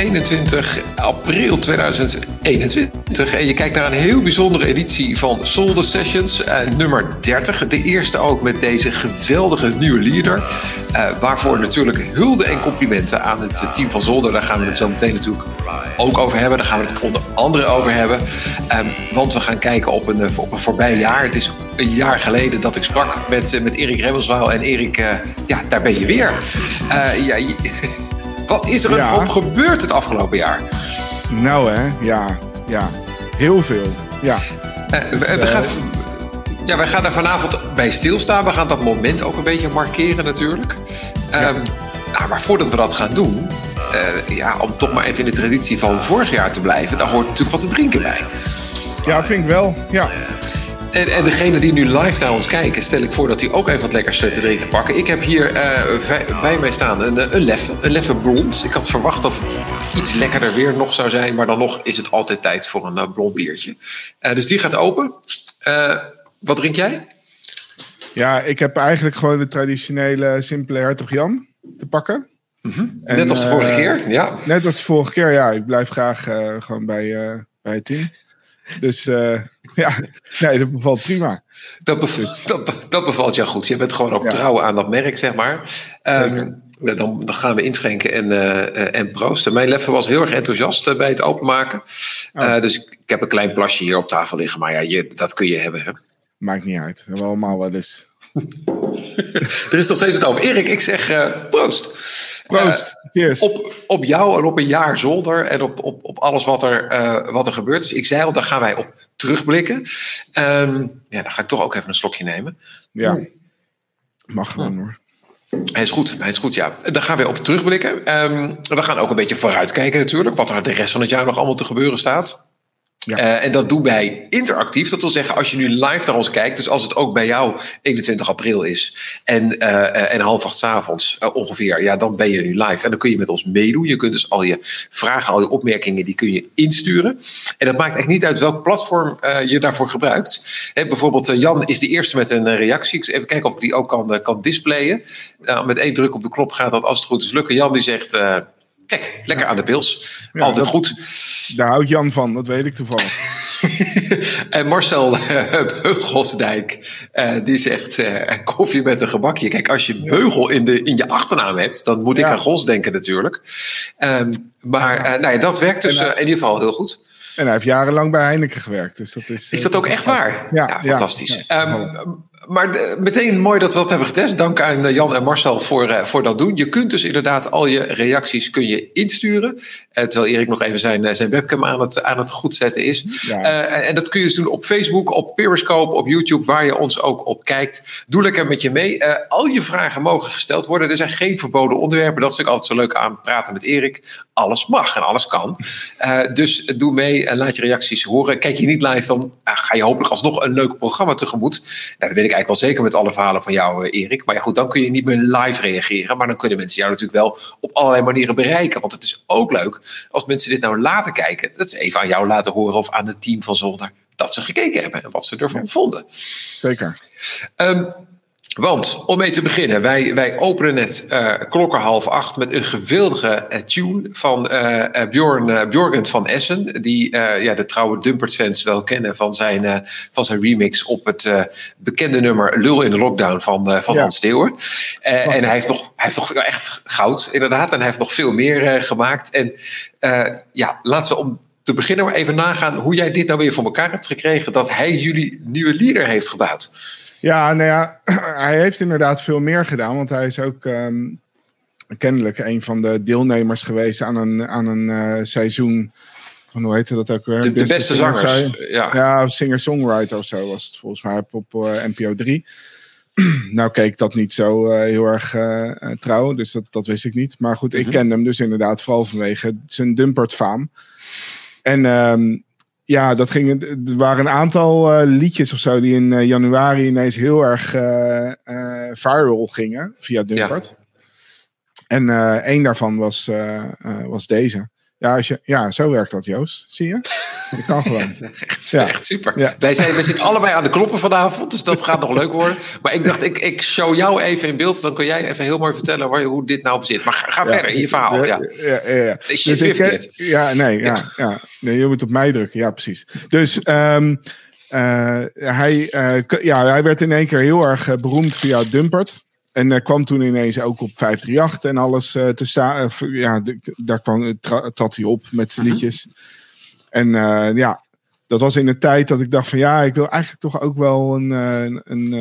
Het is woensdag 21 april 2021 en je kijkt naar een heel bijzondere editie van Solder Sessions, uh, nummer 30. De eerste ook met deze geweldige nieuwe leader, uh, waarvoor natuurlijk hulde en complimenten aan het team van Zolder. Daar gaan we het zo meteen natuurlijk ook over hebben. Daar gaan we het onder andere over hebben. Um, want we gaan kijken op een, op een voorbij jaar. Het is een jaar geleden dat ik sprak met, met Erik Remmelswaal. En Erik, ja, daar ben je weer. ja, je, wat is er ja. op gebeurd het afgelopen jaar? Nou hè, ja, ja. Heel veel, ja. Uh, dus, we, gaan, ja, wij gaan er vanavond bij stilstaan. We gaan dat moment ook een beetje markeren natuurlijk. Ja. Um, nou, maar voordat we dat gaan doen... Uh, ja, om toch maar even in de traditie van vorig jaar te blijven... daar hoort natuurlijk wat te drinken bij. Ja, vind ik wel, ja. En, en degene die nu live naar ons kijken, stel ik voor dat die ook even wat lekkers te drinken pakken. Ik heb hier uh, bij mij staan een, een leffe, een leffe blond. Ik had verwacht dat het iets lekkerder weer nog zou zijn, maar dan nog is het altijd tijd voor een uh, blond biertje. Uh, dus die gaat open. wat drink jij? Ja, ik heb eigenlijk gewoon de traditionele simpele Hertog Jan te pakken. Mm -hmm. en, net als de vorige keer, ja. Net als de vorige keer, ja. Ik blijf graag gewoon bij, bij het team. Dus ja, nee, dat bevalt prima. Dat, bevalt, dat, dat bevalt jou goed. Je bent gewoon ook ja. trouw aan dat merk, zeg maar. Um, dan, dan, gaan we inschenken en, uh, en proosten. Mijn leffe was heel erg enthousiast bij het openmaken. Oh. Uh, dus ik heb een klein plasje hier op tafel liggen. Maar ja, je, dat kun je hebben. Hè? Maakt niet uit. We hebben allemaal wel eens. er is nog steeds het over. Erik, ik zeg uh, proost. Proost. Uh, op, op jou en op een jaar zolder en op, op, op alles wat er, uh, wat er gebeurt. Dus ik zei al, daar gaan wij op terugblikken. Um, ja, dan ga ik toch ook even een slokje nemen. Ja, mag gewoon hoor. Hij is goed, hij is goed, ja. Daar gaan we op terugblikken. Um, we gaan ook een beetje vooruitkijken natuurlijk, wat er de rest van het jaar nog allemaal te gebeuren staat. Uh, en dat doen wij interactief. Dat wil zeggen, als je nu live naar ons kijkt, dus als het ook bij jou 21 april is en, uh, en half acht avonds uh, ongeveer, ja, dan ben je nu live. En dan kun je met ons meedoen. Je kunt dus al je vragen, al je opmerkingen, die kun je insturen. En dat maakt echt niet uit welk platform je daarvoor gebruikt. Hè, bijvoorbeeld, Jan is de eerste met een reactie. Even kijken of ik die ook kan, kan displayen. met één druk op de knop gaat dat als het goed is lukken. Jan die zegt. Kijk, lekker ja. aan de pils. Ja, Altijd dat, goed. Daar houdt Jan van, dat weet ik toevallig. en Marcel uh, Beugelsdijk, uh, die zegt uh, koffie met een gebakje. Kijk, als je beugel in, de, in je achternaam hebt, dan moet ik aan Gos denken natuurlijk. Um, maar ja, dat werkt dus in ieder geval heel goed. En hij heeft jarenlang bij Heineken gewerkt. Dus dat is, is dat ook echt waar? Ja, fantastisch. Um, maar de, meteen mooi dat we dat hebben getest. Dank aan Jan en Marcel voor, uh, voor dat doen. Je kunt dus inderdaad al je reacties kun je insturen. Uh, terwijl Erik nog even zijn, zijn webcam aan het, aan het goed zetten is. Ja. En dat kun je dus doen op Facebook, op Periscope, op YouTube, waar je ons ook op kijkt. Doe lekker met je mee. al je vragen mogen gesteld worden. Er zijn geen verboden onderwerpen. Dat is natuurlijk altijd zo leuk aan praten met Erik. Alles mag en alles kan. dus doe mee en laat je reacties horen. Kijk je niet live, dan ga je hopelijk alsnog een leuk programma tegemoet. Nou, dat weet ik eigenlijk wel zeker met alle verhalen van jou, Erik. Maar ja, goed, dan kun je niet meer live reageren. Maar dan kunnen mensen jou natuurlijk wel op allerlei manieren bereiken. Want het is ook leuk als mensen dit nou laten kijken. Dat ze even aan jou laten horen of aan het team van Zolder. Dat ze gekeken hebben en wat ze ervan vonden. Zeker. Um, want om mee te beginnen, wij, wij openen net uh, klokken half acht met een geweldige uh, tune van uh, Bjorn, Bjorgen van Essen. Die ja, de trouwe Dumpert-fans wel kennen van zijn, van zijn remix op het bekende nummer Lul in de Lockdown van, van ja. Hans Steeuwen. en hij heeft, nog, hij heeft nog echt goud, inderdaad. En hij heeft nog veel meer gemaakt. En ja, laten we om te beginnen maar even nagaan hoe jij dit nou weer voor elkaar hebt gekregen. Dat hij jullie nieuwe leader heeft gebouwd. Ja, nou ja, hij heeft inderdaad veel meer gedaan. Want hij is ook um, kennelijk een van de deelnemers geweest aan een, aan een uh, seizoen. Van hoe heette dat ook weer? De, de beste zangers. Ja, ja singer-songwriter of zo was het volgens mij op uh, NPO 3. nou keek dat niet zo uh, heel erg trouw, dus dat, dat wist ik niet. Maar goed, ik -hmm. ken hem dus inderdaad vooral vanwege zijn Dumpert-faam. En um, ja, dat ging, er waren een aantal uh, liedjes of zo die in uh, januari ineens heel erg uh, viral gingen via Dumpert. Ja. En één daarvan was, was deze. Ja, als je, ja, zo werkt dat, Joost. Zie je? Dat kan gewoon. echt, ja. echt super. Wij, zijn, wij zitten allebei aan de kloppen vanavond, dus dat gaat nog leuk worden. Maar ik dacht, ik, ik show jou even in beeld, dan kun jij even heel mooi vertellen waar, hoe dit nou zit. Maar ga, verder in je verhaal. Ja, ja, ja. ja. Dus ik, ja nee, ja, ja. nee, je moet op mij drukken. Ja, precies. Dus um, uh, hij, uh, ja, hij werd in één keer heel erg uh, beroemd via Dumpert. En kwam toen ineens ook op 538 en alles te staan. ja, daar kwam, trad hij op met zijn mhm. liedjes. En uh, ja, dat was in de tijd dat ik dacht van ja, ik wil eigenlijk toch ook wel een, een, een,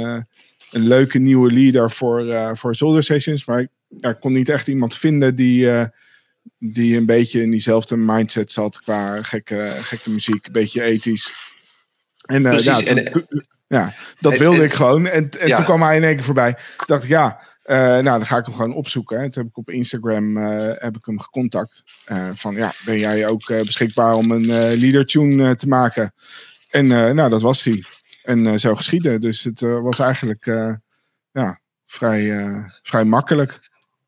een leuke nieuwe leader voor, voor Zolder Sessions. Maar ik ja, kon niet echt iemand vinden die, die een beetje in diezelfde mindset zat qua gekke, gekke muziek, een beetje ethisch. En, uh, Precies, ja, en, ja, dat wilde ik gewoon. En, en toen kwam hij in één keer voorbij. dacht ik, ja, uh, nou, dan ga ik hem gewoon opzoeken. En toen heb ik op Instagram uh, heb ik hem gecontact. Uh, van, ja, ben jij ook beschikbaar om een leader tune te maken? En nou, dat was hij. En zo geschieden. Dus het was eigenlijk ja, vrij, vrij makkelijk.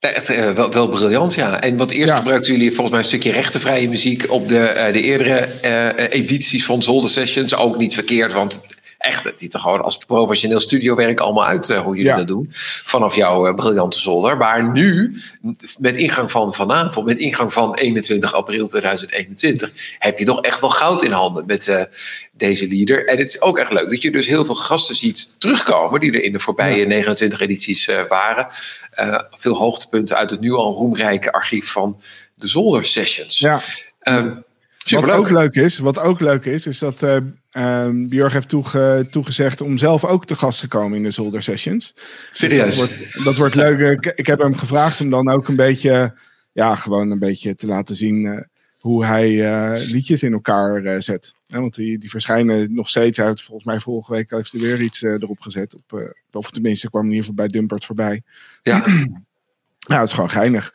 Echt, uh, wel, wel, briljant, ja. En wat eerst gebruikten jullie volgens mij een stukje rechtenvrije muziek op de, uh, de eerdere uh, edities van Zolder Sessions. Ook niet verkeerd, want echt, het ziet er gewoon als professioneel studiowerk allemaal uit uh, hoe jullie dat doen. Vanaf jouw uh, briljante zolder. Maar nu, met ingang van vanavond, met ingang van 21 april 2021, heb je toch echt wel goud in handen met uh, deze leader. En het is ook echt leuk dat je dus heel veel gasten ziet terugkomen die er in de voorbije 29 edities waren. veel hoogtepunten uit het nu al roemrijke archief van de Zolder Sessions. Ja. Um, wat ook leuk is, wat ook leuk is, is dat uh, uh, Björg heeft toege, toegezegd om zelf ook te gast te komen in de Zolder Sessions. Serieus? dat, wordt, dat wordt leuk. Ik, ik, heb hem gevraagd om dan ook een beetje, ja, gewoon een beetje te laten zien uh, hoe hij liedjes in elkaar zet. want die, die verschijnen nog steeds. uit. volgens mij vorige week heeft hij weer iets erop gezet. Op, of tenminste kwam in ieder geval bij Dumpert voorbij. Ja. Nou, het is gewoon geinig.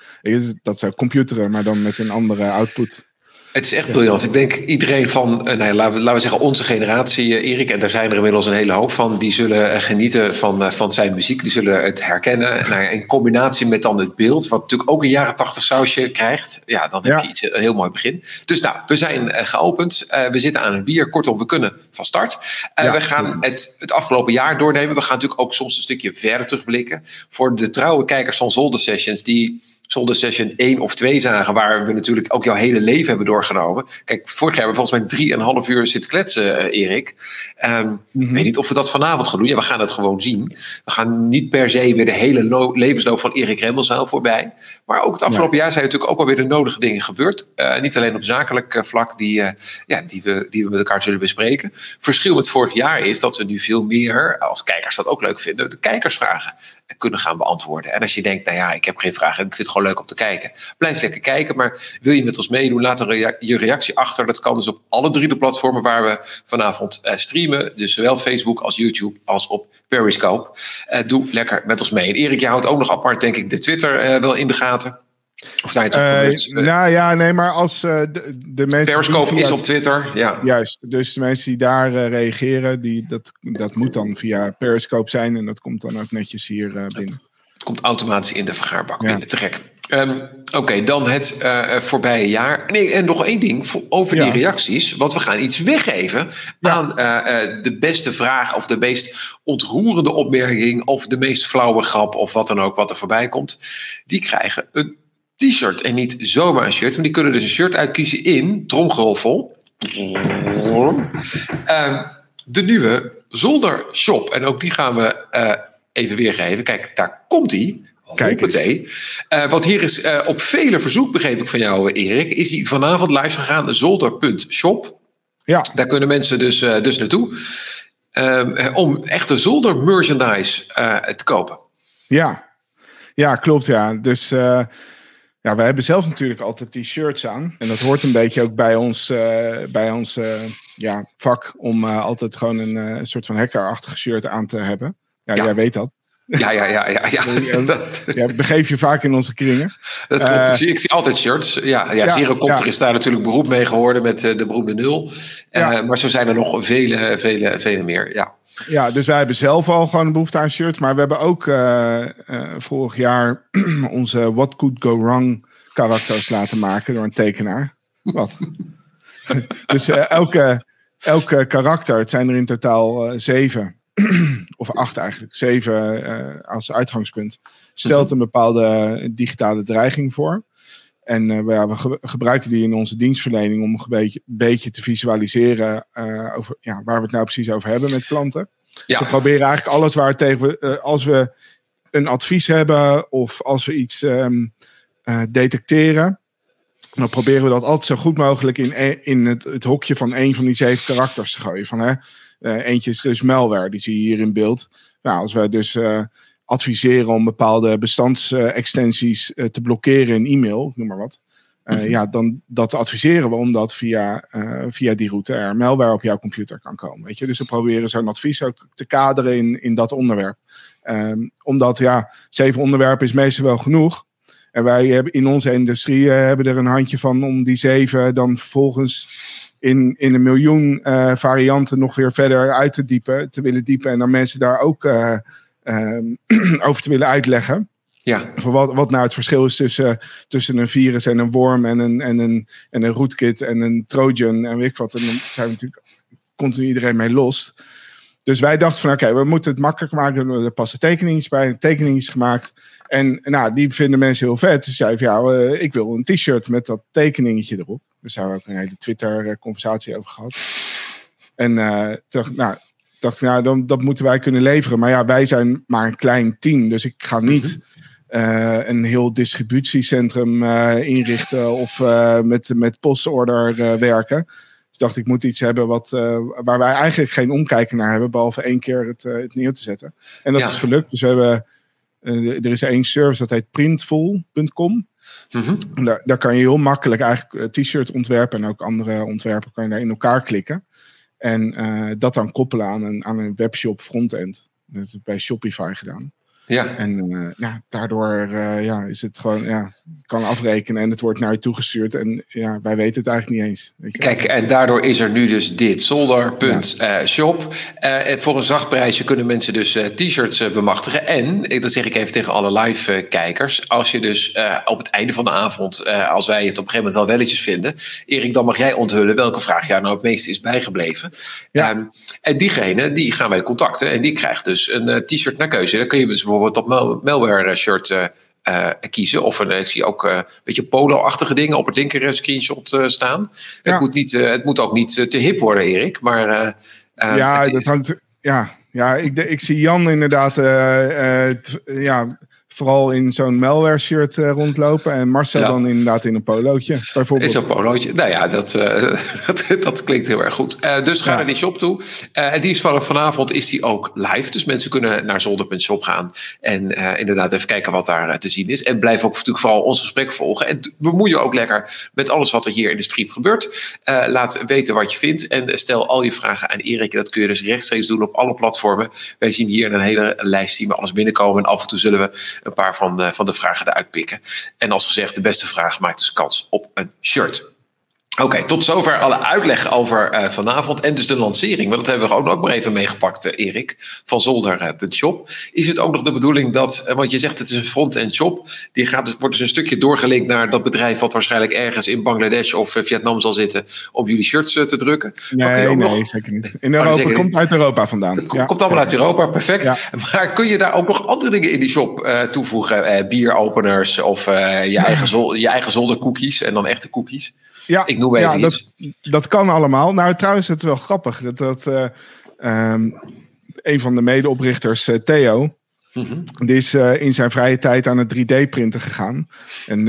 Dat zou computeren, maar dan met een andere output. Het is echt briljant. Ik denk iedereen van, uh, nou laten, we, laten we zeggen, onze generatie, uh, Erik, en daar zijn er inmiddels een hele hoop van, die zullen uh, genieten van, van zijn muziek. Die zullen het herkennen. Nou, in combinatie met dan het beeld, wat natuurlijk ook een jaren tachtig sausje krijgt. Ja, dan heb je iets, een heel mooi begin. Dus nou, we zijn geopend. we zitten aan een bier. Kortom, we kunnen van start. Ja, we gaan het, het afgelopen jaar doornemen. We gaan natuurlijk ook soms een stukje verder terugblikken. Voor de trouwe kijkers van Zolder Sessions, die zonder session 1 of 2 zagen, waar we natuurlijk ook jouw hele leven hebben doorgenomen. Kijk, vorig jaar hebben we volgens mij 3,5 uur zitten kletsen, uh, Erik. Um, Ik weet niet of we dat vanavond gaan doen. Ja, we gaan het gewoon zien. We gaan niet per se weer de hele levensloop van Erik Remmelzaal voorbij. Maar ook het afgelopen jaar zijn natuurlijk ook alweer de nodige dingen gebeurd. Uh, niet alleen op zakelijk uh, vlak, die, ja, die, we, die we met elkaar zullen bespreken. Verschil met vorig jaar is dat we nu veel meer, als kijkers dat ook leuk vinden, de kijkersvragen kunnen gaan beantwoorden. En als je denkt, nou ja, ik heb geen vragen, ik vind het gewoon leuk om te kijken. Blijf lekker kijken, maar wil je met ons meedoen, laat er je reactie achter. Dat kan dus op alle drie de platformen waar we vanavond uh, streamen. Dus zowel Facebook als YouTube als op Periscope. Uh, doe lekker met ons mee. En Erik, je houdt ook nog apart, denk ik, de Twitter uh, wel in de gaten. Of zijn het uh, nou ja, nee, maar als uh, de, de mensen. Periscope is op Twitter, ja. Juist, dus de mensen die daar uh, reageren, die, dat, dat moet dan via Periscope zijn en dat komt dan ook netjes hier binnen. Het komt automatisch in de vergaarbak ja. binnen, te gek. Um, Oké, okay, dan het uh, voorbije jaar. Nee, en nog één ding voor, over ja. die reacties. Want we gaan iets weggeven ja. aan uh, de beste vraag of de meest ontroerende opmerking of de meest flauwe grap of wat dan ook wat er voorbij komt. Die krijgen een t-shirt en niet zomaar een shirt. Maar die kunnen dus een shirt uitkiezen in, tromgeroffel, uh, de nieuwe Zolder Shop. En ook die gaan we even weergeven. Kijk, daar komt hij. Kijk eens. Uh, want hier is uh, op vele verzoek, begreep ik van jou, Erik, is hij vanavond live gegaan, zolder.shop. Ja. Daar kunnen mensen dus, uh, dus naartoe. Um, om echte zolder merchandise te kopen. Ja, ja klopt ja. Dus ja, wij hebben zelf natuurlijk altijd die shirts aan. En dat hoort een beetje ook bij ons, bij ons ja, vak om altijd gewoon een, soort van hackerachtige shirt aan te hebben. Ja, ja. jij weet dat. Ja, ja, ja, ja. ja. ja begeef je vaak in onze kringen. Dat klopt. ik zie altijd shirts. Ja, ja, ja is daar natuurlijk beroep mee geworden met de beroemde nul. maar zo zijn er nog vele, vele, vele meer. Ja. Ja, dus wij hebben zelf al gewoon een behoefte aan shirts. Maar we hebben ook uh, vorig jaar onze What Could Go Wrong karakters laten maken door een tekenaar. Wat? dus elke, elke karakter, het zijn er in totaal zeven, of acht eigenlijk, zeven als uitgangspunt, stelt mhm. een bepaalde digitale dreiging voor. En uh, we, gebruiken die in onze dienstverlening om een beetje, beetje te visualiseren uh, over ja, waar we het nou precies over hebben met klanten. Ja. we proberen eigenlijk alles waar tegen als we een advies hebben of als we iets um, detecteren, dan proberen we dat altijd zo goed mogelijk in, e-, in het, het hokje van een van die zeven karakters te gooien. Van, hè, eentje is dus malware, die zie je hier in beeld. Nou, als we dus adviseren om bepaalde bestandsextensies uh, te blokkeren in e-mail, noem maar wat. Uh, mm Ja, dan dat adviseren we omdat via, uh, via die route er malware op jouw computer kan komen. Weet je? Dus we proberen zo'n advies ook te kaderen in, in dat onderwerp. Um, omdat ja, zeven onderwerpen is meestal wel genoeg. En wij hebben in onze industrie hebben er een handje van om die zeven dan vervolgens in, in een miljoen varianten nog weer verder uit te diepen, te willen diepen. En dan mensen daar ook Ehm, over te willen uitleggen. Ja. Voor wat, wat nou het verschil is tussen, tussen een virus en een worm en een, en een, en een rootkit en een trojan en weet ik wat. En dan zijn we natuurlijk continu iedereen mee los. Dus wij dachten van oké, we moeten het makkelijker maken. Er passen tekeningen bij, tekeningen gemaakt. En nou, die vinden mensen heel vet. Dus zei van ja, uh, ik wil een t-shirt met dat tekeningetje erop. Dus daar hebben we ook een hele Twitter-conversatie over gehad. En uh, dacht, nou, dacht ik, nou, dan, dat moeten wij kunnen leveren. Maar ja, wij zijn maar een klein team. Dus ik ga niet mhm. eh, een heel distributiecentrum uh, inrichten of met, met postorder werken. Dus dacht ik moet iets hebben wat, waar wij eigenlijk geen omkijken naar hebben. Behalve één keer het, het neer te zetten. En dat is gelukt. Dus we hebben, er is één service dat heet printful.com. Mm daar, daar kan je heel makkelijk eigenlijk t-shirt ontwerpen en ook andere ontwerpen kan je daar in elkaar klikken. En uh, dat dan koppelen aan een, aan een webshop frontend. Dat is bij Shopify gedaan. Ja. En uh, ja, daardoor uh, ja, is het gewoon, ja, kan afrekenen en het wordt naar je toegestuurd. En ja, wij weten het eigenlijk niet eens. Weet je. Kijk, en daardoor is er nu dus dit, zolder.shop. Ja. Uh, voor een zacht prijsje kunnen mensen dus t-shirts bemachtigen. En, dat zeg ik even tegen alle live kijkers, als je dus op het einde van de avond, als wij het op een gegeven moment wel welletjes vinden, Erik, dan mag jij onthullen welke vraag jou nou het meest is bijgebleven. Ja. Um, en diegene, die gaan wij contacten en die krijgt dus een t-shirt naar keuze. Dan kun je dus bijvoorbeeld op malware shirt uh, kiezen. Of een, ik zie ook uh, een beetje polo-achtige dingen op het linker screenshot uh, staan. Ja. Het, moet niet, het moet ook niet te hip worden, Erik. Maar, ja, dat hangt. Ja, ja ik, ik zie Jan inderdaad. ja, vooral in zo'n malware shirt uh, rondlopen. En Marcel dan inderdaad in een polootje, bijvoorbeeld. In zo'n polootje. Nou ja, dat, uh, dat, dat, klinkt heel erg goed. Uh, dus ga naar die shop toe. en die is vanaf vanavond is die ook live. Dus mensen kunnen naar zolder.shop gaan. En inderdaad even kijken wat daar te zien is. En blijf ook natuurlijk vooral ons gesprek volgen. En bemoei je ook lekker met alles wat er hier in de stream gebeurt. laat weten wat je vindt. En stel al je vragen aan Erik. Dat kun je dus rechtstreeks doen op alle platformen. Wij zien hier een hele lijst zien we alles binnenkomen. En af en toe zullen we een paar van de, van de vragen eruit pikken. En als gezegd, de beste vraag maakt dus kans op een shirt. Oké, tot zover alle uitleg over uh, vanavond en dus de lancering. Want dat hebben we ook nog maar even meegepakt, uh, Erik, van zolder.shop. Is het ook nog de bedoeling dat, uh, want je zegt het is een front-end shop, die gaat dus, wordt dus een stukje doorgelinkt naar dat bedrijf wat waarschijnlijk ergens in Bangladesh of Vietnam zal zitten om jullie shirts te drukken? Nee, nee, nog... zeker niet. In oh, Europa, komt uit Europa vandaan. Ja. Komt allemaal uit Europa, perfect. Ja. Maar kun je daar ook nog andere dingen in die shop toevoegen? bieropeners of je, eigen zolder, je eigen zoldercookies en dan echte cookies? Ja, ik noem ja, Dat, dat kan allemaal. Nou, trouwens, het is wel grappig. Dat, dat uh, um, een van de medeoprichters, uh, Theo, mm die is uh, in zijn vrije tijd aan het 3D-printen gegaan. En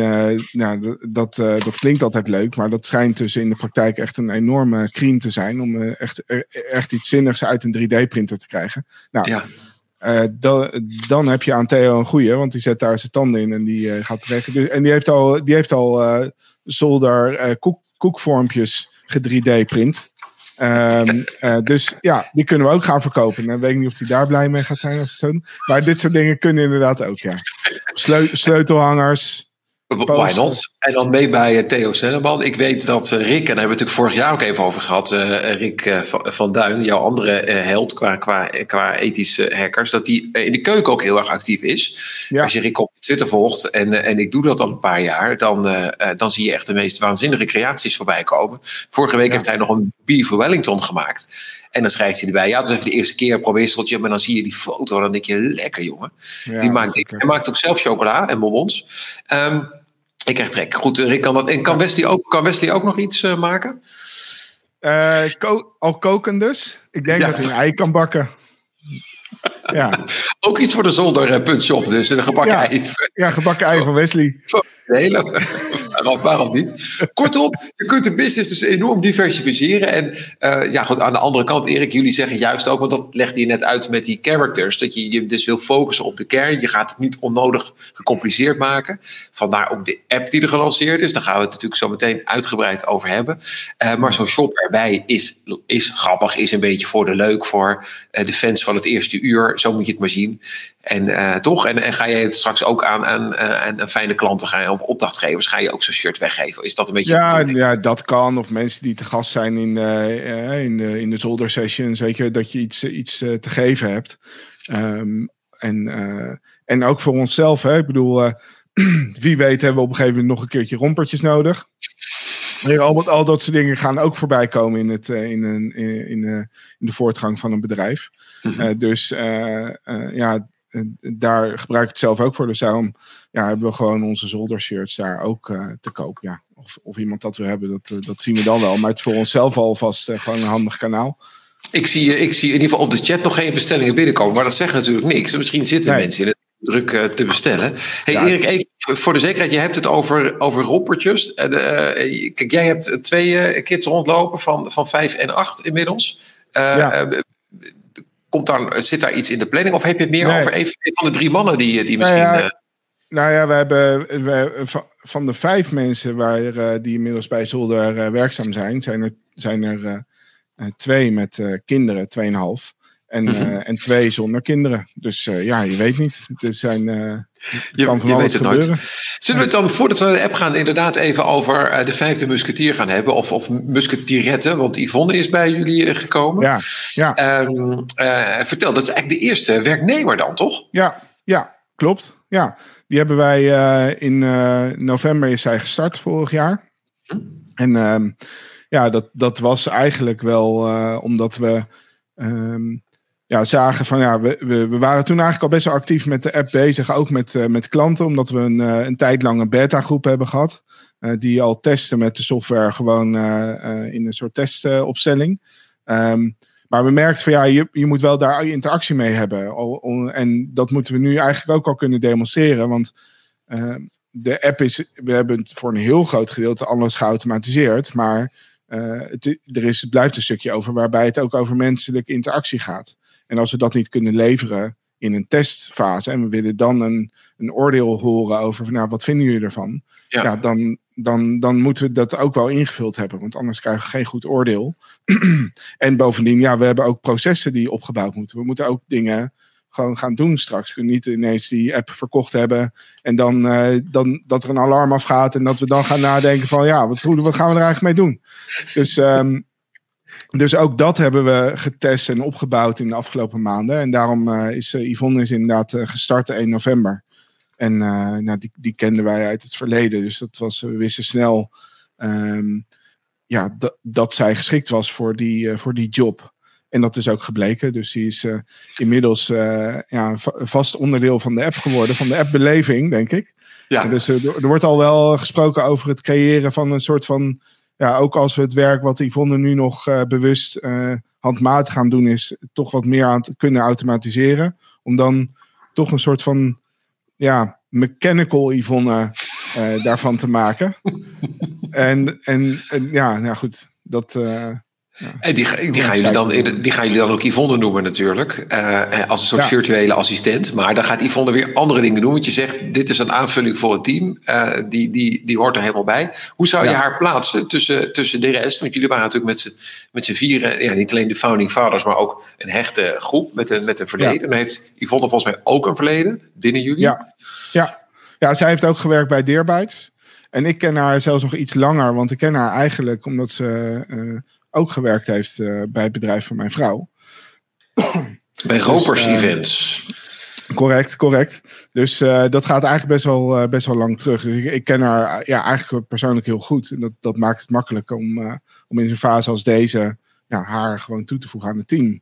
nou, dat, dat klinkt altijd leuk, maar dat schijnt dus in de praktijk echt een enorme cream te zijn om echt, echt iets zinnigs uit een 3D-printer te krijgen. Nou, ja. Dan, dan, heb je aan Theo een goeie, want die zet daar zijn tanden in en die gaat terecht. Dus, en die heeft al, die heeft al zolder koek, koekvormpjes ge-3D-print. Um, dus ja, die kunnen we ook gaan verkopen. Dan weet ik niet of hij daar blij mee gaat zijn of zo. Maar dit soort dingen kunnen inderdaad ook, ja. sleutelhangers, Why not? En dan mee bij Theo Senneman. Ik weet dat Rick, en daar hebben we het natuurlijk vorig jaar ook even over gehad. Rick van Duin, jouw andere held qua, qua, qua ethische hackers, dat die in de keuken ook heel erg actief is. Als je Rick op Twitter volgt, en, en ik doe dat al een paar jaar, dan, dan zie je echt de meest waanzinnige creaties voorbij komen. Vorige week heeft hij nog een beef Wellington gemaakt. En dan schrijft hij erbij, ja, dat is even de eerste keer, probeerseltje, maar dan zie je die foto, en dan denk je, lekker jongen. die maakt, hij maakt ook zelf chocola en bonbons. Um, ik krijg trek. Goed, Rick, kan dat. En kan Wesley ook, kan Wesley ook nog iets uh, maken? Uh, ko al koken dus. Ik denk dat hij een ei kan bakken. Ja. ook iets voor de zolder.shop, dus een gebakken ja. ei. Ja, gebakken ei van Wesley. Hele. waarom, niet? Kortom, je kunt de business dus enorm diversificeren. En uh, ja, goed, aan de andere kant, Erik, jullie zeggen juist ook, want dat legde je net uit met die characters, dat je je dus wil focussen op de kern. Je gaat het niet onnodig gecompliceerd maken. Vandaar ook de app die er gelanceerd is. Daar gaan we het natuurlijk zo meteen uitgebreid over hebben. Uh, maar zo'n shop erbij is, is grappig, is een beetje voor de leuk, voor uh, de fans van het eerste uur. Zo moet je het maar zien. En uh, toch, en, en ga je het straks ook aan, aan, aan, aan fijne klanten gaan of opdrachtgevers, ga je ook zo'n shirt weggeven? Is dat een beetje. Ja, ja, dat kan. Of mensen die te gast zijn in, uh, in, de, in de zolder session, zeker dat je iets, iets uh, te geven hebt. Um, en, en ook voor onszelf, hè. Ik bedoel, wie weet hebben we op een gegeven moment nog een keertje rompertjes nodig. Al, al dat soort dingen gaan ook voorbij komen in, het, in, een, in, in, in de voortgang van een bedrijf. Mm -hmm. dus ja, daar gebruik ik het zelf ook voor. Dus daarom ja, hebben we gewoon onze zoldershirts daar ook uh, te koop. Ja. Of, of iemand dat we hebben, dat, uh, dat zien we dan wel. Maar het is voor onszelf alvast uh, gewoon een handig kanaal. Ik zie, ik zie in ieder geval op de chat nog geen bestellingen binnenkomen. Maar dat zegt natuurlijk niks. Misschien zitten nee. mensen in het druk te bestellen. Hey ja. Erik, even voor de zekerheid. Je hebt het over, over rompertjes. kijk, jij hebt twee kids rondlopen van, van vijf en acht inmiddels. Ja komt daar, zit daar iets in de planning? Of heb je het meer nee. over een van de drie mannen die, die misschien... Nou ja, uh... nou ja we hebben we, van de vijf mensen waar, uh, die inmiddels bij Zolder uh, werkzaam zijn, zijn er, zijn er twee met kinderen, tweeënhalf. En, mm -hmm. en twee zonder kinderen. Dus ja, je weet niet. Het zijn, je, kan van je alles gebeuren. Nooit. Zullen we het dan, voordat we naar de app gaan, inderdaad even over de vijfde musketier gaan hebben? Of, of want Yvonne is bij jullie gekomen. Ja, ja. Um, vertel, dat is eigenlijk de eerste werknemer dan, toch? Ja, ja klopt. Ja. Die hebben wij uh, in uh, november is zij gestart vorig jaar. Hm? En um, ja, dat, dat was eigenlijk wel uh, omdat we um, ja, zagen van ja, we, we, waren toen eigenlijk al best wel actief met de app bezig, ook met, uh, met klanten, omdat we een, uh, een tijd een beta-groep hebben gehad. Uh, die al testen met de software gewoon in een soort testopstelling. Um, maar we merkten van ja, je, je moet wel daar interactie mee hebben. En dat moeten we nu eigenlijk ook al kunnen demonstreren. Want de app is, we hebben het voor een heel groot gedeelte alles geautomatiseerd. Maar er is, blijft een stukje over waarbij het ook over menselijke interactie gaat. En als we dat niet kunnen leveren in een testfase en we willen dan een, een oordeel horen over, nou, wat vinden jullie ervan? Ja, ja dan, dan, dan moeten we dat ook wel ingevuld hebben, want anders krijgen we geen goed oordeel. en bovendien, ja, we hebben ook processen die opgebouwd moeten. We moeten ook dingen gewoon gaan doen straks. We kunnen niet ineens die app verkocht hebben en dan, uh, dan dat er een alarm afgaat en dat we dan gaan nadenken van, ja, wat, wat gaan we er eigenlijk mee doen? Dus um, dus ook dat hebben we getest en opgebouwd in de afgelopen maanden. En daarom uh, is uh, Yvonne is inderdaad uh, gestart 1 november. En nou, die, die kenden wij uit het verleden. Dus dat was, we wisten snel um, ja, dat zij geschikt was voor die, voor die job. En dat is ook gebleken. Dus die is inmiddels ja, een vast onderdeel van de app geworden. Van de appbeleving, denk ik. Ja. dus er, er wordt al wel gesproken over het creëren van een soort van ja, ook als we het werk wat Yvonne nu nog uh, bewust uh, handmatig gaan doen is, toch wat meer aan te kunnen automatiseren. Om dan toch een soort van ja, mechanical Yvonne uh, daarvan te maken. en, en, en, ja, nou goed, dat, ja. En die, die, gaan jullie dan, die gaan jullie dan ook Yvonne noemen natuurlijk. Uh, als een soort ja. virtuele assistent. Maar dan gaat Yvonne weer andere dingen doen. Want je zegt, dit is een aanvulling voor het team. Uh, die, die, die hoort er helemaal bij. Hoe zou je ja. haar plaatsen tussen, tussen de rest? Want jullie waren natuurlijk met z'n vieren. Ja, niet alleen de founding fathers, maar ook een hechte groep met een, met een verleden. Dan heeft Yvonne volgens mij ook een verleden binnen jullie. Ja, ja. Ja, zij heeft ook gewerkt bij Deerbytes. En ik ken haar zelfs nog iets langer, want ik ken haar eigenlijk omdat ze ook gewerkt heeft bij het bedrijf van mijn vrouw. Bij Ropers dus, Events. Correct, correct. Dus uh, dat gaat eigenlijk best wel, uh, best wel lang terug. Dus ik, ik, ken haar ja, eigenlijk persoonlijk heel goed. En dat, dat maakt het makkelijk om, uh, om in een fase als deze ja, haar gewoon toe te voegen aan het team.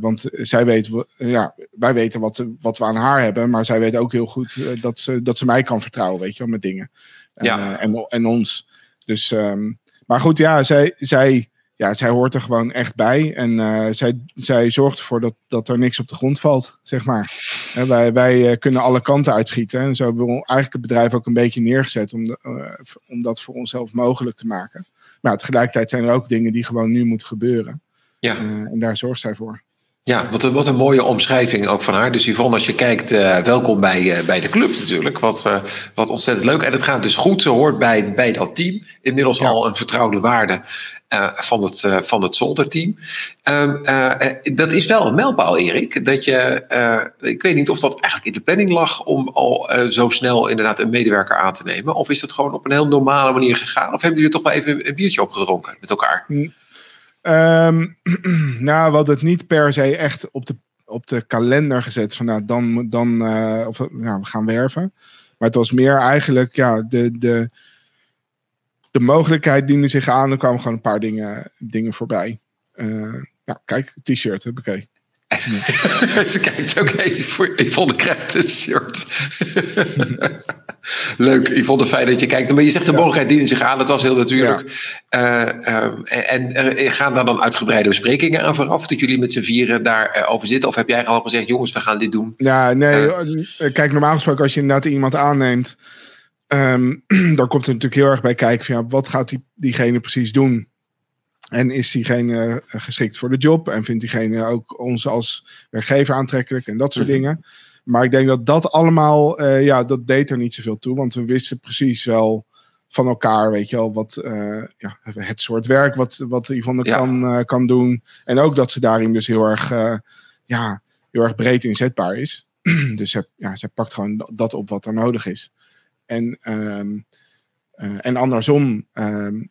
want zij weet, ja, wij weten wat, wat we aan haar hebben, maar zij weet ook heel goed dat, ze, dat ze mij kan vertrouwen, weet je wel, met dingen. Ja. en, en ons. Dus, um, maar goed, ja, zij, zij ja, zij hoort er gewoon echt bij. En uh, zij, zij zorgt ervoor dat, dat er niks op de grond valt, zeg maar. En wij wij uh, kunnen alle kanten uitschieten. En zo hebben we eigenlijk het bedrijf ook een beetje neergezet om, de, uh, om dat voor onszelf mogelijk te maken. Maar tegelijkertijd zijn er ook dingen die gewoon nu moeten gebeuren. Ja. en daar zorgt zij voor. Ja, wat een, wat een mooie omschrijving ook van haar. Dus Yvonne, als je kijkt, uh, welkom bij, uh, bij de club natuurlijk. Wat, uh, wat ontzettend leuk. En het gaat dus goed. Ze hoort bij, bij dat team. Inmiddels ja. al een vertrouwde waarde van het, van het zolderteam. Um, dat is wel een mijlpaal, Erik. Dat je, ik weet niet of dat eigenlijk in de planning lag om al zo snel inderdaad een medewerker aan te nemen. Of is dat gewoon op een heel normale manier gegaan? Of hebben jullie toch wel even een biertje opgedronken met elkaar? Mm. Um, nou, we hadden het niet per se echt op de, op de kalender gezet van nou, dan, dan uh, of, nou, we gaan werven. Maar het was meer eigenlijk, ja, de, de, de mogelijkheid diende zich aan. Er kwamen gewoon een paar dingen, dingen voorbij. Ja, kijk, t-shirt ik. Ze kijkt ook even voor Yvonne krijgt een shirt. Leuk, Yvonne, fijn dat je kijkt. Maar je zegt de mogelijkheid dienen zich aan, dat was heel natuurlijk. Ja. Uh, um, en uh, gaan daar dan uitgebreide besprekingen aan vooraf? Dat jullie met z'n vieren daarover over zitten? Of heb jij al gezegd, jongens, we gaan dit doen? Ja, nee, kijk, normaal gesproken als je inderdaad iemand aanneemt... Um, dan komt er natuurlijk heel erg bij kijken van ja, wat gaat die, diegene precies doen? En is diegene eh, geschikt voor de job? En vindt diegene ook ons als werkgever aantrekkelijk en dat soort mhm. dingen? Maar ik denk dat dat allemaal, uh, ja, dat deed er niet zoveel toe. Want we wisten precies wel van elkaar, weet je wel, wat uh, ja, het soort werk wat, wat Yvonne ja. kan, uh, kan doen. En ook dat ze daarin dus heel erg, ja, heel erg breed inzetbaar is. dus zij, ja, zij pakt gewoon dat op wat er nodig is. En, um, en andersom, um,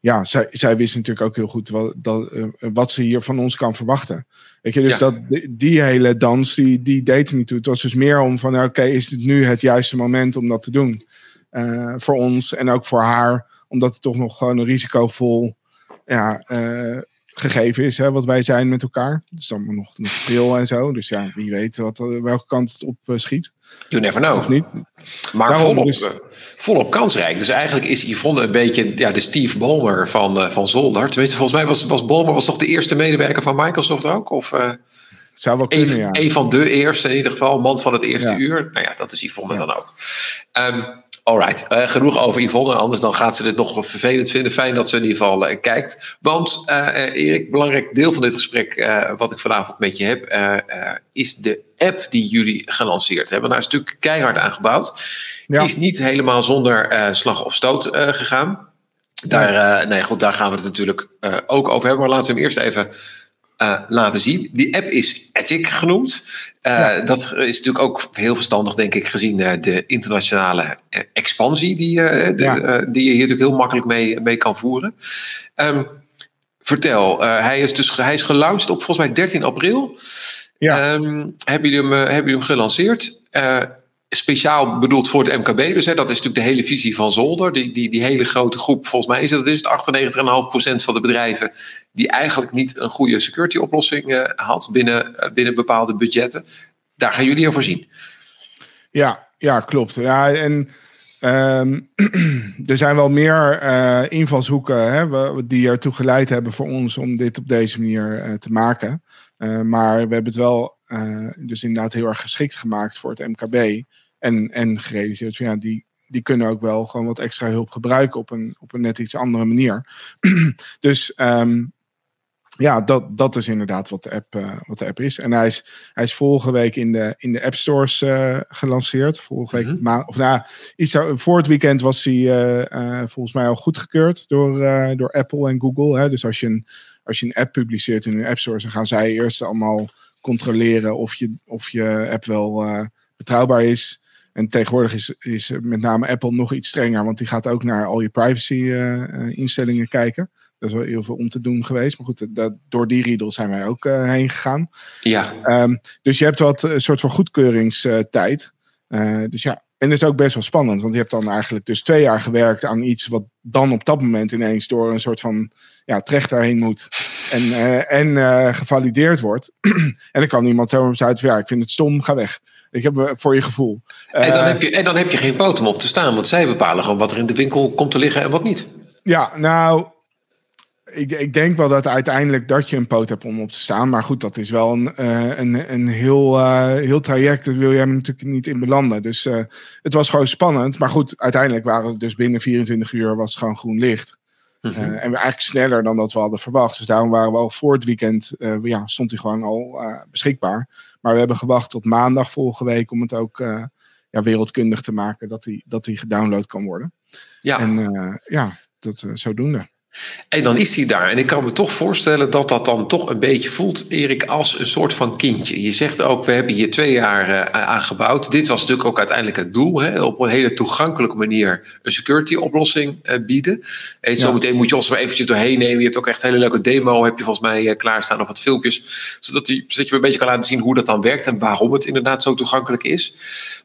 ja, zij, zij wist natuurlijk ook heel goed wat, dat, uh, wat ze hier van ons kan verwachten. Weet je, dus ja. dat, die, hele dans, die, die deed er niet toe. Het was dus meer om van, oké, is het nu het juiste moment om dat te doen? Uh, voor ons en ook voor haar, omdat het toch nog gewoon een risicovol ja, uh, gegeven is, hè, wat wij zijn met elkaar. Dus dan nog, nog pril en zo. Dus ja, wie weet wat, welke kant het op schiet. You never know. Of niet. Maar volop, dus... volop kansrijk. Dus eigenlijk is Yvonne een beetje ja, de Steve Ballmer van, uh, van Zolder. Tenminste, volgens mij was, was Ballmer was toch de eerste medewerker van Microsoft ook? Of, uh, Zou wel kunnen, een, ja. Een van de eerste in ieder geval. Man van het eerste ja. uur. Nou ja, dat is Yvonne ja. dan ook. Um, Alright, uh, genoeg over Yvonne, anders dan gaat ze dit nog vervelend vinden. Fijn dat ze in ieder geval uh, kijkt. Want uh, Erik, belangrijk deel van dit gesprek wat ik vanavond met je heb, is de app die jullie gelanceerd hebben. Daar is natuurlijk keihard aan gebouwd. Ja. Is niet helemaal zonder slag of stoot gegaan. Daar, nee, goed, daar gaan we het natuurlijk ook over hebben. Maar laten we hem eerst even uh, laten zien. Die app is Ethic genoemd. Uh, ja. Dat is natuurlijk ook heel verstandig, denk ik, gezien uh, de internationale expansie die, de, ja. die je hier natuurlijk heel makkelijk mee, mee kan voeren. Um, vertel, hij is dus hij is gelaunched op volgens mij 13 april. Ja. Um, hebben, jullie hem, hebben jullie hem gelanceerd? Speciaal bedoeld voor het MKB. Dus hè, dat is natuurlijk de hele visie van Zolder. Die, die, die hele grote groep, volgens mij is het, dat is het 98,5% van de bedrijven die eigenlijk niet een goede security oplossing uh, had binnen, uh, binnen bepaalde budgetten. Daar gaan jullie in voorzien. Ja, ja klopt. Ja, en um, er zijn wel meer uh, invalshoeken hè, die ertoe geleid hebben voor ons om dit op deze manier te maken. maar we hebben het wel dus inderdaad heel erg geschikt gemaakt voor het MKB. En, en gerealiseerd van ja, die, die kunnen ook wel gewoon wat extra hulp gebruiken op een, op een net iets andere manier. dus um, ja, dat, dat is inderdaad wat de, app, uh, wat de app is. En hij is, hij is vorige week in de, in de App Stores uh, gelanceerd. Vorige week, mm-hmm. ma of nou, iets, voor het weekend was hij uh, volgens mij al goedgekeurd door, door Apple en Google. Hè? Dus als je, een, als je een app publiceert in een App Store, dan gaan zij eerst allemaal controleren of je, of je app wel betrouwbaar is. En tegenwoordig is, is met name Apple nog iets strenger, want die gaat ook naar al je privacy instellingen kijken. Dat is wel heel veel om te doen geweest. Maar goed, dat, door die riedel zijn wij ook heen gegaan. Ja. Um, dus je hebt wat een soort van goedkeuringstijd. dus ja, en dat is ook best wel spannend, want je hebt dan eigenlijk dus twee jaar gewerkt aan iets wat dan op dat moment ineens door een soort van ja, trechter heen moet en, uh, en uh, gevalideerd wordt. en dan kan iemand zomaar besluiten, ja, ik vind het stom, ga weg. Ik heb uh, voor je gevoel. en, dan heb je, en dan heb je geen poot om op te staan, want zij bepalen gewoon wat er in de winkel komt te liggen en wat niet. Ja, nou, ik, ik, denk wel dat uiteindelijk dat je een poot hebt om op te staan. Maar goed, dat is wel een, uh, een, een heel, uh, heel traject. Daar wil je hem natuurlijk niet in belanden. Dus uh, het was gewoon spannend. Maar goed, uiteindelijk waren het dus binnen 24 uur was het gewoon groen licht. Mm -hmm. en we eigenlijk sneller dan dat we hadden verwacht. Dus daarom waren we al voor het weekend, ja, stond hij gewoon al beschikbaar. Maar we hebben gewacht tot maandag volgende week om het ook ja, wereldkundig te maken dat hij dat gedownload kan worden. Ja. En ja, dat zodoende. En dan is hij daar. En ik kan me toch voorstellen dat dat dan toch een beetje voelt, Erik, als een soort van kindje. Je zegt ook, we hebben hier twee jaar uh, aan gebouwd. Dit was natuurlijk ook uiteindelijk het doel. Hè? Op een hele toegankelijke manier een security oplossing uh, bieden. En zo meteen moet je ons er eventjes doorheen nemen. Je hebt ook echt een hele leuke demo, heb je volgens mij uh, klaarstaan of wat filmpjes. Zodat, die, zodat je een beetje kan laten zien hoe dat dan werkt en waarom het inderdaad zo toegankelijk is.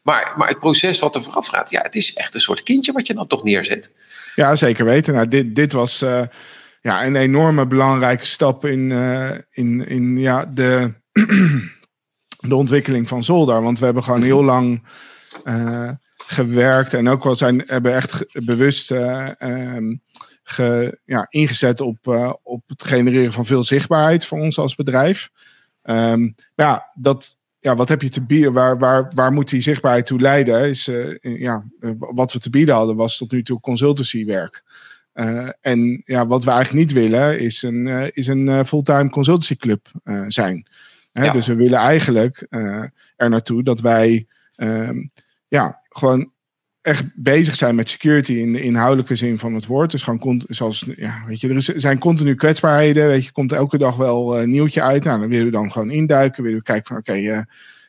Maar, maar het proces wat er vooraf gaat, ja, het is echt een soort kindje wat je dan toch neerzet. Ja, zeker weten. Nou, dit, dit was uh, ja, een enorme belangrijke stap in, uh, in, in ja, de, de ontwikkeling van Zolder. Want we hebben gewoon heel lang uh, gewerkt en ook wel zijn, hebben echt bewust um, ge, ja, ingezet op, op het genereren van veel zichtbaarheid voor ons als bedrijf. Um, ja, dat, ja, wat heb je te bieden? Waar, waar, waar moet die zichtbaarheid toe leiden? Is, uh, ja, wat we te bieden hadden was tot nu toe consultancywerk. Uh, en ja, wat we eigenlijk niet willen is een, uh, is een fulltime consultancyclub zijn. Hè? Ja. Dus we willen eigenlijk er naartoe dat wij ehm, ja, gewoon echt bezig zijn met security in de inhoudelijke zin van het woord. Dus gewoon, zoals, ja, weet je, er zijn continu kwetsbaarheden. Weet je, komt elke dag wel een nieuwtje uit. Nou, dan willen we dan gewoon induiken. Willen we kijken van, oké, uh,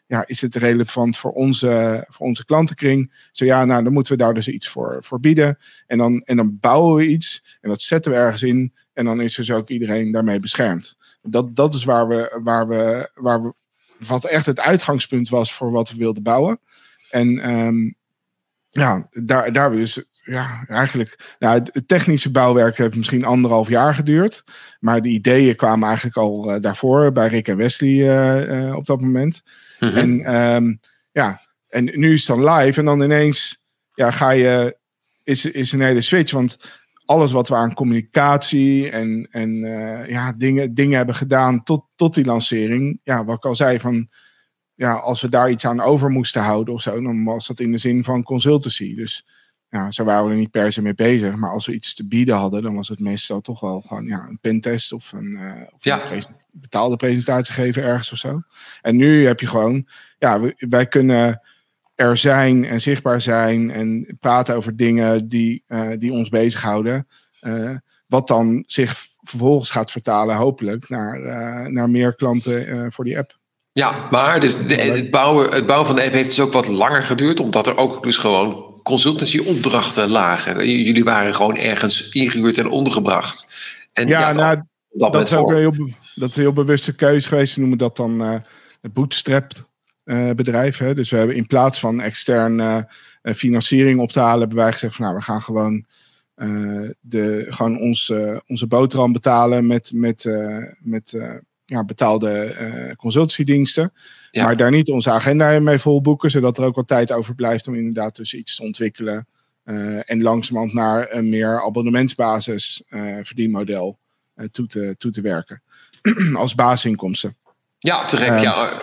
ja, is het relevant voor onze, voor onze klantenkring? Zo ja, nou, dan moeten we daar dus iets voor, voor bieden. En dan, en dan bouwen we iets en dat zetten we ergens in. En dan is dus ook iedereen daarmee beschermd. Dat, dat is waar we, waar we, waar we, wat echt het uitgangspunt was voor wat we wilden bouwen. En um, ja, daar, daar dus ja, eigenlijk. Nou, het technische bouwwerk heeft misschien anderhalf jaar geduurd. Maar de ideeën kwamen eigenlijk al uh, daarvoor bij Rick en Wesley uh, uh, op dat moment. Mm -hmm. En um, ja, en nu is het dan live. En dan ineens ja, ga je. Is, is een hele switch. Want alles wat we aan communicatie en, en ja, dingen, dingen hebben gedaan tot, tot die lancering. Ja, wat ik al zei van ja, als we daar iets aan over moesten houden of zo, dan was dat in de zin van consultancy. Dus ja, zo waren we er niet per se mee bezig. Maar als we iets te bieden hadden, dan was het meestal toch wel gewoon ja, een pentest of een, uh, of ja. een betaalde presentatie geven ergens of zo. En nu heb je gewoon, ja, wij kunnen er zijn en zichtbaar zijn en praten over dingen die, uh, die ons bezighouden. Uh, wat dan zich vervolgens gaat vertalen, hopelijk, naar, naar meer klanten voor die app. Ja, maar dus de, het, bouwen, het bouwen van de app heeft dus ook wat langer geduurd, omdat er ook dus gewoon consultancy-opdrachten lagen. Jullie waren gewoon ergens ingehuurd en ondergebracht. En ja, ja nou, dat, dat, is ook heel, dat is een heel bewuste keuze geweest. We noemen dat dan uh, het bootstrapped uh, bedrijf. Hè? Dus we hebben in plaats van externe uh, financiering op te halen, hebben wij gezegd van nou, we gaan gewoon, de, gewoon ons, onze boterham betalen met, met, met ja, betaalde uh, consultancydiensten. Ja. Maar daar niet onze agenda mee volboeken, zodat er ook wat tijd over blijft om inderdaad dus iets te ontwikkelen. Uh, en langzamerhand naar een meer abonnementsbasis uh, verdienmodel toe, te, toe te werken. Als basisinkomsten. Ja, terecht. ja.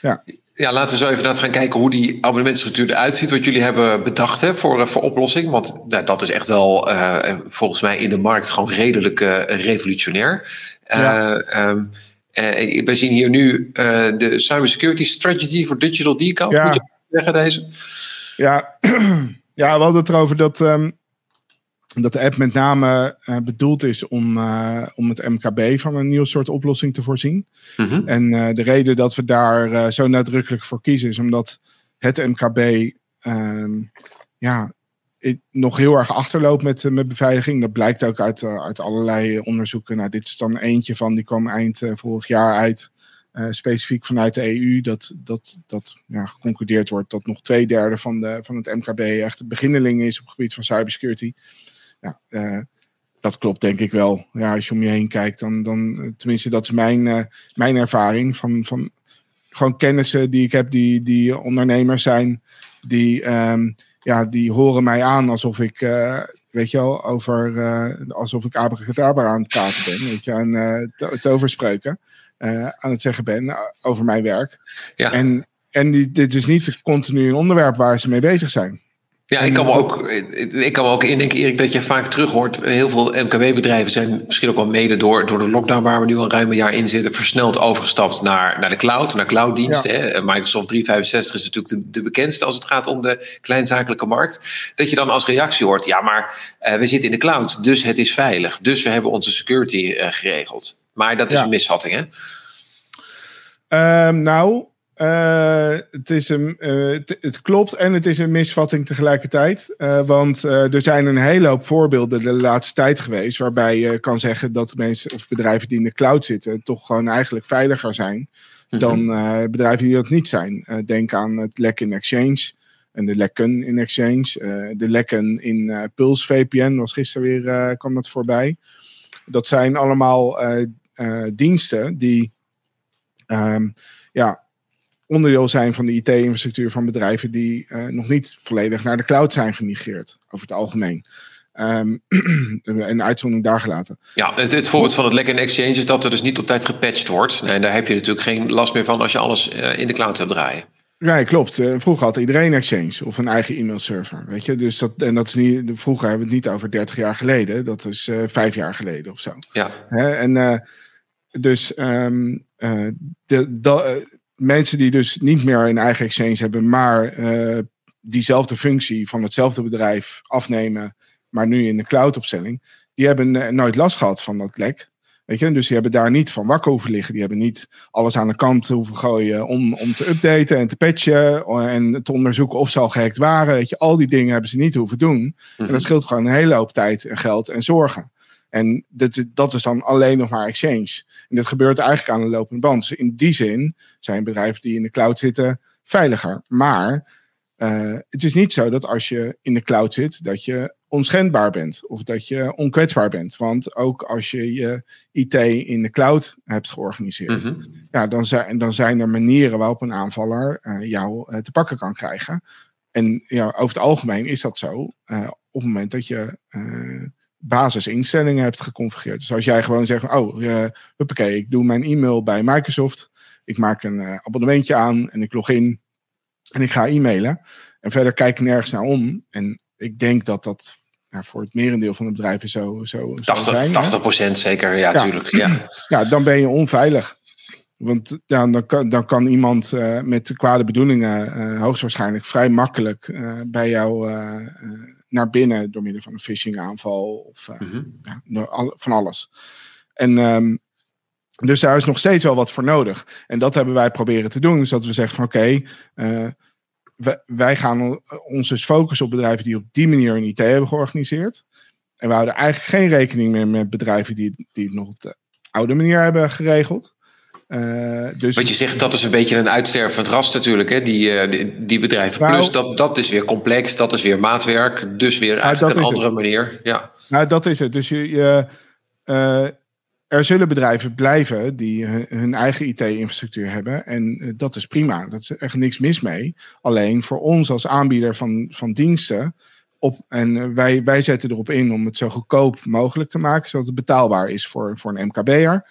ja. Ja, laten we zo even naar gaan kijken hoe die abonnementstructuur eruit ziet. Wat jullie hebben bedacht hè, voor, voor oplossing. Want nou, dat is echt wel uh, volgens mij in de markt gewoon redelijk uh, revolutionair. Ja. Uh, uh, we zien hier nu uh, de Cybersecurity Strategy for Digital Decount. Ja. Moet je zeggen deze? Ja. ja, we hadden het erover dat, um, dat de app met name uh, bedoeld is om, om het MKB van een nieuw soort oplossing te voorzien. Mm -hmm. En de reden dat we daar zo nadrukkelijk voor kiezen is omdat het MKB ehm, ja, nog heel erg achterloopt met, met beveiliging. Dat blijkt ook uit, uit allerlei onderzoeken. Nou, dit is dan eentje van, die kwam eind vorig jaar uit. specifiek vanuit de EU, dat, dat, dat ja, geconcludeerd wordt dat nog twee derde van, de, van het MKB echt beginneling is op het gebied van cybersecurity. Ja, dat klopt denk ik wel. Ja, als je om je heen kijkt, dan, dan tenminste, dat is mijn, mijn ervaring van, van gewoon kennissen die ik heb, die, die ondernemers zijn, die, um, ja, die horen mij aan alsof ik, uh, weet je wel, over, uh, alsof ik abracadabra aan het praten ben, weet je, en uh, toverspreuken aan het zeggen ben over mijn werk. Ja. En, en die, dit is niet continu een onderwerp waar ze mee bezig zijn. Ja, ik kan, me ook, ik kan me ook indenken, Erik, dat je vaak terug hoort. Heel veel MKB-bedrijven zijn misschien ook wel mede door, door de lockdown waar we nu al ruim een jaar in zitten, versneld overgestapt naar, naar de cloud, naar clouddiensten. Microsoft 365 is natuurlijk de, de, bekendste als het gaat om de kleinzakelijke markt. Dat je dan als reactie hoort, ja, maar uh, we zitten in de cloud, dus het is veilig. Dus we hebben onze security uh, geregeld. Maar dat is een misvatting, hè? Um, nou, uh, het, is een, uh, het, klopt en het is een misvatting tegelijkertijd. Uh, want er zijn een hele hoop voorbeelden de laatste tijd geweest. waarbij je kan zeggen dat mensen of bedrijven die in de cloud zitten. toch gewoon eigenlijk veiliger zijn. Mhm. dan bedrijven die dat niet zijn. denk aan het lek in Exchange. En de lekken in Exchange. de lekken in Pulse VPN was gisteren weer kwam dat voorbij. Dat zijn allemaal diensten die. Um, ja, onderdeel zijn van de IT-infrastructuur van bedrijven die uh, nog niet volledig naar de cloud zijn gemigreerd, over het algemeen. Um, en de uitzondering daar gelaten. Ja, het, het voorbeeld van het lek in Exchange is dat er dus niet op tijd gepatcht wordt. En daar heb je natuurlijk geen last meer van als je alles uh, in de cloud hebt draaien. Ja, klopt. Uh, vroeger had iedereen Exchange of een eigen e-mailserver. Weet je, dus dat, en dat is niet, vroeger hebben we het niet over 30 jaar geleden, dat is vijf jaar geleden of zo. Ja. Hè? En dus um, de, de, mensen die dus niet meer een eigen exchange hebben, maar uh, diezelfde functie van hetzelfde bedrijf afnemen, maar nu in de cloud-opstelling, die hebben uh, nooit last gehad van dat lek. Weet je? Dus die hebben daar niet van wakker hoeven liggen. Die hebben niet alles aan de kant hoeven gooien om, om te updaten en te patchen en te onderzoeken of ze al gehackt waren. Weet je? Al die dingen hebben ze niet hoeven doen. En dat mhm. scheelt gewoon een hele hoop tijd en geld en zorgen. En dat, dat is dan alleen nog maar Exchange. En dat gebeurt eigenlijk aan de lopende band. Dus in die zin zijn bedrijven die in de cloud zitten veiliger. Maar uh, het is niet zo dat als je in de cloud zit, dat je onschendbaar bent of dat je onkwetsbaar bent. Want ook als je je IT in de cloud hebt georganiseerd, mhm. ja, dan, zijn, dan zijn er manieren waarop een aanvaller uh, jou uh, te pakken kan krijgen. En ja, over het algemeen is dat zo. op het moment dat je basisinstellingen hebt geconfigureerd. Dus als jij gewoon zegt, oh, uh, huppakee, ik doe mijn e-mail bij Microsoft. Ik maak een uh, abonnementje aan en ik log in en ik ga e-mailen. En verder kijk ik nergens naar om. En ik denk dat dat nou, voor het merendeel van de bedrijven zo, zo 80, zijn. 80 procent zeker, ja, natuurlijk. Ja. ja, dan ben je onveilig. Want ja, dan, kan, dan kan iemand uh, met kwade bedoelingen hoogstwaarschijnlijk vrij makkelijk bij jou naar binnen door middel van een phishing aanval of uh, mm ja, van alles. En um, dus daar is nog steeds wel wat voor nodig. En dat hebben wij proberen te doen. Dus dat we zeggen van oké, okay, uh, wij gaan ons dus focussen op bedrijven die op die manier een IT hebben georganiseerd. En we houden eigenlijk geen rekening meer met bedrijven die, die het nog op de oude manier hebben geregeld. Uh, dus, Wat je zegt, dat is een beetje een uitstervend ras natuurlijk, hè? Die, uh, die, die, bedrijven. Nou, Plus, dat, dat is weer complex, dat is weer maatwerk, dus weer eigenlijk een andere manier. Ja. Nou, dat is het. Dus je, je uh, er zullen bedrijven blijven die hun eigen IT-infrastructuur hebben. En dat is prima, dat is echt niks mis mee. Alleen voor ons als aanbieder van, van diensten... Op, en wij, wij zetten erop in om het zo goedkoop mogelijk te maken, zodat het betaalbaar is voor, voor een MKB'er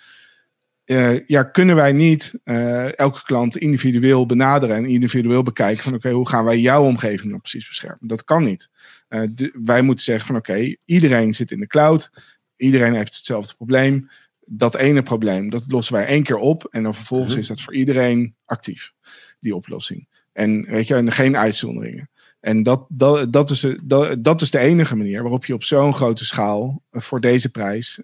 uh, ja, kunnen wij niet uh, elke klant individueel benaderen en individueel bekijken van oké, hoe gaan wij jouw omgeving nou precies beschermen? Dat kan niet. Uh, wij moeten zeggen van oké, iedereen zit in de cloud, iedereen heeft hetzelfde probleem. Dat ene probleem, dat lossen wij één keer op en dan vervolgens mhm. is dat voor iedereen actief, die oplossing. En weet je, en geen uitzonderingen. En dat, dat, dat, is, dat, dat is de enige manier waarop je op zo'n grote schaal voor deze prijs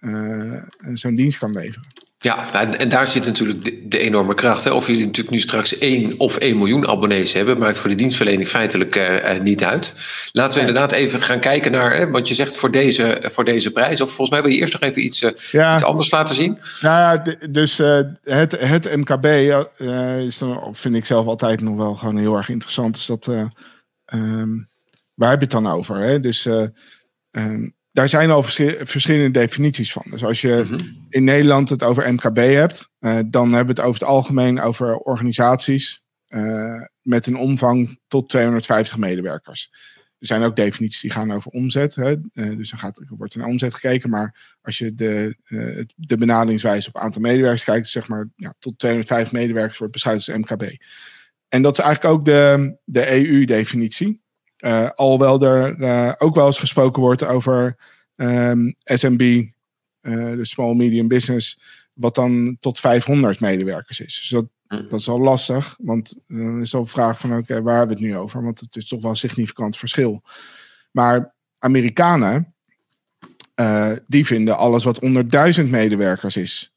zo'n dienst kan leveren. Ja, nou, en daar zit natuurlijk de, de enorme kracht. Hè. Of jullie natuurlijk nu straks 1 of 1 miljoen abonnees hebben, maakt voor de dienstverlening feitelijk uh, niet uit. Laten we inderdaad even gaan kijken naar, hè, want je zegt voor deze, voor deze prijs, of volgens mij wil je eerst nog even iets, uh, iets anders laten zien. Nou ja, dus het, het MKB is dan, vind ik zelf altijd nog wel gewoon heel erg interessant. Dus dat, um, waar heb je het dan over? Hè? Dus um, daar zijn al verschillende definities van. Dus als je mhm. in Nederland het over MKB hebt, uh, dan hebben we het over het algemeen over organisaties uh, met een omvang tot 250 medewerkers. Er zijn ook definities die gaan over omzet. Hè? Uh, dus dan gaat, er wordt naar omzet gekeken. Maar als je de, de benaderingswijze op aantal medewerkers kijkt, zeg maar ja, tot 250 medewerkers wordt beschouwd als MKB. En dat is eigenlijk ook de, de EU-definitie. Uh, alhoewel er uh, ook wel eens gesproken wordt over um, ehm, SMB, uh, eh, de Small Medium Business, wat dan tot 500 medewerkers is. Dus dat, mm. dat is al lastig, want dan is al de vraag van oké, waar hebben we het nu over? Want het is toch wel een significant verschil. Maar Amerikanen, die vinden alles wat onder 1000 medewerkers is.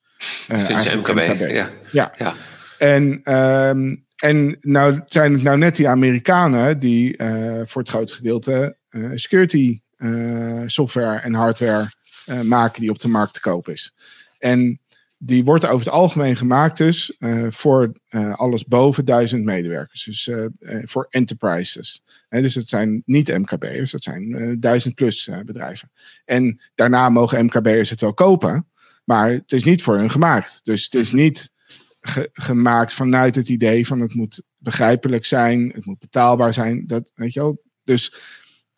Uh, MKB, MKB. Ja. ja. ja. En um, en nou zijn het nou net die Amerikanen die uh, voor het grootste gedeelte uh, security uh, software en hardware maken die op de markt te koop is. En die wordt over het algemeen gemaakt dus voor alles boven duizend medewerkers. Dus voor enterprises. dus het zijn niet MKB'ers, dat zijn duizend plus bedrijven. En daarna mogen MKB'ers het wel kopen, maar het is niet voor hun gemaakt. Dus het is niet gemaakt vanuit het idee van het moet begrijpelijk zijn, het moet betaalbaar zijn. Dat, weet je wel? Dus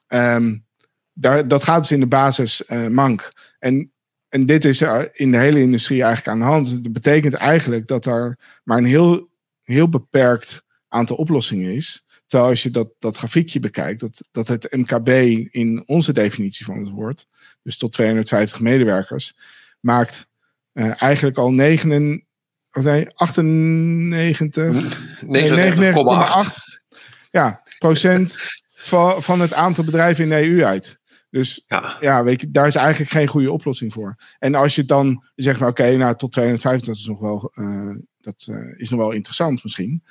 um, daar, dat gaat dus in de basis uh, mank. En, en dit is in de hele industrie eigenlijk aan de hand. Dat betekent eigenlijk dat er maar een heel, heel beperkt aantal oplossingen is. Terwijl als je dat, dat grafiekje bekijkt, dat, dat het MKB in onze definitie van het woord, dus tot 250 medewerkers, maakt uh, eigenlijk al 9, of nee, 98, 99,8 ja, procent van, van het aantal bedrijven in de EU uit. Dus ja. ja, weet je, daar is eigenlijk geen goede oplossing voor. En als je dan zegt, nou, oké, nou tot 250, dat is nog wel, uh, dat uh, is nog wel interessant misschien.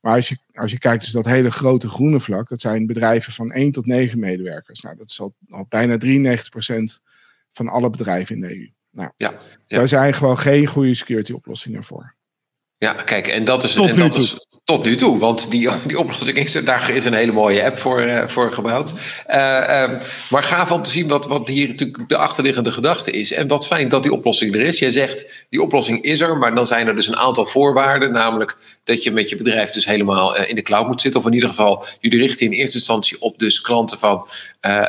Maar als je, als je kijkt, dus dat hele grote groene vlak, dat zijn bedrijven van 1 tot 9 medewerkers. Nou, dat is al, al bijna 93% van alle bedrijven in de EU. Nou, ja, daar zijn gewoon geen goede security oplossingen voor. Ja, kijk, en dat is. Tot en dat is tot nu toe, want die, die oplossing is er. Daar is een hele mooie app voor, uh, voor gebouwd. Uh, um, maar gaaf om te zien wat, wat hier natuurlijk de achterliggende gedachte is. En wat fijn dat die oplossing er is. Jij zegt, die oplossing is er, maar dan zijn er dus een aantal voorwaarden. Namelijk dat je met je bedrijf dus helemaal uh, in de cloud moet zitten. Of in ieder geval, jullie richten in eerste instantie op dus klanten van,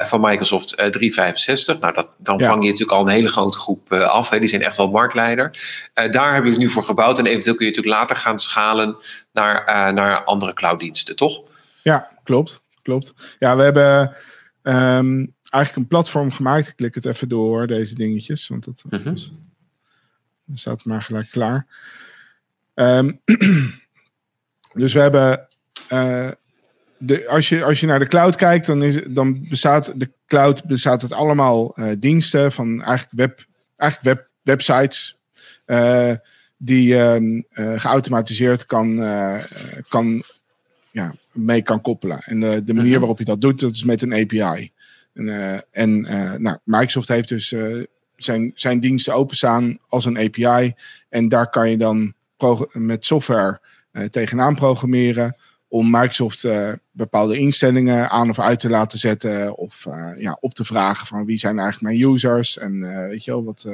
van Microsoft 365. Nou, dat, dan vang je natuurlijk al een hele grote groep af. Hè. Die zijn echt wel marktleider. daar heb je het nu voor gebouwd. En eventueel kun je natuurlijk later gaan schalen naar, uh, naar andere clouddiensten, toch? Ja, klopt. klopt. Ja, we hebben um, eigenlijk een platform gemaakt. Ik klik het even door, deze dingetjes. Want dat mm -hmm. staat maar gelijk klaar. Um, dus we hebben. Uh, de, als, je, als je naar de cloud kijkt, dan, is, dan bestaat de cloud bestaat het allemaal uh, diensten van eigenlijk, web, eigenlijk web, websites. Uh, die um, uh, geautomatiseerd kan, uh, kan, ja, mee kan koppelen. En de, de manier mhm. waarop je dat doet, dat is met een API. En, en nou, Microsoft heeft dus zijn, zijn diensten openstaan als een API. En daar kan je dan met software tegenaan programmeren om Microsoft bepaalde instellingen aan of uit te laten zetten. Of ja, op te vragen van wie zijn eigenlijk mijn users. En weet je wel, wat,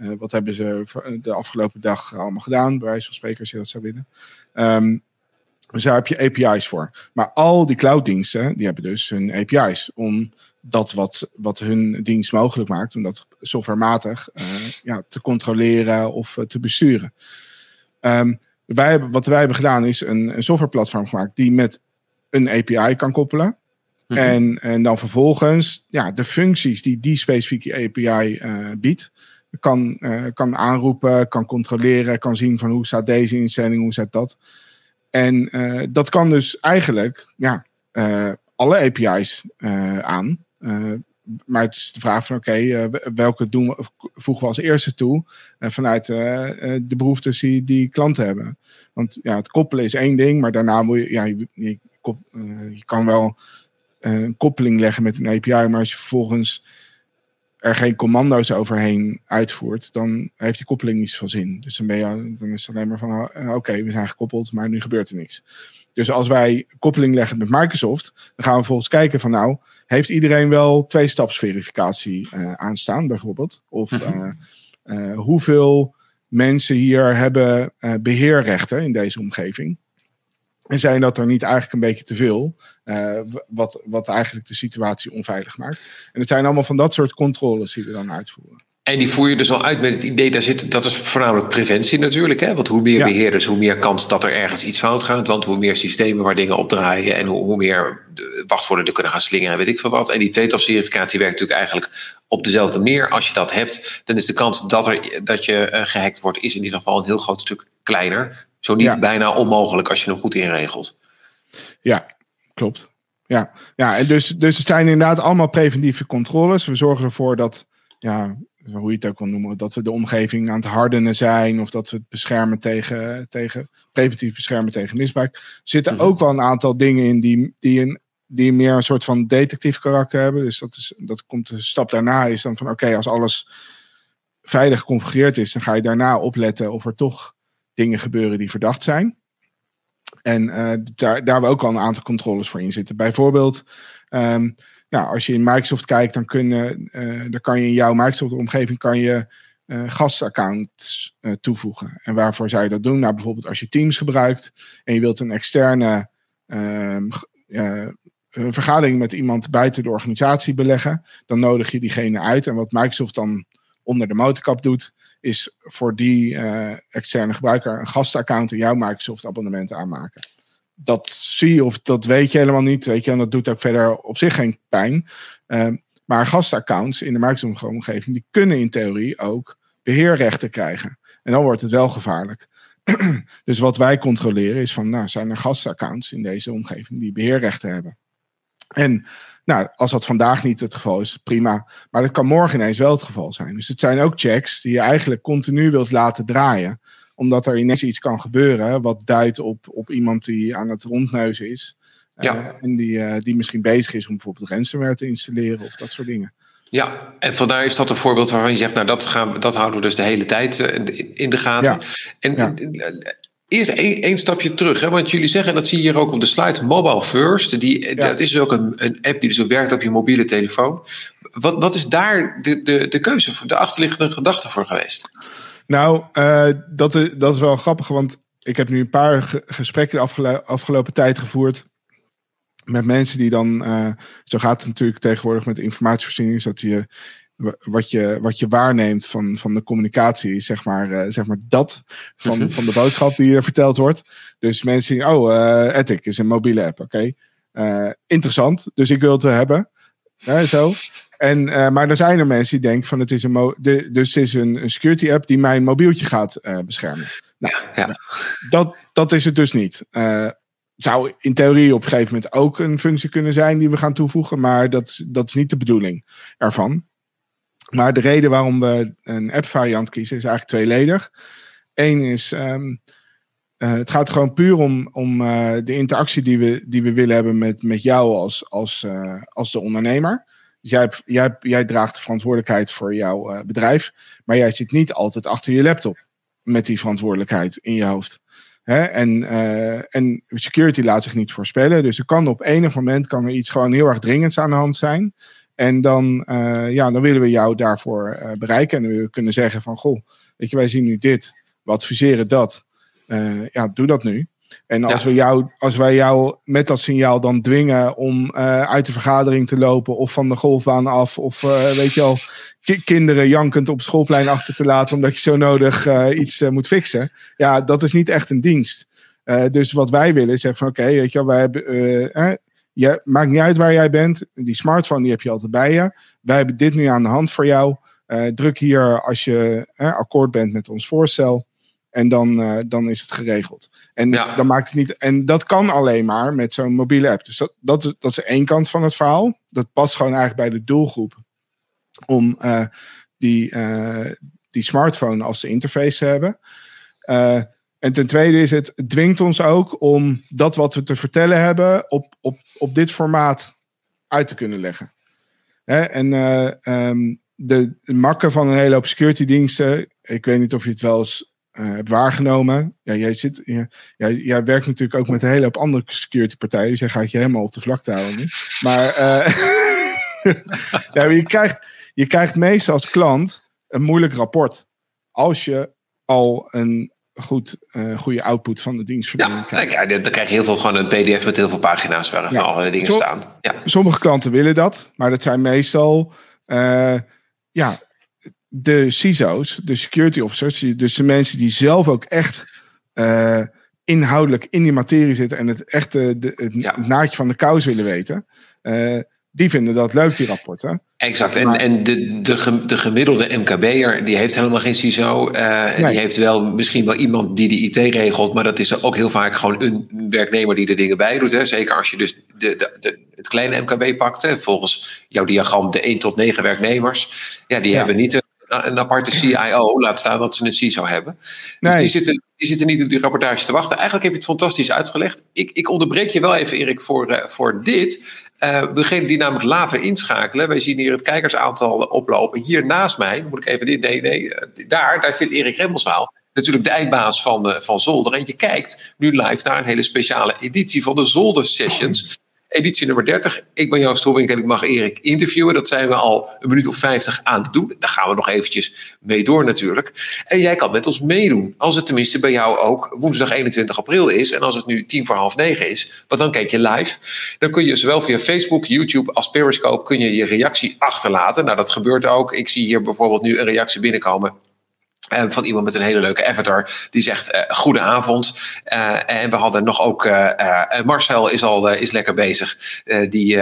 uh, wat hebben ze de afgelopen dag allemaal gedaan, bij wijze van spreken, als je dat zou willen. Um, dus daar heb je API's voor. Maar al die clouddiensten, die hebben dus hun API's om dat wat, wat hun dienst mogelijk maakt, om dat softwarematig uh, ja, te controleren of uh, te besturen. Um, wij hebben, wat wij hebben gedaan is een, een softwareplatform gemaakt die met een API kan koppelen. Mm -hmm. en, en dan vervolgens ja, de functies die die specifieke API uh, biedt, kan, uh, kan aanroepen, kan controleren, kan zien van hoe staat deze instelling, hoe staat dat. En uh, dat kan dus eigenlijk ja, uh, alle API's aan. maar het is de vraag van oké, welke doen we, voegen we als eerste toe vanuit de behoeftes die, die klanten hebben. Want ja, het koppelen is één ding, maar daarna moet je, ja, je kan wel een koppeling leggen met een API, maar als je vervolgens er geen commando's overheen uitvoert, dan heeft die koppeling niet zoveel zin. Dus dan, ben je, dan is het alleen maar van, uh, oké, we zijn gekoppeld, maar nu gebeurt er niks. Dus als wij koppeling leggen met Microsoft, dan gaan we volgens kijken van, nou, heeft iedereen wel twee-stapsverificatie uh, aanstaan, bijvoorbeeld? Of uh, hoeveel mensen hier hebben beheerrechten in deze omgeving? En zijn dat er niet eigenlijk een beetje te veel, uh, wat, wat eigenlijk de situatie onveilig maakt. En het zijn allemaal van dat soort controles die we dan uitvoeren. En die voer je dus al uit met het idee, daar zit, dat is voornamelijk preventie natuurlijk. Hè? Want hoe meer beheerders, hoe meer kans dat er ergens iets fout gaat. Want hoe meer systemen waar dingen op draaien en hoe, hoe meer wachtwoorden er kunnen gaan slingeren, weet ik veel wat. En die tweetapsverificatie werkt natuurlijk eigenlijk op dezelfde manier. Als je dat hebt, dan is de kans dat, er, dat je uh, gehackt wordt, is in ieder geval een heel groot stuk kleiner. Zo niet bijna onmogelijk als je hem goed inregelt. Ja, klopt. Ja, ja en dus, dus het zijn inderdaad allemaal preventieve controles. We zorgen ervoor dat, ja, hoe je het ook wil noemen, dat we de omgeving aan het hardenen zijn. Of dat we het beschermen tegen, tegen preventief beschermen tegen misbruik. Er zitten mhm. ook wel een aantal dingen in die, die, een, die meer een soort van detectief karakter hebben. Dus dat, is, dat komt de stap daarna, is dan van oké, als alles veilig geconfigureerd is, dan ga je daarna opletten of er toch dingen gebeuren die verdacht zijn. En uh, daar, daar we ook al een aantal controles voor in zitten. Bijvoorbeeld, um, nou, als je in Microsoft kijkt, dan, kun, uh, dan kan je in jouw Microsoft-omgeving kan je uh, gastaccounts toevoegen. En waarvoor zou je dat doen? Nou, bijvoorbeeld als je Teams gebruikt en je wilt een externe ehm, vergadering met iemand buiten de organisatie beleggen, dan nodig je diegene uit. En wat Microsoft dan onder de motorkap doet, is voor die uh, externe gebruiker een gastaccount in jouw Microsoft abonnement aanmaken. Dat zie je of dat weet je helemaal niet, weet je, en dat doet ook verder op zich geen pijn. Uh, maar gastaccounts in de Microsoft omgeving, die kunnen in theorie ook beheerrechten krijgen. En dan wordt het wel gevaarlijk. dus wat wij controleren is van, nou, zijn er gastaccounts in deze omgeving die beheerrechten hebben? En nou, als dat vandaag niet het geval is, prima. Maar dat kan morgen ineens wel het geval zijn. Dus het zijn ook checks die je eigenlijk continu wilt laten draaien. Omdat er ineens iets kan gebeuren wat duidt op, op iemand die aan het rondneuzen is. Eh, ja. en die, uh, die misschien bezig is om bijvoorbeeld ransomware te installeren of dat soort dingen. Ja, en vandaar is dat een voorbeeld waarvan je zegt, nou dat, gaan, dat houden we dus de hele tijd uh, in de gaten. Ja. En ja. Eerst één, stapje terug, hè? want jullie zeggen, dat zie je hier ook op de slide, mobile first. Die, Dat is dus ook een, een, app die dus ook werkt op je mobiele telefoon. Wat, wat is daar de, de, de keuze, de achterliggende gedachte voor geweest? Nou, uh, dat, is, dat is wel grappig, want ik heb nu een paar gesprekken de afgelo afgelopen tijd gevoerd met mensen die dan, uh, zo gaat het natuurlijk tegenwoordig met informatievoorziening, dat je wat je, wat je waarneemt van, van de communicatie, zeg maar, uh, zeg maar dat van, mhm. van de boodschap die er verteld wordt. Dus mensen zien, oh, uh, Ethic is een mobiele app, oké. Okay. Uh, interessant, dus ik wil het hebben. zo. En, maar er zijn er mensen die denken van het is een, de, dus het is een, een security app die mijn mobieltje gaat beschermen. Nou, ja, ja. Dat, dat is het dus niet zou in theorie op een gegeven moment ook een functie kunnen zijn die we gaan toevoegen, maar dat, dat is niet de bedoeling ervan. Maar de reden waarom we een app variant kiezen is eigenlijk tweeledig. Eén is, um, uh, het gaat gewoon puur om, om uh, de interactie die we, die we willen hebben met, met jou als, als, uh, als de ondernemer. Dus jij, jij, jij draagt de verantwoordelijkheid voor jouw bedrijf, maar jij zit niet altijd achter je laptop met die verantwoordelijkheid in je hoofd. Hè? En, en security laat zich niet voorspellen, dus er kan op enig moment kan er iets gewoon heel erg dringends aan de hand zijn. En dan, uh, ja, dan willen we jou daarvoor uh, bereiken. En we kunnen zeggen van, goh, weet je, wij zien nu dit. We adviseren dat. Uh, ja, doe dat nu. En als, we jou, als wij jou met dat signaal dan dwingen om uit de vergadering te lopen of van de golfbaan af of weet je al, kinderen jankend op het schoolplein achter te laten omdat je zo nodig iets moet fixen. Ja, dat is niet echt een dienst. dus wat wij willen is zeggen van oké, weet je wel, wij hebben, je, maakt niet uit waar jij bent. Die smartphone die heb je altijd bij je. Wij hebben dit nu aan de hand voor jou. Uh, druk hier als je uh, akkoord bent met ons voorstel. En dan, dan is het geregeld. En, dan maakt het niet, en dat kan alleen maar met zo'n mobiele app. Dus dat, dat, dat is één kant van het verhaal. Dat past gewoon eigenlijk bij de doelgroep. Om die, die smartphone als de interface te hebben. En ten tweede is het, het dwingt ons ook om dat wat we te vertellen hebben op, op, op dit formaat uit te kunnen leggen. Hè? En uh, de, de makken van een hele hoop security diensten, ik weet niet of je het wel eens uh, hebt waargenomen. Ja, jij, zit, ja, jij, werkt natuurlijk ook met een hele hoop andere security partijen, dus jij gaat je helemaal op de vlakte houden nu. Maar je, krijgt, je krijgt meestal als klant een moeilijk rapport. Als je al een goed, uh, goede output van de dienstverlening ja, Ja, dan krijg je heel veel gewoon een pdf met heel veel pagina's waar ja. allerlei dingen staan. Ja. Sommige klanten willen dat, maar dat zijn meestal uh, ja, de CISO's, de security officers, dus de mensen die zelf ook echt uh, inhoudelijk in die materie zitten en het echte de, het naadje van de kous willen weten die vinden dat leuk, die rapporten. Exact. En, en de, de, de gemiddelde MKB'er, die heeft helemaal geen CISO. Uh, Die heeft wel misschien wel iemand die de IT regelt. Maar dat is ook heel vaak gewoon een werknemer die er dingen bij doet. Hè. Zeker als je dus de, de, de, het kleine MKB pakt. Hè. Volgens jouw diagram de 1 tot 9 werknemers. Ja, die hebben niet een aparte CIO, laat staan dat ze een CISO hebben. Dus die zitten, die zitten niet op die rapportage te wachten. Eigenlijk heb je het fantastisch uitgelegd. Ik, ik onderbreek je wel even, Erik, voor, uh, voor dit. Uh, degene die namelijk later inschakelen, wij zien hier het kijkersaantal oplopen. Hier naast mij, moet ik even dit, nee, nee, eh, daar, daar zit Erik Remmelswaal natuurlijk de eindbaas van, van Zolder. En je kijkt nu live naar een hele speciale editie van de Zolder Sessions editie nummer 30. Ik ben Joost Robbing en ik mag Erik interviewen. Dat zijn we al een minuut of 50 aan het doen. Daar gaan we nog eventjes mee door natuurlijk. En jij kan met ons meedoen. Als het tenminste bij jou ook woensdag 21 april is. En als het nu tien voor half negen is. Want dan kijk je live. Dan kun je zowel via Facebook, YouTube als Periscope kun je je reactie achterlaten. Nou dat gebeurt ook. Ik zie hier bijvoorbeeld nu een reactie binnenkomen uh, van iemand met een hele leuke avatar. Die zegt uh, goedenavond. Uh, en we hadden nog ook Marcel is al is lekker bezig. die,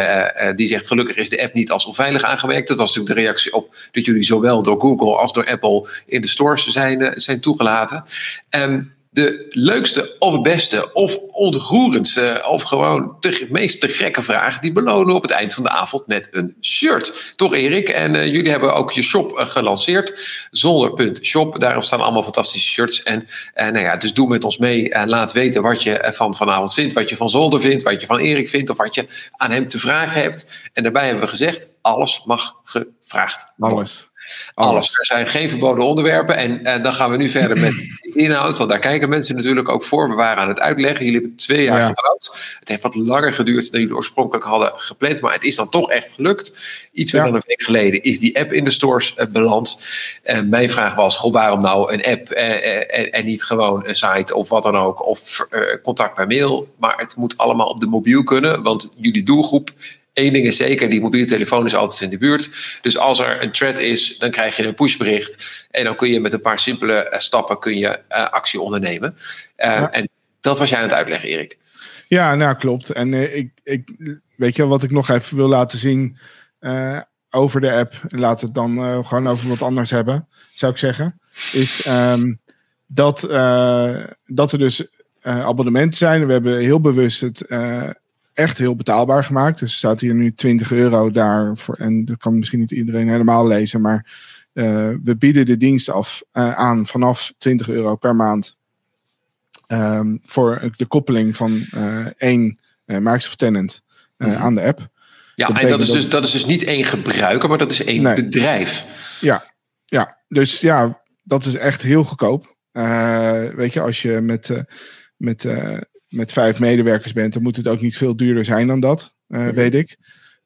die zegt gelukkig is de app niet als onveilig aangewerkt. Dat was natuurlijk de reactie op dat jullie zowel door Google als door Apple in de stores zijn, zijn toegelaten. Um, de leukste of beste of ontroerendste of gewoon de meest te gekke vraag, die belonen op het eind van de avond met een shirt. Toch Erik? En uh, jullie hebben ook je shop uh, gelanceerd, zonder.shop. Daarop staan allemaal fantastische shirts. En uh, nou ja, dus doe met ons mee en laat weten wat je van vanavond vindt, wat je van Zolder vindt, wat je van Erik vindt of wat je aan hem te vragen hebt. En daarbij hebben we gezegd, alles mag gevraagd worden. Alles. Alles. Er zijn geen verboden onderwerpen. En, en dan gaan we nu verder met de inhoud. Want daar kijken mensen natuurlijk ook voor. We waren aan het uitleggen. Jullie hebben twee jaar ja. gebouwd. Het heeft wat langer geduurd dan jullie oorspronkelijk hadden gepland. Maar het is dan toch echt gelukt. Iets meer dan een week geleden is die app in de stores uh, beland. En mijn vraag was: goh, waarom nou een app uh, en niet gewoon een site of wat dan ook? Of contact per mail. Maar het moet allemaal op de mobiel kunnen. Want jullie doelgroep Eén ding is zeker, die mobiele telefoon is altijd in de buurt. Dus als er een thread is, dan krijg je een pushbericht. En dan kun je met een paar simpele uh, stappen kun je, uh, actie ondernemen. Uh, ja. En dat was jij aan het uitleggen, Erik. Ja, nou klopt. En ik, ik, weet je wat ik nog even wil laten zien over de app. Laat het dan gewoon over wat anders hebben, zou ik zeggen. Is um, dat, dat er dus abonnementen zijn. We hebben heel bewust het echt heel betaalbaar gemaakt. Dus staat hier nu 20 euro daar. Voor, en dat kan misschien niet iedereen helemaal lezen. Maar uh, we bieden de dienst af uh, aan vanaf 20 euro per maand. Um, voor de koppeling van uh, één Microsoft Tenant -hmm. aan de app. Ja, dat en dat is, dus, dat is dus niet één gebruiker, maar dat is één nee. bedrijf. Ja, ja, dus ja, dat is echt heel goedkoop. weet je, als je met, met met vijf medewerkers bent, dan moet het ook niet veel duurder zijn dan dat, uh, weet ik.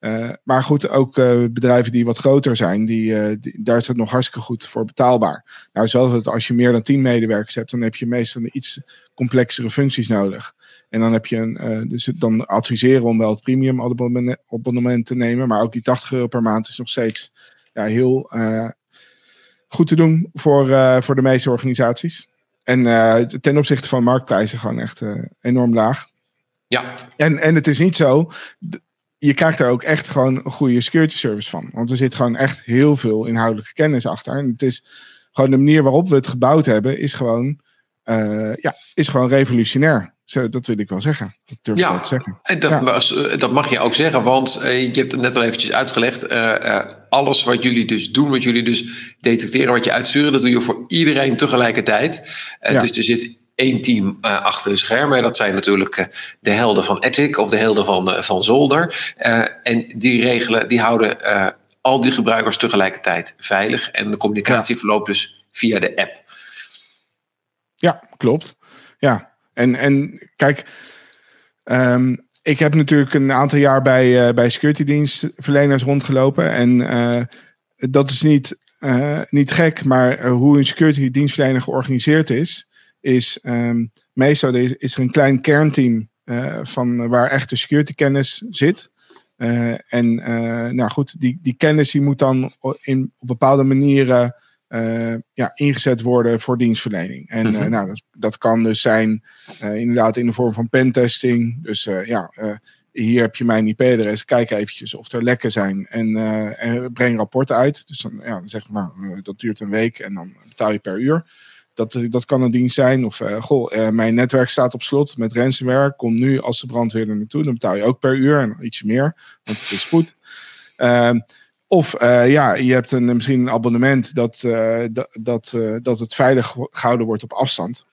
Uh, maar goed, ook uh, bedrijven die wat groter zijn, die, die, daar is het nog hartstikke goed voor betaalbaar. Nou, zoals het als je meer dan tien medewerkers hebt, dan heb je meestal iets complexere functies nodig. En dan heb je een, dus dan adviseren om wel het premium abonnement te nemen, maar ook die 80 euro per maand is nog steeds ja, heel goed te doen voor, voor de meeste organisaties. En uh, ten opzichte van marktprijzen gewoon echt uh, enorm laag. Ja. En, en het is niet zo. Je krijgt daar ook echt gewoon een goede security service van. Want er zit gewoon echt heel veel inhoudelijke kennis achter. En het is gewoon de manier waarop we het gebouwd hebben, is gewoon ja, is gewoon revolutionair. Dat wil ik wel zeggen. Dat durf ja, ik wel te zeggen. En dat, ja. dat mag je ook zeggen, want je hebt het net al eventjes uitgelegd. alles wat jullie dus doen, wat jullie dus detecteren, wat je uitsturen, dat doe je voor iedereen tegelijkertijd. Ja. Dus er zit één team achter de schermen. Dat zijn natuurlijk de helden van Ethic of de helden van, van Zolder. en die regelen, die houden al die gebruikers tegelijkertijd veilig. En de communicatie ja. verloopt dus via de app. Ja, klopt. Ja, en, en kijk, um, ik heb natuurlijk een aantal jaar bij, bij security dienstverleners rondgelopen. En dat is niet, niet gek, maar hoe een security dienstverlener georganiseerd is is um, meestal is, is, er een klein kernteam van waar echte security kennis zit. En nou goed, die, die kennis die moet dan in, op bepaalde manieren ja, ingezet worden voor dienstverlening. En mm -hmm. nou, dat, dat kan dus zijn inderdaad in de vorm van pentesting. Dus ja, hier heb je mijn IP-adres, kijk eventjes of er lekken zijn en, en breng rapporten uit. Dus dan, ja, dan zeg je, nou, dat duurt een week en dan betaal je per uur. Dat, dat kan een dienst zijn. Of goh, mijn netwerk staat op slot met ransomware. Kom nu als de brandweer er naartoe. Dan betaal je ook per uur en ietsje meer, want het is spoed. Of uh, ja, je hebt een, misschien een abonnement dat, dat, dat, dat het veilig gehouden wordt op afstand.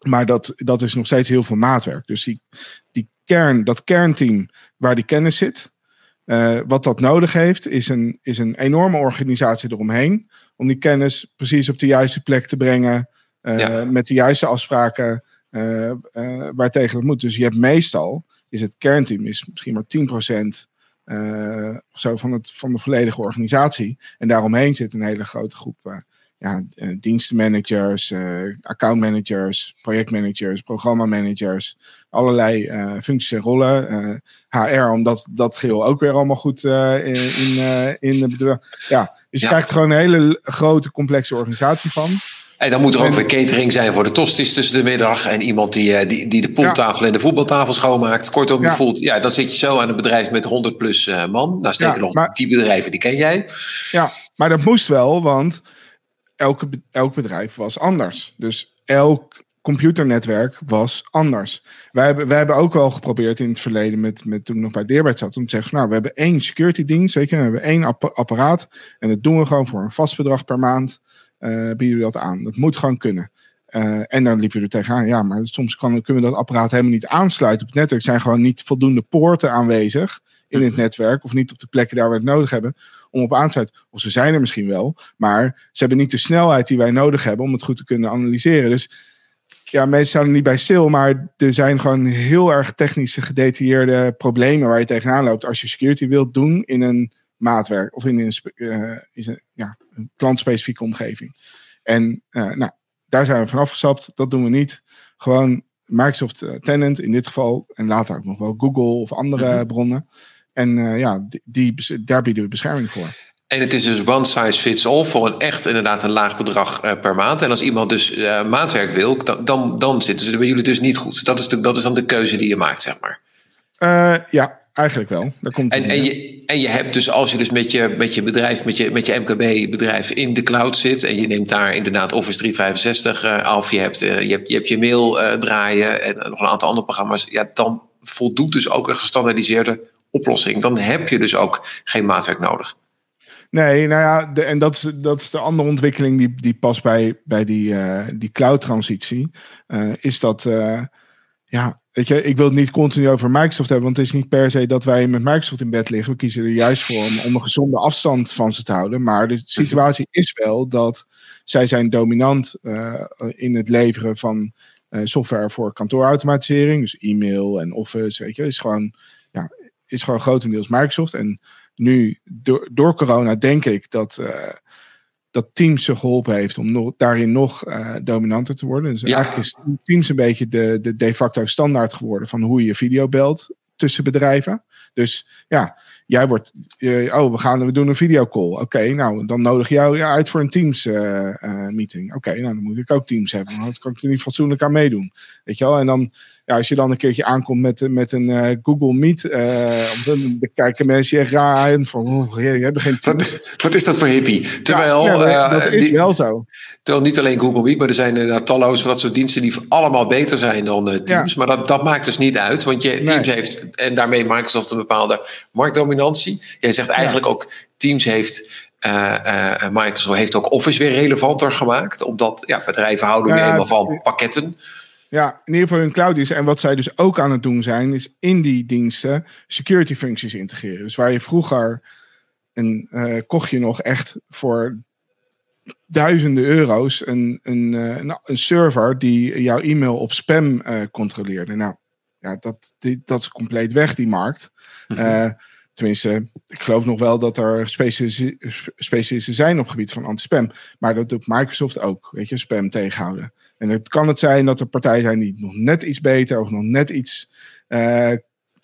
Maar dat, dat is nog steeds heel veel maatwerk. Dus die, die kern, dat kernteam waar die kennis zit, wat dat nodig heeft, is een, is een enorme organisatie eromheen om die kennis precies op de juiste plek te brengen. Met de juiste afspraken uh, uh, waar tegen het moet. Dus je hebt meestal, is het kernteam is misschien maar 10% of zo van, het, van de volledige organisatie. En daaromheen zit een hele grote groep ja, dienstenmanagers, accountmanagers, projectmanagers, programmamanagers. Allerlei functies en rollen. HR, omdat dat geheel ook weer allemaal goed in, in, in de bedrijf. Ja, dus je krijgt gewoon een hele grote, complexe organisatie van. En dan moet er ook weer catering zijn voor de tosties tussen de middag. En iemand die, eh, die, die de pooltafel en de voetbaltafel schoonmaakt. Kortom, ja. je voelt, ja, dan zit je zo aan een bedrijf met 100 plus uh, man. Nou, steken ja, nog maar, die bedrijven, die ken jij. Ja, maar dat moest wel, want elke, elk bedrijf was anders. Dus elk computernetwerk was anders. Wij hebben, wij hebben ook al geprobeerd in het verleden, met, met toen ik nog bij Deerbert zat, om te zeggen: van, Nou, we hebben één security dienst, zeker, we hebben één apparaat. En dat doen we gewoon voor een vast bedrag per maand. Uh, bieden we dat aan. Dat moet gewoon kunnen. Uh, en dan liepen we er tegenaan. Ja, maar soms kan, kunnen we dat apparaat helemaal niet aansluiten op het netwerk. Er zijn gewoon niet voldoende poorten aanwezig in het netwerk. Of niet op de plekken daar we het nodig hebben om op aan te sluiten. Of ze zijn er misschien wel. Maar ze hebben niet de snelheid die wij nodig hebben om het goed te kunnen analyseren. Dus ja, mensen staan er niet bij stil, maar er zijn gewoon heel erg technische, gedetailleerde problemen waar je tegenaan loopt als je security wilt doen in een maatwerk of in een, uh, een, ja, een klantspecifieke omgeving. En uh, nou, daar zijn we van afgestapt. Dat doen we niet. Gewoon Microsoft uh, Tenant in dit geval. En later ook nog wel Google of andere mm-hmm. bronnen. En ja, die, die, daar bieden we bescherming voor. En het is dus one size fits all voor een echt inderdaad een laag bedrag uh, per maand. En als iemand dus uh, maandwerk wil, dan, dan, dan, zitten ze bij jullie dus niet goed. Dat is, de, dat is dan de keuze die je maakt, zeg maar. Ja, eigenlijk wel. Daar komt en, en, je, en je hebt dus, als je dus met je, met je bedrijf, met je, met je MKB-bedrijf in de cloud zit. en je neemt daar inderdaad Office 365 af. Je hebt, je, hebt, je hebt je mail draaien en nog een aantal andere programma's. Ja, dan voldoet dus ook een gestandaardiseerde oplossing. Dan heb je dus ook geen maatwerk nodig. Nee, nou ja, de, en dat is, dat is de andere ontwikkeling die, die past bij, bij die, uh, die cloud-transitie. Uh, is dat, uh, ja, weet je, ik wil het niet continu over Microsoft hebben, want het is niet per se dat wij met Microsoft in bed liggen. We kiezen er juist voor om, een gezonde afstand van ze te houden. Maar de situatie is wel dat zij zijn dominant in het leveren van software voor kantoorautomatisering. Dus e-mail en Office, weet je, is gewoon, ja, is gewoon grotendeels Microsoft. En nu, door, door corona, denk ik dat, uh, dat Teams ze geholpen heeft om nog, daarin nog uh, dominanter te worden. Dus eigenlijk is Teams een beetje de, de de facto standaard geworden van hoe je video belt tussen bedrijven. Dus ja, jij wordt, oh, we gaan we doen een videocall. Oké, nou, dan nodig jou uit voor een Teams meeting. Oké, nou, dan moet ik ook Teams hebben. Dan kan ik er niet fatsoenlijk aan meedoen. Weet je wel? En dan ja, als je dan een keertje aankomt met, met een uh, Google Meet, uh, dan, kijken mensen echt raar aan van, oh, je hebt geen wat, wat, is dat voor hippie? Terwijl, ja, dat is die, wel zo. Terwijl niet alleen Google Meet, maar er zijn talloze van dat soort diensten die allemaal beter zijn dan Teams. Maar dat, dat maakt dus niet uit, want je, Teams heeft, en daarmee Microsoft een bepaalde marktdominantie. Jij zegt eigenlijk ook, Teams heeft uh, uh, Microsoft heeft ook Office weer relevanter gemaakt. Omdat ja, bedrijven houden nu eenmaal van pakketten. Ja, in ieder geval hun cloud diensten. En wat zij dus ook aan het doen zijn, is in die diensten security functies integreren. Dus waar je vroeger een, uh, kocht je nog echt voor duizenden euro's een, een, uh, een server die jouw e-mail op spam uh, controleerde. Nou, ja, dat, die, dat is compleet weg, die markt. Mm Tenminste, ik geloof nog wel dat er specialisten zijn op het gebied van anti-spam. Maar dat doet Microsoft ook, weet je, spam tegenhouden. En het kan het zijn dat er partijen zijn die nog net iets beter of nog net iets uh,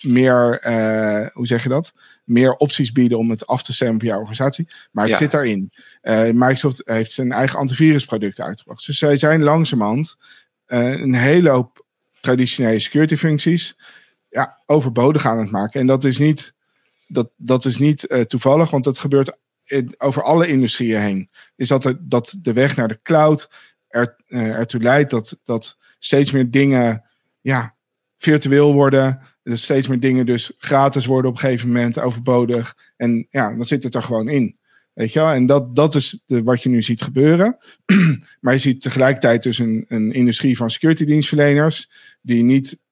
meer, uh, hoe zeg je dat? Meer opties bieden om het af te stemmen op jouw organisatie. Maar het ja. zit daarin. Uh, Microsoft heeft zijn eigen antivirusproduct uitgebracht. Dus zij zijn langzamerhand een hele hoop traditionele security functies ja, overbodig aan het maken. En dat is niet dat, dat is niet toevallig, want dat gebeurt in, over alle industrieën heen. Is dat, dat de weg naar de cloud er, uh, ertoe leidt dat, dat steeds meer dingen ja, virtueel worden. Dat steeds meer dingen dus gratis worden op een gegeven moment, overbodig. En ja, dan zit het er gewoon in. Weet je wel? En dat, dat is wat je nu ziet gebeuren. maar je ziet tegelijkertijd dus een, een industrie van security dienstverleners die niet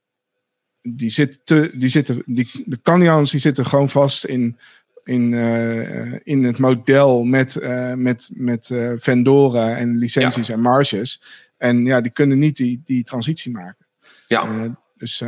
die, zitten, die zitten, die, de Canyons die zitten gewoon vast in, in, uh, in het model met, uh, met, met uh, vendoren en licenties ja. en marges. En ja, die kunnen niet die, die transitie maken. Ja. dus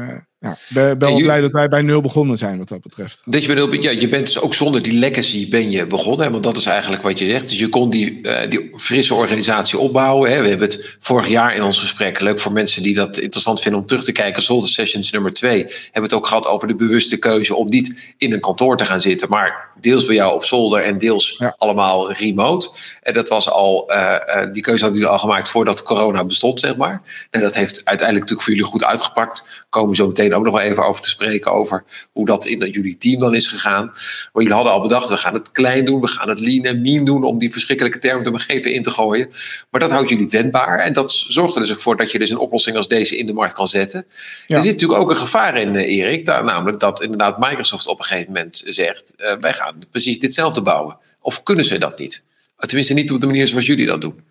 ja, ben, ben wel blij dat wij bij nul begonnen zijn wat dat betreft. Dat je, nul, ja, je bent dus ook zonder die legacy ben je begonnen. Want dat is eigenlijk wat je zegt. Dus je kon die, uh, die frisse organisatie opbouwen. Hè. We hebben het vorig jaar in ons gesprek, leuk voor mensen die dat interessant vinden om terug te kijken. Zolder Sessions nummer twee. Hebben we het ook gehad over de bewuste keuze om niet in een kantoor te gaan zitten. Maar deels bij jou op zolder en deels ja. allemaal remote. En dat was al, uh, uh, die keuze hadden jullie al gemaakt voordat corona bestond, zeg maar. En dat heeft uiteindelijk natuurlijk voor jullie goed uitgepakt. Komen we zo meteen ook nog wel even over te spreken. Over hoe dat in jullie team dan is gegaan. Maar jullie hadden al bedacht, we gaan het klein doen. We gaan het lean en mean doen. Om die verschrikkelijke termen te begeven in te gooien. Maar dat houdt jullie wendbaar. En dat zorgt er dus ook voor dat je dus een oplossing als deze in de markt kan zetten. Ja. Er zit natuurlijk ook een gevaar in, Erik. Daar, namelijk dat inderdaad Microsoft op een gegeven moment zegt. Uh, wij gaan precies ditzelfde bouwen. Of kunnen ze dat niet? Tenminste niet op de manier zoals jullie dat doen.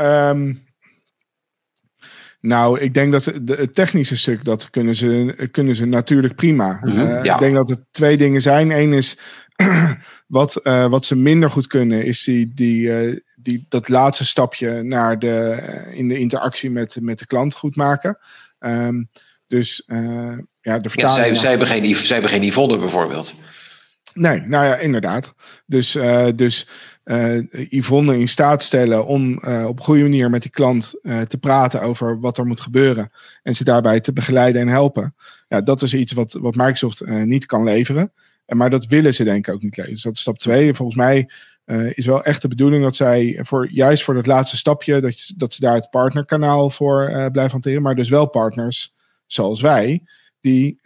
Um, nou, ik denk dat het technische stuk, dat kunnen ze, kunnen ze natuurlijk prima. Mm -hmm, uh, ja. Ik denk dat er twee dingen zijn. Eén is, wat, uh, wat ze minder goed kunnen, is die, die, uh, die, dat laatste stapje naar de, in de interactie met, met de klant goed maken. Um, dus ja, de ja, zij, zij, hebben geen, zij hebben geen Yvonne bijvoorbeeld. Nee, nou ja, inderdaad. Dus, uh, dus uh, Yvonne in staat stellen om uh, op goede manier met die klant te praten over wat er moet gebeuren. En ze daarbij te begeleiden en helpen. Ja, dat is iets wat, wat Microsoft niet kan leveren. Maar dat willen ze denk ik ook niet leveren. Dus dat is stap twee. En volgens mij is wel echt de bedoeling dat zij voor, juist voor dat laatste stapje, dat, dat ze daar het partnerkanaal voor blijven hanteren. Maar dus wel partners zoals wij, die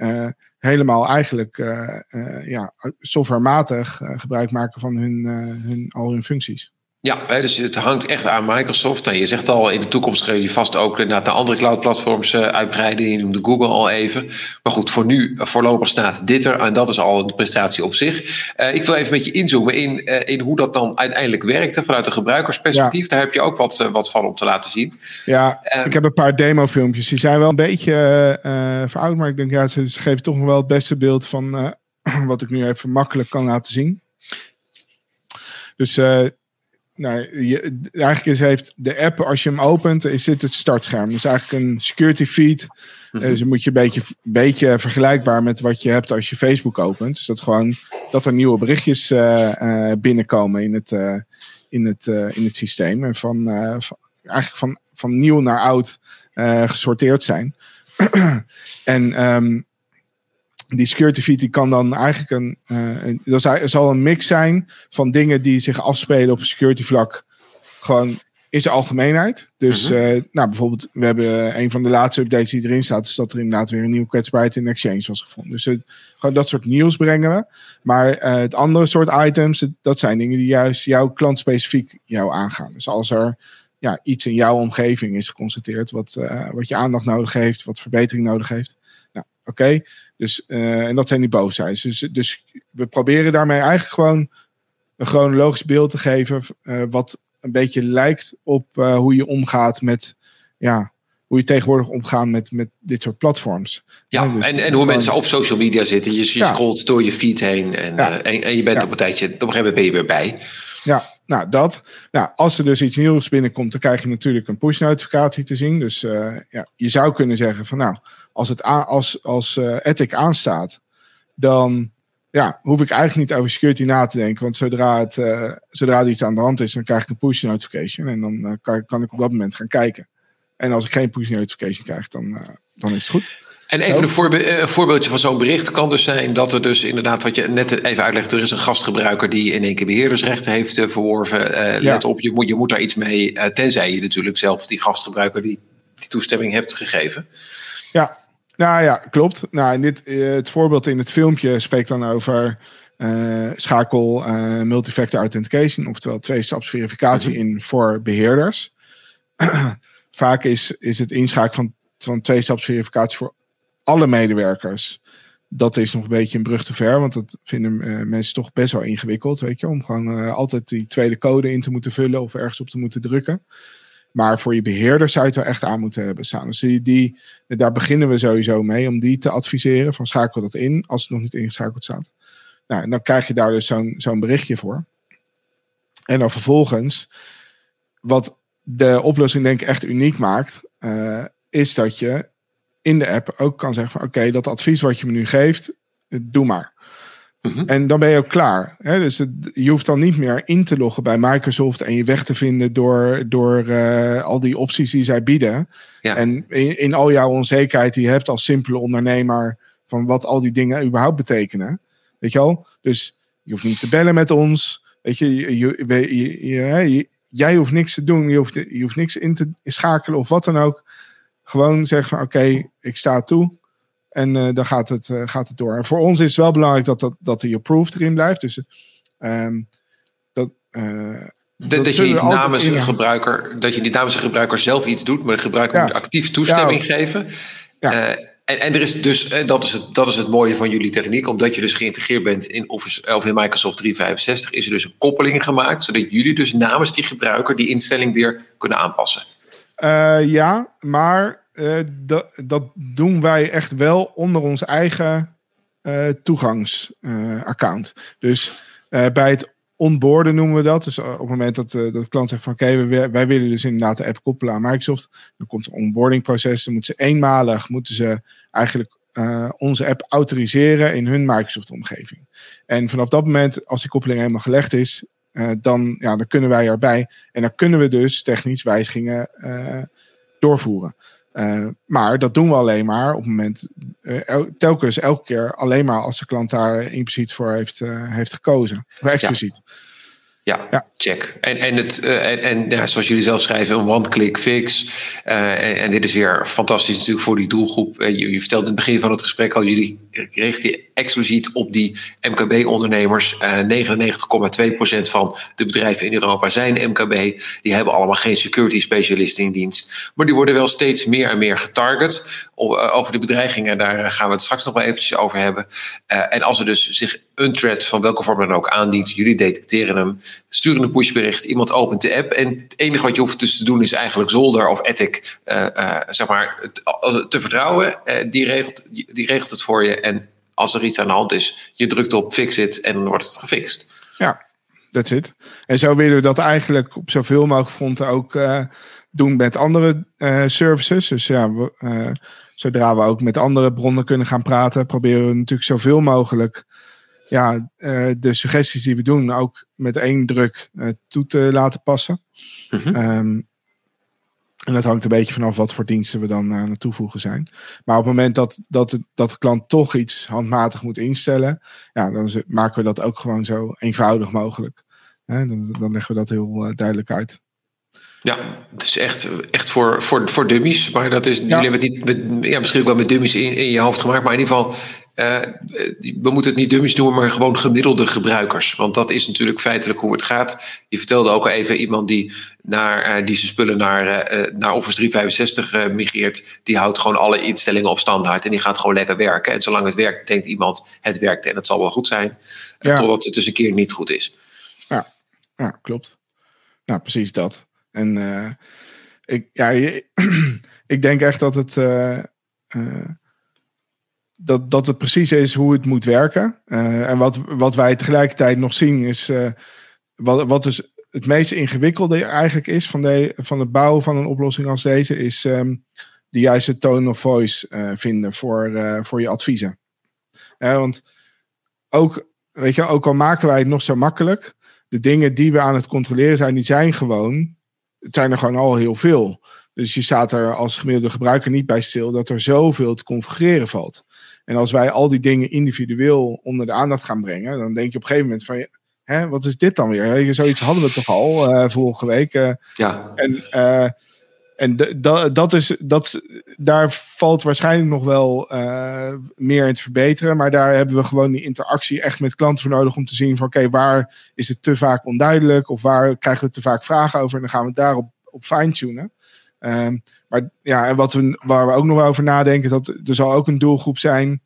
helemaal eigenlijk uh, uh, ja, softwarematig uh, gebruik maken van hun, hun, al hun functies. Ja, dus het hangt echt aan Microsoft. En je zegt al, in de toekomst gaan jullie vast ook naar de andere cloud-platforms uitbreiden. Je noemde Google al even. Maar goed, voor nu, voorlopig staat dit er. En dat is al een prestatie op zich. Uh, ik wil even met je inzoomen in, uh, in hoe dat dan uiteindelijk werkte vanuit een gebruikersperspectief. Ja. Daar heb je ook wat, uh, wat van om te laten zien. Ja, ik heb een paar demofilmpjes. Die zijn wel een beetje verouderd. Maar ik denk, ja, ze, geven toch nog wel het beste beeld van wat ik nu even makkelijk kan laten zien. Dus nou, je, eigenlijk is, heeft de app, als je hem opent, is dit het startscherm. Dus eigenlijk een security feed. Mm -hmm. dus moet je een beetje, beetje vergelijkbaar met wat je hebt als je Facebook opent. Dus dat gewoon dat er nieuwe berichtjes uh, uh, binnenkomen in het, uh, in, het, in het systeem. En van, van, eigenlijk van, van nieuw naar oud gesorteerd zijn. en um, die security feed die kan dan eigenlijk een, uh, er zal een mix zijn van dingen die zich afspelen op security vlak. Gewoon in zijn algemeenheid. Dus mhm. eh, nou, bijvoorbeeld, we hebben een van de laatste updates die erin staat, is dat er inderdaad weer een nieuwe kwetsbaarheid in Exchange was gevonden. Dus gewoon dat soort nieuws brengen we. Maar het andere soort items, dat zijn dingen die juist jouw klant specifiek jou aangaan. Dus als er ja, iets in jouw omgeving is geconstateerd wat, wat je aandacht nodig heeft, wat verbetering nodig heeft. Nou, oké. Dus, uh, en dat zijn die boosheid. Dus, dus we proberen daarmee eigenlijk gewoon een chronologisch beeld te geven. Uh, wat een beetje lijkt op uh, hoe je omgaat met. Ja, hoe je tegenwoordig omgaat met, met dit soort platforms. Ja, dus en, en hoe mensen op social media zitten. Je, je ja. scrolt door je feed heen en, ja. en, en, je bent op een tijdje, op een gegeven moment ben je weer bij. Ja, nou dat. Nou, als er dus iets nieuws binnenkomt, dan krijg je natuurlijk een push notificatie te zien. Dus uh, ja, je zou kunnen zeggen van nou, als, het als, als uh, Ethic aanstaat, dan ja, hoef ik eigenlijk niet over security na te denken. Want zodra, het, uh, zodra er iets aan de hand is, dan krijg ik een push notification. En dan kan, kan, ik op dat moment gaan kijken. En als ik geen push notification krijg, dan, dan is het goed. En even een, voorbe een voorbeeldje van zo'n bericht kan dus zijn dat er dus inderdaad, wat je net even uitlegt, er is een gastgebruiker die in één keer beheerdersrechten heeft verworven. Uh, let op, je moet, je moet daar iets mee, uh, tenzij je natuurlijk zelf die gastgebruiker die, die toestemming hebt gegeven. Ja, nou ja, klopt. Nou, in dit, uh, het voorbeeld in het filmpje spreekt dan over schakel multifactor authentication, oftewel twee-staps-verificatie mm -hmm. in voor beheerders. Vaak is, is het inschakelen van, van twee-staps-verificatie voor alle medewerkers. Dat is nog een beetje een brug te ver, want dat vinden mensen toch best wel ingewikkeld, weet je, om gewoon altijd die tweede code in te moeten vullen of ergens op te moeten drukken. Maar voor je beheerder zou je het wel echt aan moeten hebben staan. Dus die, die, daar beginnen we sowieso mee om die te adviseren. Van schakel dat in als het nog niet ingeschakeld staat. Nou, en dan krijg je daar dus zo'n zo'n berichtje voor. En dan vervolgens, wat de oplossing denk ik echt uniek maakt, uh, is dat je in de app ook kan zeggen van oké, dat advies wat je me nu geeft, doe maar. Mhm. En dan ben je ook klaar. Hè? Dus het, je hoeft dan niet meer in te loggen bij Microsoft en je weg te vinden door, door uh, al die opties die zij bieden. Ja. En in, in, al jouw onzekerheid die je hebt als simpele ondernemer van wat al die dingen überhaupt betekenen. Weet je al? Dus je hoeft niet te bellen met ons. Weet je, je, je, je jij hoeft niks te doen. Je hoeft, je hoeft niks in te schakelen of wat dan ook. Gewoon zeggen oké, okay, ik sta toe. En uh, dan gaat het, uh, gaat het door. En voor ons is het wel belangrijk dat, dat, dat die approved erin blijft. Dus um, dat. Uh, dat, dat je namens een gebruiker, dat je niet namens een gebruiker zelf iets doet, maar de gebruiker ja. moet actief toestemming ja. geven. Ja. En, en, er is dus, en dat is, het, dat is het mooie van jullie techniek, omdat je dus geïntegreerd bent in Office of in Microsoft 365, is er dus een koppeling gemaakt, zodat jullie dus namens die gebruiker die instelling weer kunnen aanpassen. ja, maar uh, dat, dat doen wij echt wel onder ons eigen uh, toegangsaccount. dus bij het onboarden noemen we dat. Dus op het moment dat, dat de klant zegt van oké, wij, wij, willen dus inderdaad de app koppelen aan Microsoft. Dan komt een onboarding proces. Dan moeten ze eenmalig moeten ze eigenlijk onze app autoriseren in hun Microsoft omgeving. En vanaf dat moment, als die koppeling helemaal gelegd is, dan, ja, dan kunnen wij erbij. En dan kunnen we dus technisch wijzigingen doorvoeren. Uh, maar dat doen we alleen maar op het moment, uh, el telkens elke keer alleen maar als de klant daar impliciet voor heeft, uh, heeft gekozen. Of expliciet. Ja. Ja, ja, check. En, en, het, uh, en, en ja, zoals jullie zelf schrijven, een one-click fix. Uh, en, en, dit is weer fantastisch natuurlijk voor die doelgroep. Uh, je, je vertelde in het begin van het gesprek al, jullie richten je exclusief op die MKB-ondernemers. 99,2% van de bedrijven in Europa zijn MKB. Die hebben allemaal geen security specialist in dienst. Maar die worden wel steeds meer en meer getarget. Over de bedreigingen, daar gaan we het straks nog wel eventjes over hebben. en als er dus zich een threat van welke vorm dan ook aandient, jullie detecteren hem sturen een pushbericht, iemand opent de app en het enige wat je hoeft dus te doen is eigenlijk Zolder of Ethic uh, uh, zeg maar, te vertrouwen. Uh, die, regelt, die regelt het voor je en als er iets aan de hand is, je drukt op fix it en dan wordt het gefixt. Ja, that's it. En zo willen we dat eigenlijk op zoveel mogelijk fronten ook doen met andere services. Dus ja, zodra we ook met andere bronnen kunnen gaan praten, proberen we natuurlijk zoveel mogelijk ja, uh, de suggesties die we doen ook met één druk uh, toe te laten passen. Mm -hmm. um, En dat hangt een beetje vanaf wat voor diensten we dan aan het toevoegen zijn. Maar op het moment dat, dat, de, dat de klant toch iets handmatig moet instellen, ja, dan maken we dat ook gewoon zo eenvoudig mogelijk. dan, dan leggen we dat heel uh, duidelijk uit. Ja, het is echt, echt voor, voor, voor dummies. Maar dat is, jullie hebben het niet met, ja, misschien ook wel met dummies in, in je hoofd gemaakt. Maar in ieder geval, we moeten het niet dummies noemen, maar gewoon gemiddelde gebruikers. Want dat is natuurlijk feitelijk hoe het gaat. Je vertelde ook al even iemand die, naar, uh, die zijn spullen naar, uh, naar Office 365 migreert. Die houdt gewoon alle instellingen op standaard en die gaat gewoon lekker werken. En zolang het werkt, denkt iemand het werkt en het zal wel goed zijn. Ja. Totdat het dus een keer niet goed is. Ja, ja klopt. Nou, precies dat. En uh, ik, ja, ik denk echt dat het, uh, uh, dat, dat het precies is hoe het moet werken. en wat, wat wij tegelijkertijd nog zien is, wat, wat dus het meest ingewikkelde eigenlijk is van, de, van het bouwen van een oplossing als deze, is um, de juiste tone of voice vinden voor, voor je adviezen. want ook, weet je, ook al maken wij het nog zo makkelijk, de dingen die we aan het controleren zijn, die zijn gewoon het zijn er gewoon al heel veel. Dus je staat er als gemiddelde gebruiker niet bij stil dat er zoveel te configureren valt. En als wij al die dingen individueel onder de aandacht gaan brengen, dan denk je op een gegeven moment van, hè, wat is dit dan weer? Zoiets hadden we toch al uh, vorige week. Uh, ja. En uh, en dat, is, dat, daar valt waarschijnlijk nog wel meer in te verbeteren. Maar daar hebben we gewoon die interactie echt met klanten voor nodig om te zien van oké, okay, waar is het te vaak onduidelijk of waar krijgen we te vaak vragen over en dan gaan we daarop op fine-tunen. Um, maar ja, en wat we, waar we ook nog over nadenken, dat er zal ook een doelgroep zijn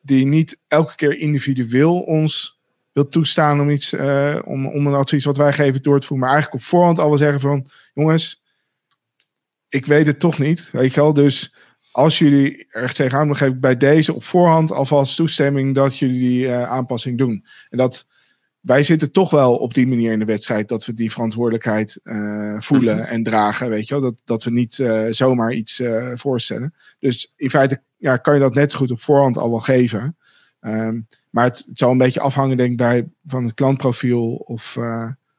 die niet elke keer individueel ons wil toestaan om iets, uh, om, om een advies wat wij geven door te voeren. Maar eigenlijk op voorhand al zeggen van jongens, ik weet het toch niet. Weet je wel, dus als jullie er tegenaan, dan geef ik bij deze op voorhand alvast toestemming dat jullie die uh, aanpassing doen. En dat wij zitten toch wel op die manier in de wedstrijd dat we die verantwoordelijkheid uh, voelen mhm. en dragen. Weet je wel, dat, dat we niet uh, zomaar iets voorstellen. Dus in feite ja, kan je dat net zo goed op voorhand al wel geven. Um, maar het, het, zal een beetje afhangen, denk ik, bij, van het klantprofiel of,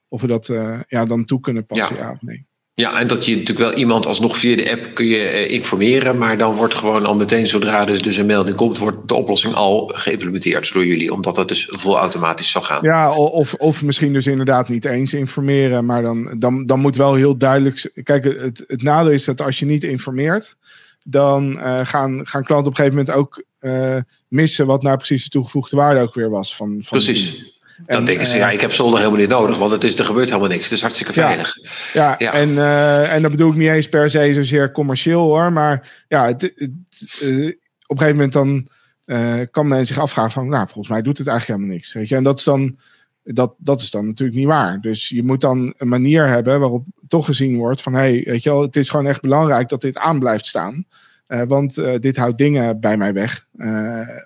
of we dat ja, dan toe kunnen passen, ja, ja of nee. Ja, en dat je natuurlijk wel iemand alsnog via de app kun je eh, informeren, maar dan wordt gewoon al meteen zodra er dus een melding komt, wordt de oplossing al geïmplementeerd door jullie, omdat dat dus vol automatisch zal gaan. Ja, of, of misschien dus inderdaad niet eens informeren, maar dan, dan, dan moet wel heel duidelijk. Kijk, het, het nadeel is dat als je niet informeert, dan uh, gaan, gaan klanten op een gegeven moment ook uh, missen wat nou precies de toegevoegde waarde ook weer was. Van, van precies. Dan denken ze, ja, eh, ik heb zolder helemaal niet nodig, want het is, er gebeurt helemaal niks. Het is hartstikke veilig. Ja, ja, En, uh, en dat bedoel ik niet eens per se zozeer commercieel hoor, maar ja, het, het, uh, op een gegeven moment dan uh, kan men zich afvragen van, nou, volgens mij doet het eigenlijk helemaal niks. Weet je? En dat is, dan, dat, dat is dan natuurlijk niet waar. Dus je moet dan een manier hebben waarop toch gezien wordt van, hé, hey, weet je wel, het is gewoon echt belangrijk dat dit aan blijft staan. Want dit houdt dingen bij mij weg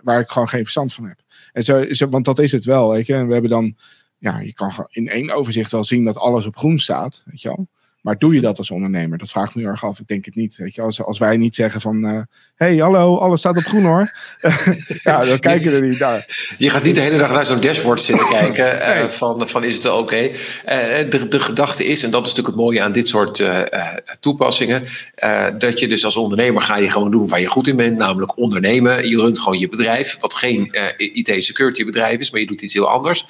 waar ik gewoon geen verstand van heb. En zo, zo, want dat is het wel, weet je. En we hebben dan, ja, je kan in één overzicht wel zien dat alles op groen staat, weet je wel. Maar doe je dat als ondernemer? Dat vraag ik me heel erg af. Ik denk het niet. Weet je, als, als wij niet zeggen van... Uh, hey, hallo, alles staat op groen hoor. ja, dan kijken we er niet naar. Je gaat niet de hele dag naar zo'n dashboard zitten kijken. Uh, van, van is het oké? Okay? Uh, de, de gedachte is, en dat is natuurlijk het mooie aan dit soort toepassingen... dat je dus als ondernemer ga je gewoon doen waar je goed in bent. Namelijk ondernemen. Je runt gewoon je bedrijf. Wat geen IT-security bedrijf is, maar je doet iets heel anders.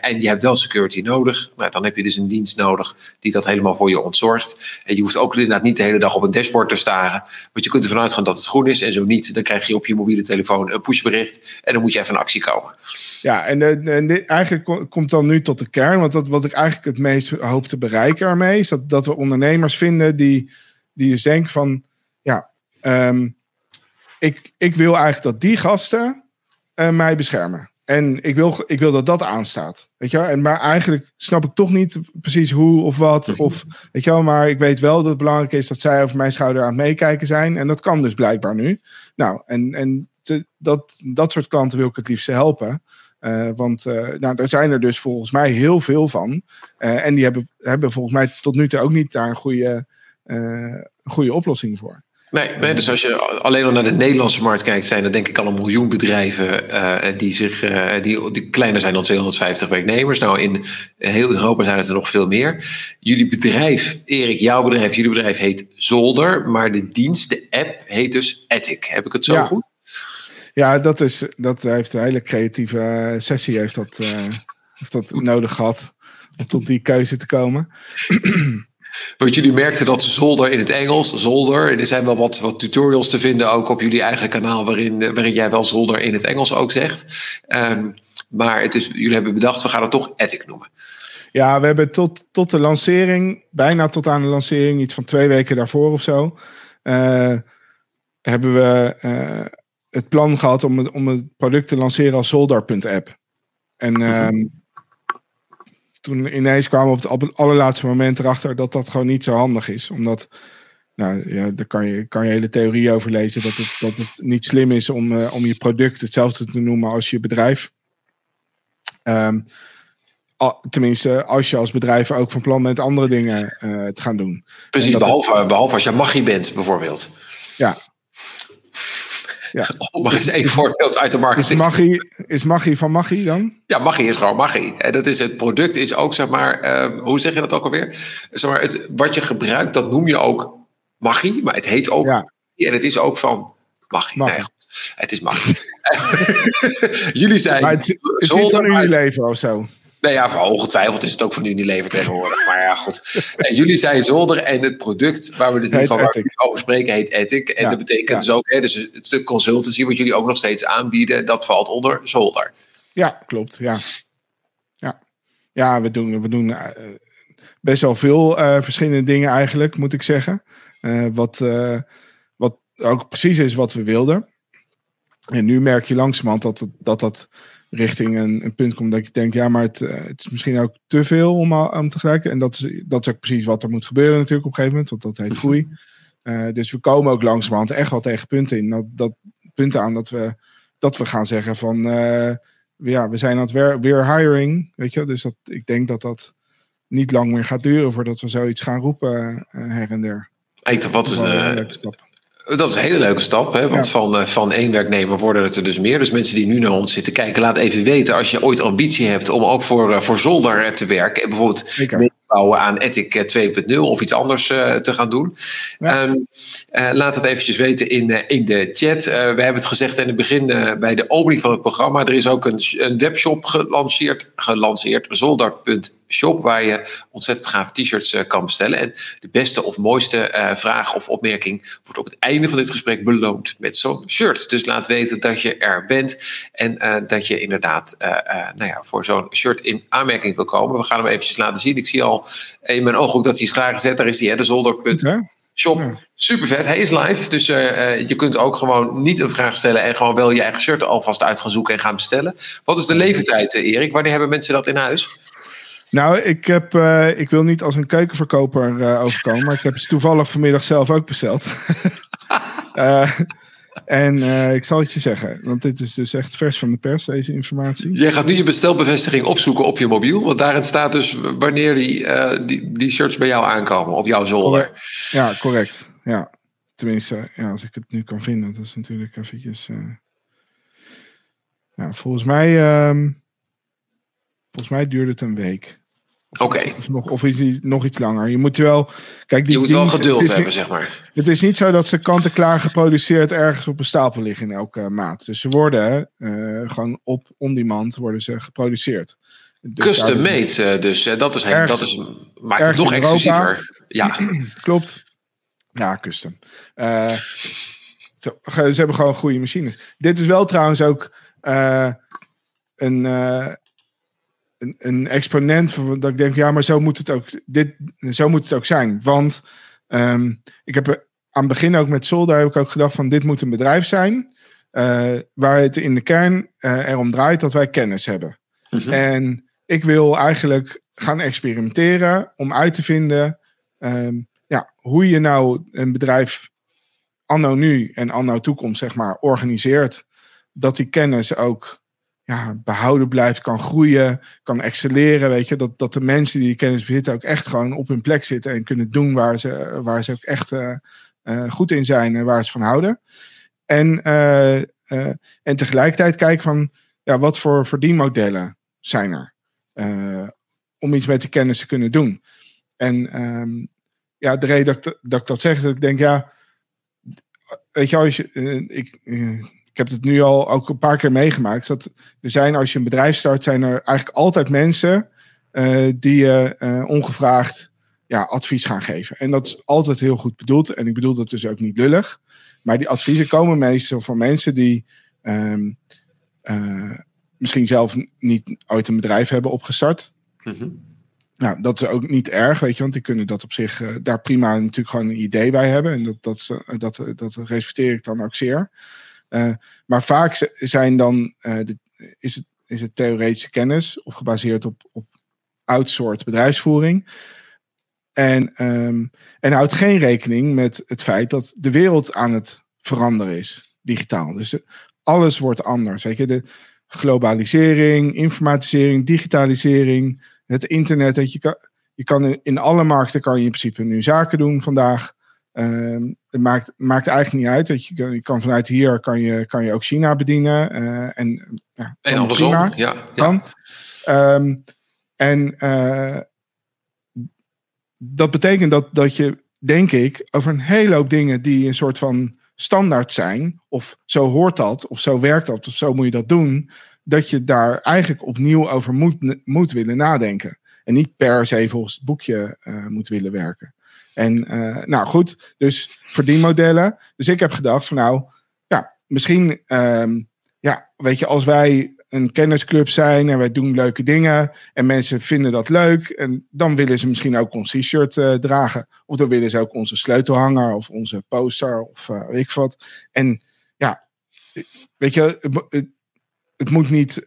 en je hebt wel security nodig. Nou, dan heb je dus een dienst nodig die dat helemaal voor je ontzorgt. En je hoeft ook inderdaad niet de hele dag op een dashboard te staren. Want je kunt ervan uitgaan dat het groen is. En zo niet, dan krijg je op je mobiele telefoon een pushbericht. En dan moet je even in actie komen. Ja, en, eh, dit eigenlijk komt dan nu tot de kern. Want dat, wat ik eigenlijk het meest hoop te bereiken ermee... is dat, dat we ondernemers vinden die, die dus denken van... ja, um, ik, ik wil eigenlijk dat die gasten uh, mij beschermen. En ik wil, ik wil dat dat aanstaat. Weet je wel? En, maar eigenlijk snap ik toch niet precies hoe of wat. Mhm. Of, weet je wel? Maar ik weet wel dat het belangrijk is dat zij over mijn schouder aan het meekijken zijn. En dat kan dus blijkbaar nu. Nou, en, en te, dat, dat soort klanten wil ik het liefst helpen. Uh, want uh, nou, daar zijn er dus volgens mij heel veel van. Uh, en die hebben, hebben volgens mij tot nu toe ook niet daar een goede, goede oplossing voor. Nee, dus als je alleen al naar de Nederlandse markt kijkt, zijn er denk ik al een miljoen bedrijven uh, die, zich, uh, die, die kleiner zijn dan 250 werknemers. Nou, in heel Europa zijn het er nog veel meer. Jullie bedrijf, Erik, jouw bedrijf, jullie bedrijf heet Zolder, maar de dienst, de app, heet dus Ethic. Heb ik het zo goed? Ja, dat, is, dat heeft een hele creatieve sessie heeft dat, heeft dat nodig gehad om tot die keuze te komen. Want jullie merkten dat zolder in het Engels, zolder. Er zijn wel wat, wat tutorials te vinden ook op jullie eigen kanaal, waarin, waarin jij wel zolder in het Engels ook zegt. Um, maar het is, jullie hebben bedacht, we gaan het toch ethic noemen. Ja, we hebben tot, tot de lancering, bijna tot aan de lancering, iets van twee weken daarvoor of zo, uh, hebben we uh, het plan gehad om het, om het product te lanceren als zolder.app. En uh, toen ineens kwamen we op het allerlaatste moment erachter dat dat gewoon niet zo handig is. Omdat, nou ja, daar kan je, kan je hele theorie over lezen. Dat het, dat het niet slim is om, uh, om je product hetzelfde te noemen als je bedrijf. Um, tenminste, als je als bedrijf ook van plan bent andere dingen uh, te gaan doen. Precies, behalve, het, behalve als je magie bent, bijvoorbeeld. Ja, ja. Oh, maar eens één voorbeeld uit de markt. Is magie, is magie van magie dan? Ja, magie is gewoon magie. En dat is, het product is ook, zeg maar, uh, hoe zeg je dat ook alweer? Zeg maar, het, wat je gebruikt, dat noem je ook magie. Maar het heet ook ja. En het is ook van magie. magie. Nee, het is magie. Jullie zijn... Maar het is niet van leven of zo? Nou ja, ongetwijfeld is het ook van Unilever tegenwoordig. Maar ja, goed. En jullie zijn zolder en het product waar we dus niet van over spreken heet Ethic. En dat betekent dus ook, hè, dus het stuk consultancy wat jullie ook nog steeds aanbieden, dat valt onder zolder. Ja, klopt. Ja, ja. ja we doen, we doen uh, best wel veel uh, verschillende dingen eigenlijk, moet ik zeggen. Uh, wat, wat ook precies is wat we wilden. En nu merk je langzamerhand dat dat, dat richting een, een, punt komt dat je denkt, ja, maar het, eh, het is misschien ook te veel om, om te gelijken. En dat is, dat is ook precies wat er moet gebeuren natuurlijk op een gegeven moment, want dat heet groei. Uh, dus we komen ook langzamerhand echt wel tegen punten in. Dat, dat punten aan dat we, dat we gaan zeggen van, uh, ja, we zijn aan het weer, weer hiring, weet je. Dus dat, ik denk dat dat niet lang meer gaat duren voordat we zoiets gaan roepen her en der. Eet, wat is de, dat is een hele leuke stap, hè? want van, uh, van één werknemer worden het er dus meer. Dus mensen die nu naar ons zitten kijken, laat even weten als je ooit ambitie hebt om ook voor, uh, voor zolder te werken. En bijvoorbeeld bouwen aan Ethic 2.0 of iets anders uh, te gaan doen. Ja. Um, laat het eventjes weten in, in de chat. we hebben het gezegd in het begin bij de opening van het programma. Er is ook een, een webshop gelanceerd, gelanceerd zolder.nl shop waar je ontzettend gaaf t-shirts uh, kan bestellen. En de beste of mooiste uh, vraag of opmerking wordt op het einde van dit gesprek beloond met zo'n shirt. Dus laat weten dat je er bent en uh, dat je inderdaad nou ja, voor zo'n shirt in aanmerking wil komen. We gaan hem eventjes laten zien. Ik zie al in mijn ooghoek dat hij is klaargezet. Daar is hij, hè, de zolder. Ja. Shop. Super vet. Hij is live. Dus uh, je kunt ook gewoon niet een vraag stellen en gewoon wel je eigen shirt alvast uit gaan zoeken en gaan bestellen. Wat is de leeftijd, Erik? Wanneer hebben mensen dat in huis? Nou, ik, heb, uh, ik wil niet als een keukenverkoper uh, overkomen, maar ik heb ze toevallig vanmiddag zelf ook besteld. uh, en ik zal het je zeggen, want dit is dus echt vers van de pers, deze informatie. Jij gaat nu je bestelbevestiging opzoeken op je mobiel, want daarin staat dus wanneer die, die, die shirts bij jou aankomen, op jouw zolder. Ja, correct. Ja, tenminste, ja, als ik het nu kan vinden, dat is natuurlijk eventjes... ja, volgens mij... Um, volgens mij duurde het een week. Oké. Of, nog, of iets, nog iets langer. Je moet wel. Kijk, die je moet wel geduld hebben, zeg maar. Het is niet zo dat ze kant-en-klaar geproduceerd ergens op een stapel liggen in elke maat. Dus ze worden uh, gewoon op on-demand worden ze geproduceerd. Dus Custom made, uh, dus uh, dat is, ergens, dat is maakt het nog exclusiever. Ja, klopt. Ja, custom. Zo, ze hebben gewoon goede machines. Dit is wel trouwens ook een een, een exponent van dat ik denk, ja, maar zo moet het ook, dit, zo moet het ook zijn. Want um, ik heb aan het begin ook met Solder heb ik ook gedacht van dit moet een bedrijf zijn uh, waar het in de kern uh, erom draait dat wij kennis hebben. -hmm. En ik wil eigenlijk gaan experimenteren om uit te vinden um, ja, hoe je nou een bedrijf anno nu en anno toekomst zeg maar organiseert. Dat die kennis ook ja, behouden blijft, kan groeien, kan excelleren. Weet je, dat, dat de mensen die kennis bezitten ook echt gewoon op hun plek zitten en kunnen doen waar ze, waar ze ook echt uh, goed in zijn en waar ze van houden. En, en tegelijkertijd kijken van ja, wat voor verdienmodellen zijn er om iets met die kennis te kunnen doen. En ehm, ja, de reden dat, dat ik dat zeg is dat ik denk, ja, weet je, als je, ik, ik heb het nu al ook een paar keer meegemaakt. Dat er zijn, als je een bedrijf start, zijn er eigenlijk altijd mensen uh, die je uh, ongevraagd ja, advies gaan geven. En dat is altijd heel goed bedoeld. En ik bedoel dat dus ook niet lullig. Maar die adviezen komen meestal van mensen die um, uh, misschien zelf niet ooit een bedrijf hebben opgestart. Mm Nou, dat is ook niet erg, weet je, want die kunnen dat op zich daar prima natuurlijk gewoon een idee bij hebben. En dat, dat, dat, dat respecteer ik dan ook zeer. Uh, maar vaak zijn dan, uh, de, is, het, is het theoretische kennis of gebaseerd op, op outsourced bedrijfsvoering. En, um, en houdt geen rekening met het feit dat de wereld aan het veranderen is, digitaal. Dus alles wordt anders. Weet je, de globalisering, informatisering, digitalisering, het internet. Dat je, kan, je kan in alle markten kan je in principe nu zaken doen vandaag. Um, het maakt, maakt eigenlijk niet uit. Dat je, je kan vanuit hier kan je, kan je ook China bedienen. Uh, en ja, en andersom, prima, ja. ja. Um, en uh, dat betekent dat, dat je, denk ik, over een hele hoop dingen die een soort van standaard zijn, of zo hoort dat, of zo werkt dat, of zo moet je dat doen, dat je daar eigenlijk opnieuw over moet, moet willen nadenken. En niet per se volgens het boekje uh, moet willen werken. En uh, nou goed, dus verdienmodellen. Dus ik heb gedacht van nou, ja, misschien, um, ja, weet je, als wij een kennisclub zijn en wij doen leuke dingen en mensen vinden dat leuk en dan willen ze misschien ook ons t-shirt uh, dragen of dan willen ze ook onze sleutelhanger of onze poster of uh, ik wat. En ja, weet je, het, moet niet uh,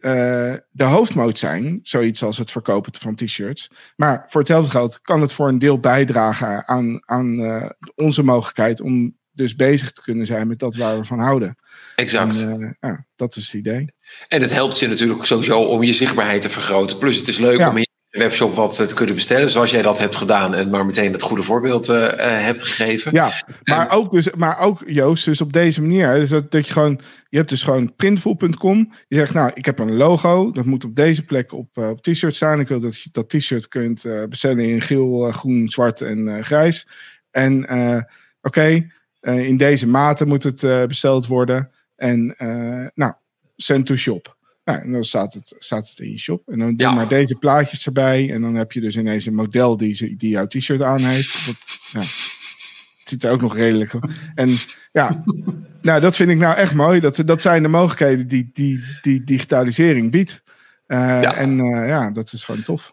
de hoofdmoot zijn, zoiets als het verkopen van t-shirts. Maar voor hetzelfde geld kan het voor een deel bijdragen aan, aan uh, onze mogelijkheid om dus bezig te kunnen zijn met dat waar we van houden. Exact. En, uh, ja, dat is het idee. En het helpt je natuurlijk sowieso om je zichtbaarheid te vergroten. Plus het is leuk ja. om webshop wat te kunnen bestellen, zoals jij dat hebt gedaan en maar meteen het goede voorbeeld uh, hebt gegeven. Ja, maar, ook dus, maar ook Joost, dus op deze manier. Dus dat, dat je gewoon, je hebt dus gewoon printful.com. Je zegt, nou, ik heb een logo, dat moet op deze plek op, uh, op t-shirt staan. Ik wil dat je dat t-shirt kunt uh, bestellen in geel, groen, zwart en grijs. En oké, okay, in deze mate moet het besteld worden. En nou, send to shop. Nou, en dan staat het, staat het in je shop. En dan doe ja. maar deze plaatjes erbij. En dan heb je dus ineens een model die, die jouw t-shirt aan heeft. Dat, ja, het ziet er ook nog redelijk En ja, nou, dat vind ik nou echt mooi. Dat, dat zijn de mogelijkheden die, die, die digitalisering biedt. Uh, ja. En uh, ja, dat is gewoon tof.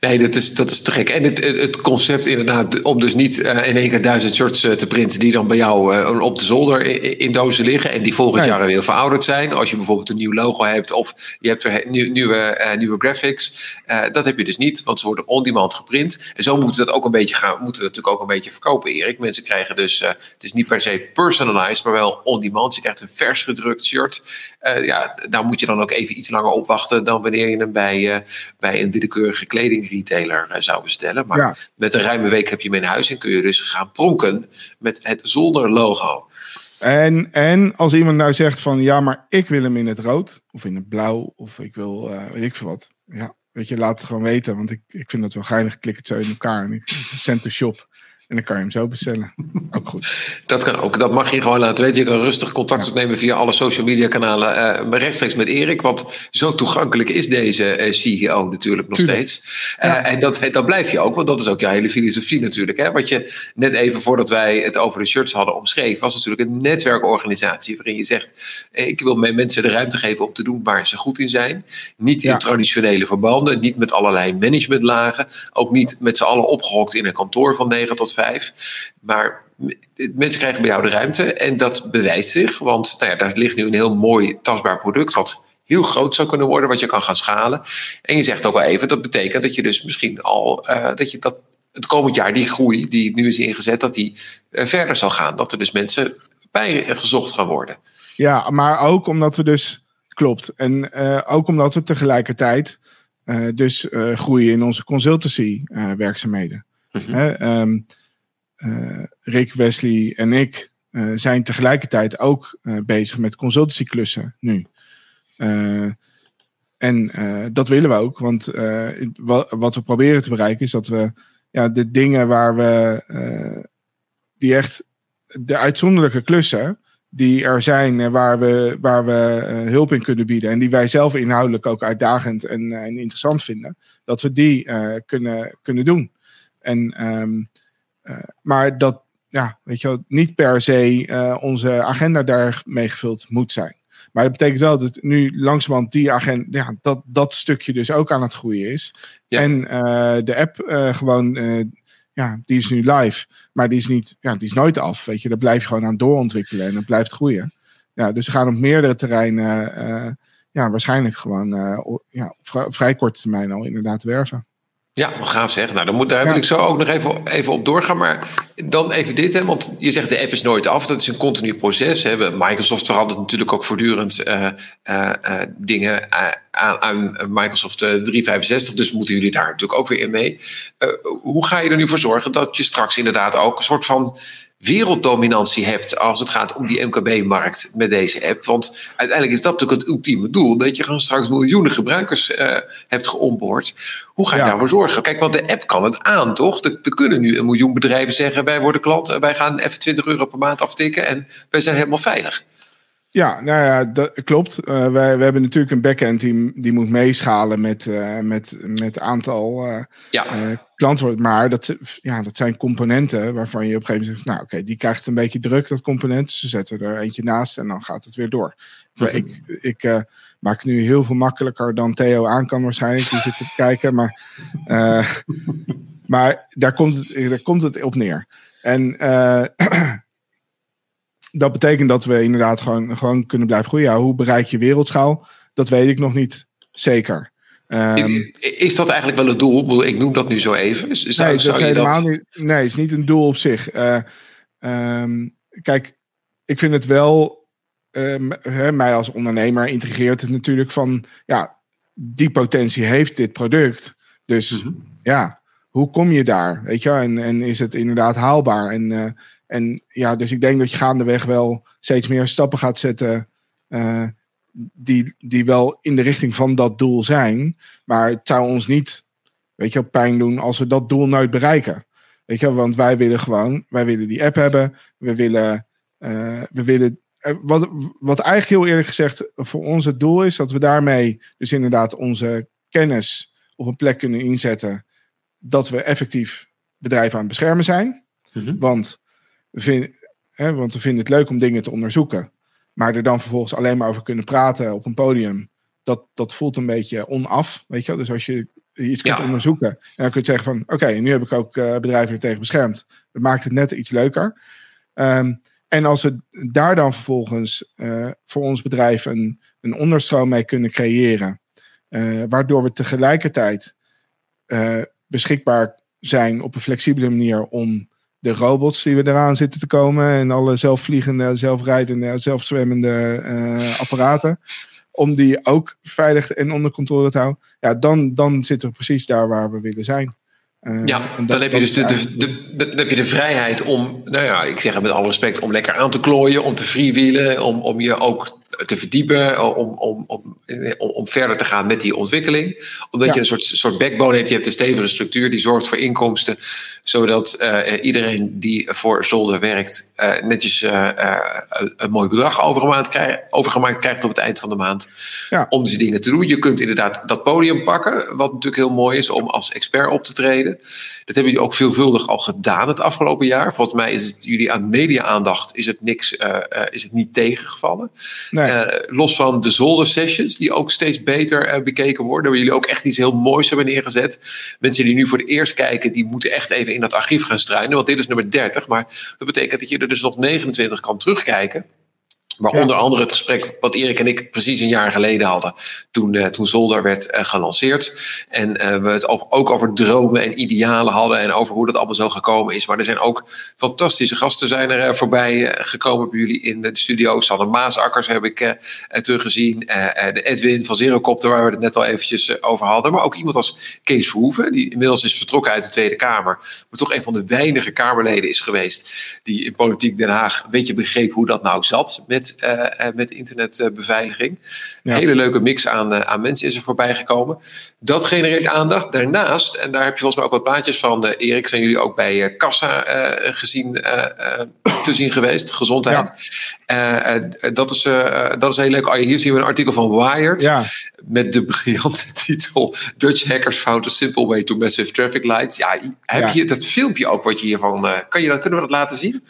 Nee, dat is, dat is te gek. En het, het concept inderdaad, om dus niet uh, in één keer duizend shorts uh, te printen die dan bij jou uh, op de zolder in, in, dozen liggen en die volgend nee. jaar weer verouderd zijn. Als je bijvoorbeeld een nieuw logo hebt of je hebt weer nieuw, nieuwe, nieuwe graphics. dat heb je dus niet, want ze worden on-demand geprint. En zo moeten we dat ook een beetje gaan, moeten we natuurlijk ook een beetje verkopen, Erik. Mensen krijgen dus, het is niet per se personalized, maar wel on-demand. Je krijgt een vers gedrukt shirt. ja, daar moet je dan ook even iets langer op wachten dan wanneer je hem bij, bij een willekeurige kleding kledingretailer uh, zou bestellen. Maar ja. met een ruime week heb je hem in huis en kun je dus gaan pronken met het zonder logo. En, en als iemand nou zegt van ja, maar ik wil hem in het rood of in het blauw of ik wil uh, weet ik veel wat. Ja, weet je, laat het gewoon weten, want ik, ik vind dat wel geinig. Klik het zo in elkaar en ik send de shop. En dan kan je hem zo bestellen. Ook goed. Dat kan ook. Dat mag je gewoon laten weten. Je kan rustig contact opnemen via alle social media kanalen. Uh, rechtstreeks met Erik. Want zo toegankelijk is deze uh, CEO natuurlijk nog Tuurlijk. steeds. Uh, ja. En dat, dat blijf je ook. Want dat is ook jouw hele filosofie natuurlijk. Hè? Wat je net even voordat wij het over de shirts hadden omschreven. Was natuurlijk een netwerkorganisatie. Waarin je zegt. Ik wil mijn mensen de ruimte geven om te doen waar ze goed in zijn. Niet ja. in traditionele verbanden. Niet met allerlei managementlagen. Ook niet met z'n allen opgehokt in een kantoor van 9 tot 5 vijf. Maar mensen krijgen bij jou de ruimte en dat bewijst zich. Want nou ja, daar ligt nu een heel mooi tastbaar product. Wat heel groot zou kunnen worden, wat je kan gaan schalen. En je zegt ook wel even, dat betekent dat je dus misschien al uh, dat je dat het komend jaar die groei die nu is ingezet, dat die uh, verder zal gaan. Dat er dus mensen bij gezocht gaan worden. Ja, maar ook omdat we dus klopt. En uh, ook omdat we tegelijkertijd dus groeien in onze consultancy werkzaamheden. Mm -hmm. um, Rick, Wesley en ik zijn tegelijkertijd ook bezig met consultancyklussen nu. en dat willen we ook, want wat we proberen te bereiken is dat we ja, de dingen waar we, die echt de uitzonderlijke klussen, die er zijn en waar we, waar we hulp in kunnen bieden. En die wij zelf inhoudelijk ook uitdagend en, en interessant vinden. Dat we die kunnen, kunnen doen. En, uh, maar dat, ja, weet je wel, niet per se onze agenda daarmee gevuld moet zijn. Maar dat betekent wel dat nu langzamerhand die agenda, ja, dat, dat stukje dus ook aan het groeien is. Ja. En de app gewoon ja, die is nu live, maar die is, niet, ja, die is nooit af. Weet je, daar blijf je gewoon aan doorontwikkelen en dat blijft groeien. Ja, dus we gaan op meerdere terreinen, ja, waarschijnlijk gewoon ja, op vrij korte termijn al inderdaad werven. Ja, gaaf zeg. Nou, dan moet, daar wil ik zo ook nog even, even op doorgaan. Maar dan even dit, hè, want je zegt de app is nooit af. Dat is een continu proces. Hè. Microsoft verandert natuurlijk ook voortdurend uh, uh, uh, dingen aan, aan, Microsoft 365. Dus moeten jullie daar natuurlijk ook weer in mee. hoe ga je er nu voor zorgen dat je straks inderdaad ook een soort van werelddominantie hebt als het gaat om die MKB-markt met deze app. Want uiteindelijk is dat natuurlijk het ultieme doel. Dat je gewoon straks miljoenen gebruikers uh, hebt geonboard. Hoe ga je daarvoor zorgen? Kijk, want de app kan het aan, toch? Er, kunnen nu een miljoen bedrijven zeggen: wij worden klant, wij gaan even 20 euro per maand aftikken en wij zijn helemaal veilig. Ja, nou ja, dat klopt. Uh, wij, we hebben natuurlijk een backend die, die moet meeschalen met uh, met, met aantal uh, ja. klanten. Maar dat, ja, dat zijn componenten waarvan je op een gegeven moment zegt, nou oké, okay, die krijgt een beetje druk, dat component. Dus ze zetten er eentje naast en dan gaat het weer door. -hmm. Ik, ik maak het nu heel veel makkelijker dan Theo aan kan waarschijnlijk. Die zit te kijken, maar, maar daar, komt het, daar komt het op neer. En dat betekent dat we inderdaad gewoon, gewoon kunnen blijven groeien. Ja, hoe bereik je wereldschaal? Dat weet ik nog niet zeker. Um, is dat eigenlijk wel het doel? Ik noem dat nu zo even. Zou, nee, dat is helemaal niet. Nee, het is niet een doel op zich. Uh, um, kijk, ik vind het wel. Um, hè, mij als ondernemer intrigeert het natuurlijk van. Ja, die potentie heeft dit product. Dus mm -hmm. ja, hoe kom je daar? Weet je, en, en is het inderdaad haalbaar? En uh, en ja, dus ik denk dat je gaandeweg wel steeds meer stappen gaat zetten. Uh, die, die wel in de richting van dat doel zijn. Maar het zou ons niet, weet je, pijn doen als we dat doel nooit bereiken. Weet je, want wij willen gewoon, wij willen die app hebben. We willen, uh, we willen uh, wat, wat eigenlijk heel eerlijk gezegd voor ons het doel is, dat we daarmee dus inderdaad onze kennis op een plek kunnen inzetten. Dat we effectief bedrijven aan het beschermen zijn. Mm -hmm. Want vind, hè, want we vinden het leuk om dingen te onderzoeken. Maar er dan vervolgens alleen maar over kunnen praten op een podium. Dat, dat voelt een beetje onaf. Weet je? Dus als je iets kunt ja. onderzoeken. En dan kun je zeggen van oké, okay, nu heb ik ook uh, bedrijven er tegen beschermd. Dat maakt het net iets leuker. Um, en als we daar dan vervolgens uh, voor ons bedrijf een, een onderstroom mee kunnen creëren. Uh, waardoor we tegelijkertijd beschikbaar zijn op een flexibele manier om de robots die we eraan zitten te komen. En alle zelfvliegende, zelfrijdende, zelfzwemmende uh, apparaten. Om die ook veilig en onder controle te houden. Ja, dan, dan zitten we precies daar waar we willen zijn. Uh, ja, dat, dan heb je dus de, de, de, dan heb je de vrijheid om, nou ja, ik zeg het met alle respect, om lekker aan te klooien, om te freewheelen, om, om je ook te verdiepen, eh, om, om, om, om verder te gaan met die ontwikkeling. Omdat ja. je een soort, soort backbone hebt, je hebt een stevige structuur die zorgt voor inkomsten, zodat uh, iedereen die voor zolder werkt uh, netjes uh, een mooi bedrag overgemaakt, krijg, overgemaakt krijgt op het eind van de maand. Ja. Om deze dingen te doen. Je kunt inderdaad dat podium pakken, wat natuurlijk heel mooi is om als expert op te treden. Dat hebben jullie ook veelvuldig al gedaan het afgelopen jaar. Volgens mij is het jullie aan media-aandacht is het niks, is het niet tegengevallen. Nee. Uh, los van de zolder sessions, die ook steeds beter uh, bekeken worden. Waar jullie ook echt iets heel moois hebben neergezet. Mensen die nu voor het eerst kijken, die moeten echt even in dat archief gaan struinen. Want dit is nummer 30. Maar dat betekent dat je er dus nog 29 kan terugkijken. Maar onder andere het gesprek wat Erik en ik precies een jaar geleden hadden. Toen, uh, toen Zolder werd uh, gelanceerd. En uh, we het ook, ook, over dromen en idealen hadden. En over hoe dat allemaal zo gekomen is. Maar er zijn ook fantastische gasten zijn er voorbij gekomen bij jullie in de studio. Sanne Maasakkers heb ik teruggezien. de Edwin van Zerocopter waar we het net al eventjes over hadden. Maar ook iemand als Kees Verhoeven. Die inmiddels is vertrokken uit de Tweede Kamer. Maar toch een van de weinige Kamerleden is geweest. Die in politiek Den Haag een beetje begreep hoe dat nou zat. Met uh, met internetbeveiliging. Een hele leuke mix aan, uh, aan mensen is er voorbij gekomen. Dat genereert aandacht. Daarnaast, en daar heb je volgens mij ook wat plaatjes van, Erik, zijn jullie ook bij Kassa gezien, te zien geweest, gezondheid. dat, is, dat is heel leuk. Oh, hier zien we een artikel van Wired ja. Met de briljante titel Dutch hackers found a simple way to massive traffic lights. Ja, heb je dat filmpje ook wat je hiervan, kan je dat, kunnen we dat laten zien?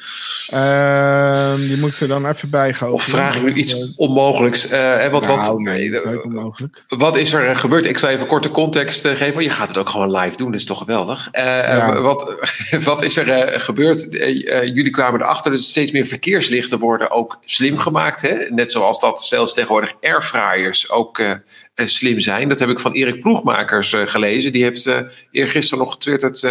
Ehm, je moet er dan even bij gaan. Of vraag ik nu iets onmogelijks? Uh, wat, nou, wat, nee, onmogelijk. wat is er gebeurd? Ik zal even korte context uh, geven. Je gaat het ook gewoon live doen, dat is toch geweldig. Uh, wat, wat is er gebeurd? jullie kwamen erachter dat steeds meer verkeerslichten worden ook slim gemaakt. Hè? Net zoals dat zelfs tegenwoordig airfryers ook slim zijn. Dat heb ik van Erik Ploegmakers gelezen. Die heeft eergisteren nog getwitterd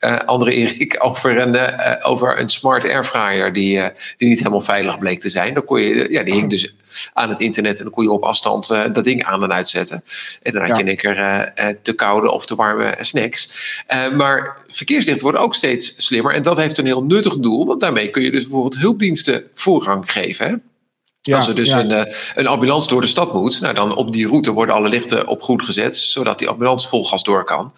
uh, andere Erik over een, uh, over een smart airfryer die, uh, die niet helemaal veilig bleek te zijn. Dan kon je, ja, die hing dus aan het internet en dan kon je op afstand dat ding aan en uitzetten. En dan had je in één keer te koude of te warme snacks. maar verkeerslichten worden ook steeds slimmer en dat heeft een heel nuttig doel, want daarmee kun je dus bijvoorbeeld hulpdiensten voorrang geven. Hè? Ja, Als er dus een, uh, een ambulance door de stad moet, nou dan op die route worden alle lichten op groen gezet, zodat die ambulance vol gas door kan.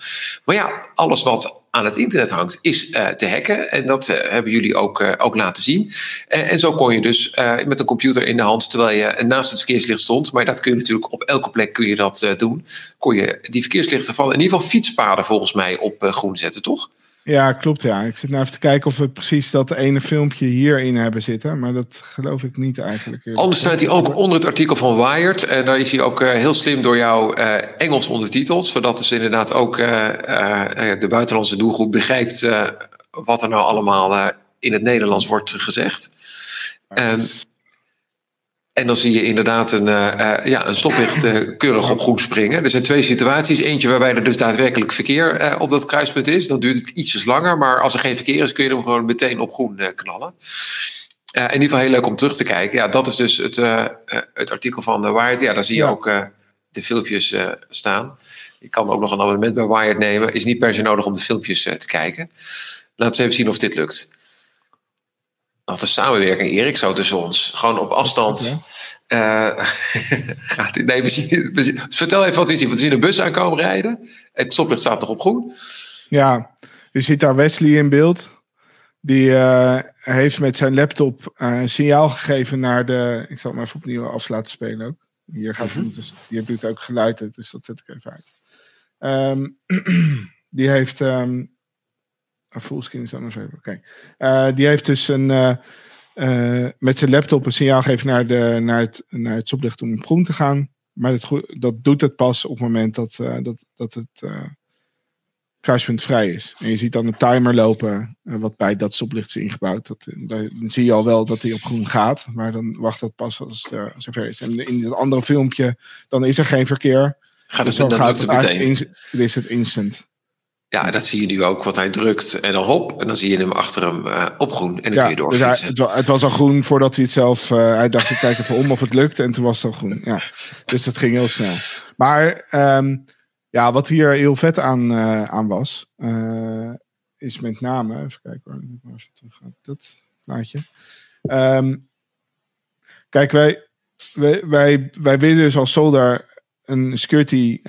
Maar ja, alles wat aan het internet hangt, is uh, te hacken. En dat uh, hebben jullie ook, ook laten zien. en zo kon je dus met een computer in de hand, terwijl je naast het verkeerslicht stond, maar dat kun je natuurlijk op elke plek kun je dat doen, kon je die verkeerslichten van in ieder geval fietspaden volgens mij op groen zetten, toch? Ja, klopt ja. Ik zit nou even te kijken of we precies dat ene filmpje hierin hebben zitten. Maar dat geloof ik niet eigenlijk. Anders staat hij ook onder het artikel van Wired. En daar is hij ook uh, heel slim door jou uh, Engels ondertiteld. Zodat dus inderdaad ook uh, de buitenlandse doelgroep begrijpt wat er nou allemaal in het Nederlands wordt gezegd. Um, en dan zie je inderdaad een, uh, ja, een stoplicht uh, keurig op groen springen. Er zijn twee situaties. Eentje waarbij er dus daadwerkelijk verkeer op dat kruispunt is. Dan duurt het ietsjes langer. Maar als er geen verkeer is, kun je hem gewoon meteen op groen knallen. in ieder geval heel leuk om terug te kijken. Ja, dat is dus het, het artikel van Wired. Ja, daar zie je ook de filmpjes staan. Je kan ook nog een abonnement bij Wired nemen. Is niet per se nodig om de filmpjes te kijken. Laten we even zien of dit lukt dat de samenwerking, Erik, zo tussen ons. Gewoon op afstand. Uh, gaat, nee, we zien, we vertel even wat we zien. We zien een bus aankomen rijden. Het stoplicht staat nog op groen. Ja, je ziet daar Wesley in beeld. Die uh, heeft met zijn laptop uh, een signaal gegeven naar de. Ik zal het maar even opnieuw af laten spelen ook. Hier, gaat mm -hmm. dus, hier doet ook geluid, dus dat zet ik even uit. Um, die heeft um, Fullscreen is dan nog even. Oké. Okay. Uh, die heeft dus een, uh, uh, met zijn laptop een signaal gegeven naar, de, naar, het, naar het stoplicht om op groen te gaan. Maar dat, dat doet het pas op het moment dat, dat, dat het kruispunt vrij is. En je ziet dan een timer lopen wat bij dat stoplicht is ingebouwd. Dat, dan zie je al wel dat hij op groen gaat. Maar dan wacht dat pas als het zover is. En in het andere filmpje, dan is er geen verkeer. Gaat het, dus dan gaat het meteen. In, is het instant. Ja, dat zie je nu ook, wat hij drukt en dan hop. En dan zie je hem achter hem uh, op groen. En dan kun je doorfietsen. Dus het, was al groen voordat hij het zelf... Uh, hij dacht, ik kijk even om of het lukt. En toen was het al groen. Ja. Dus dat ging heel snel. Maar um, ja, wat hier heel vet aan, uh, aan was... is met name... Even kijken waar ik maar terug ga. Dat plaatje. Um, kijk, wij, wij, wij, wij willen dus als Solder een security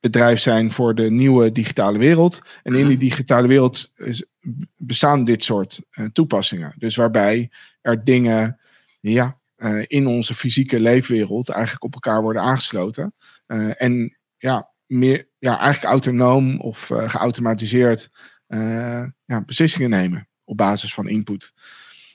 bedrijf zijn voor de nieuwe digitale wereld. En in die digitale wereld bestaan dit soort uh, toepassingen. Dus waarbij er dingen ja, uh, in onze fysieke leefwereld eigenlijk op elkaar worden aangesloten. Uh, en ja, meer, ja, eigenlijk autonoom of geautomatiseerd ja, beslissingen nemen op basis van input.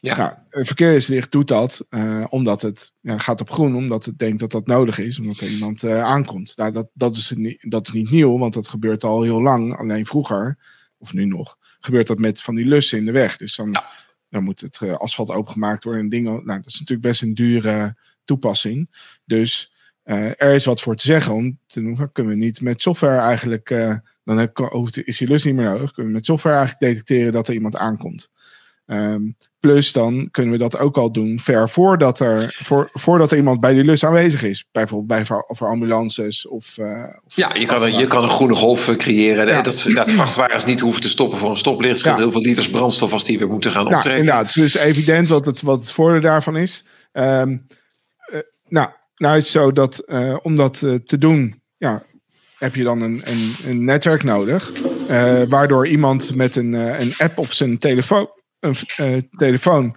Ja. Nou, verkeerslicht doet dat uh, omdat het ja, gaat op groen, omdat het denkt dat dat nodig is, omdat er iemand uh, aankomt. Nou, dat, dat, is niet, dat is niet nieuw, want dat gebeurt al heel lang. Alleen vroeger, of nu nog, gebeurt dat met van die lussen in de weg. Dus dan, Dan moet het asfalt opengemaakt worden en dingen. Nou, dat is natuurlijk best een dure toepassing. Dus er is wat voor te zeggen om te noemen. Kunnen we niet met software eigenlijk. dan heb, is die lust niet meer nodig. Kunnen we met software eigenlijk detecteren dat er iemand aankomt. Um, plus dan kunnen we dat ook al doen ver voordat er, voor, voordat er iemand bij die lus aanwezig is. Bijvoorbeeld bij voor ambulances of... Uh, of ja, je kan, een, je kan een groene golf eh, creëren. Ja. Dat, dat vrachtwagens niet hoeven te stoppen voor een stoplicht. scheelt heel veel liters brandstof als die weer moeten gaan optrekken. Nou, inderdaad, het is dus evident wat het, wat het voordeel daarvan is. Um, uh, nou, nou is het zo dat uh, om dat te doen, ja, heb je dan een, een, een netwerk nodig. waardoor iemand met een, een app op zijn telefoon een uh, telefoon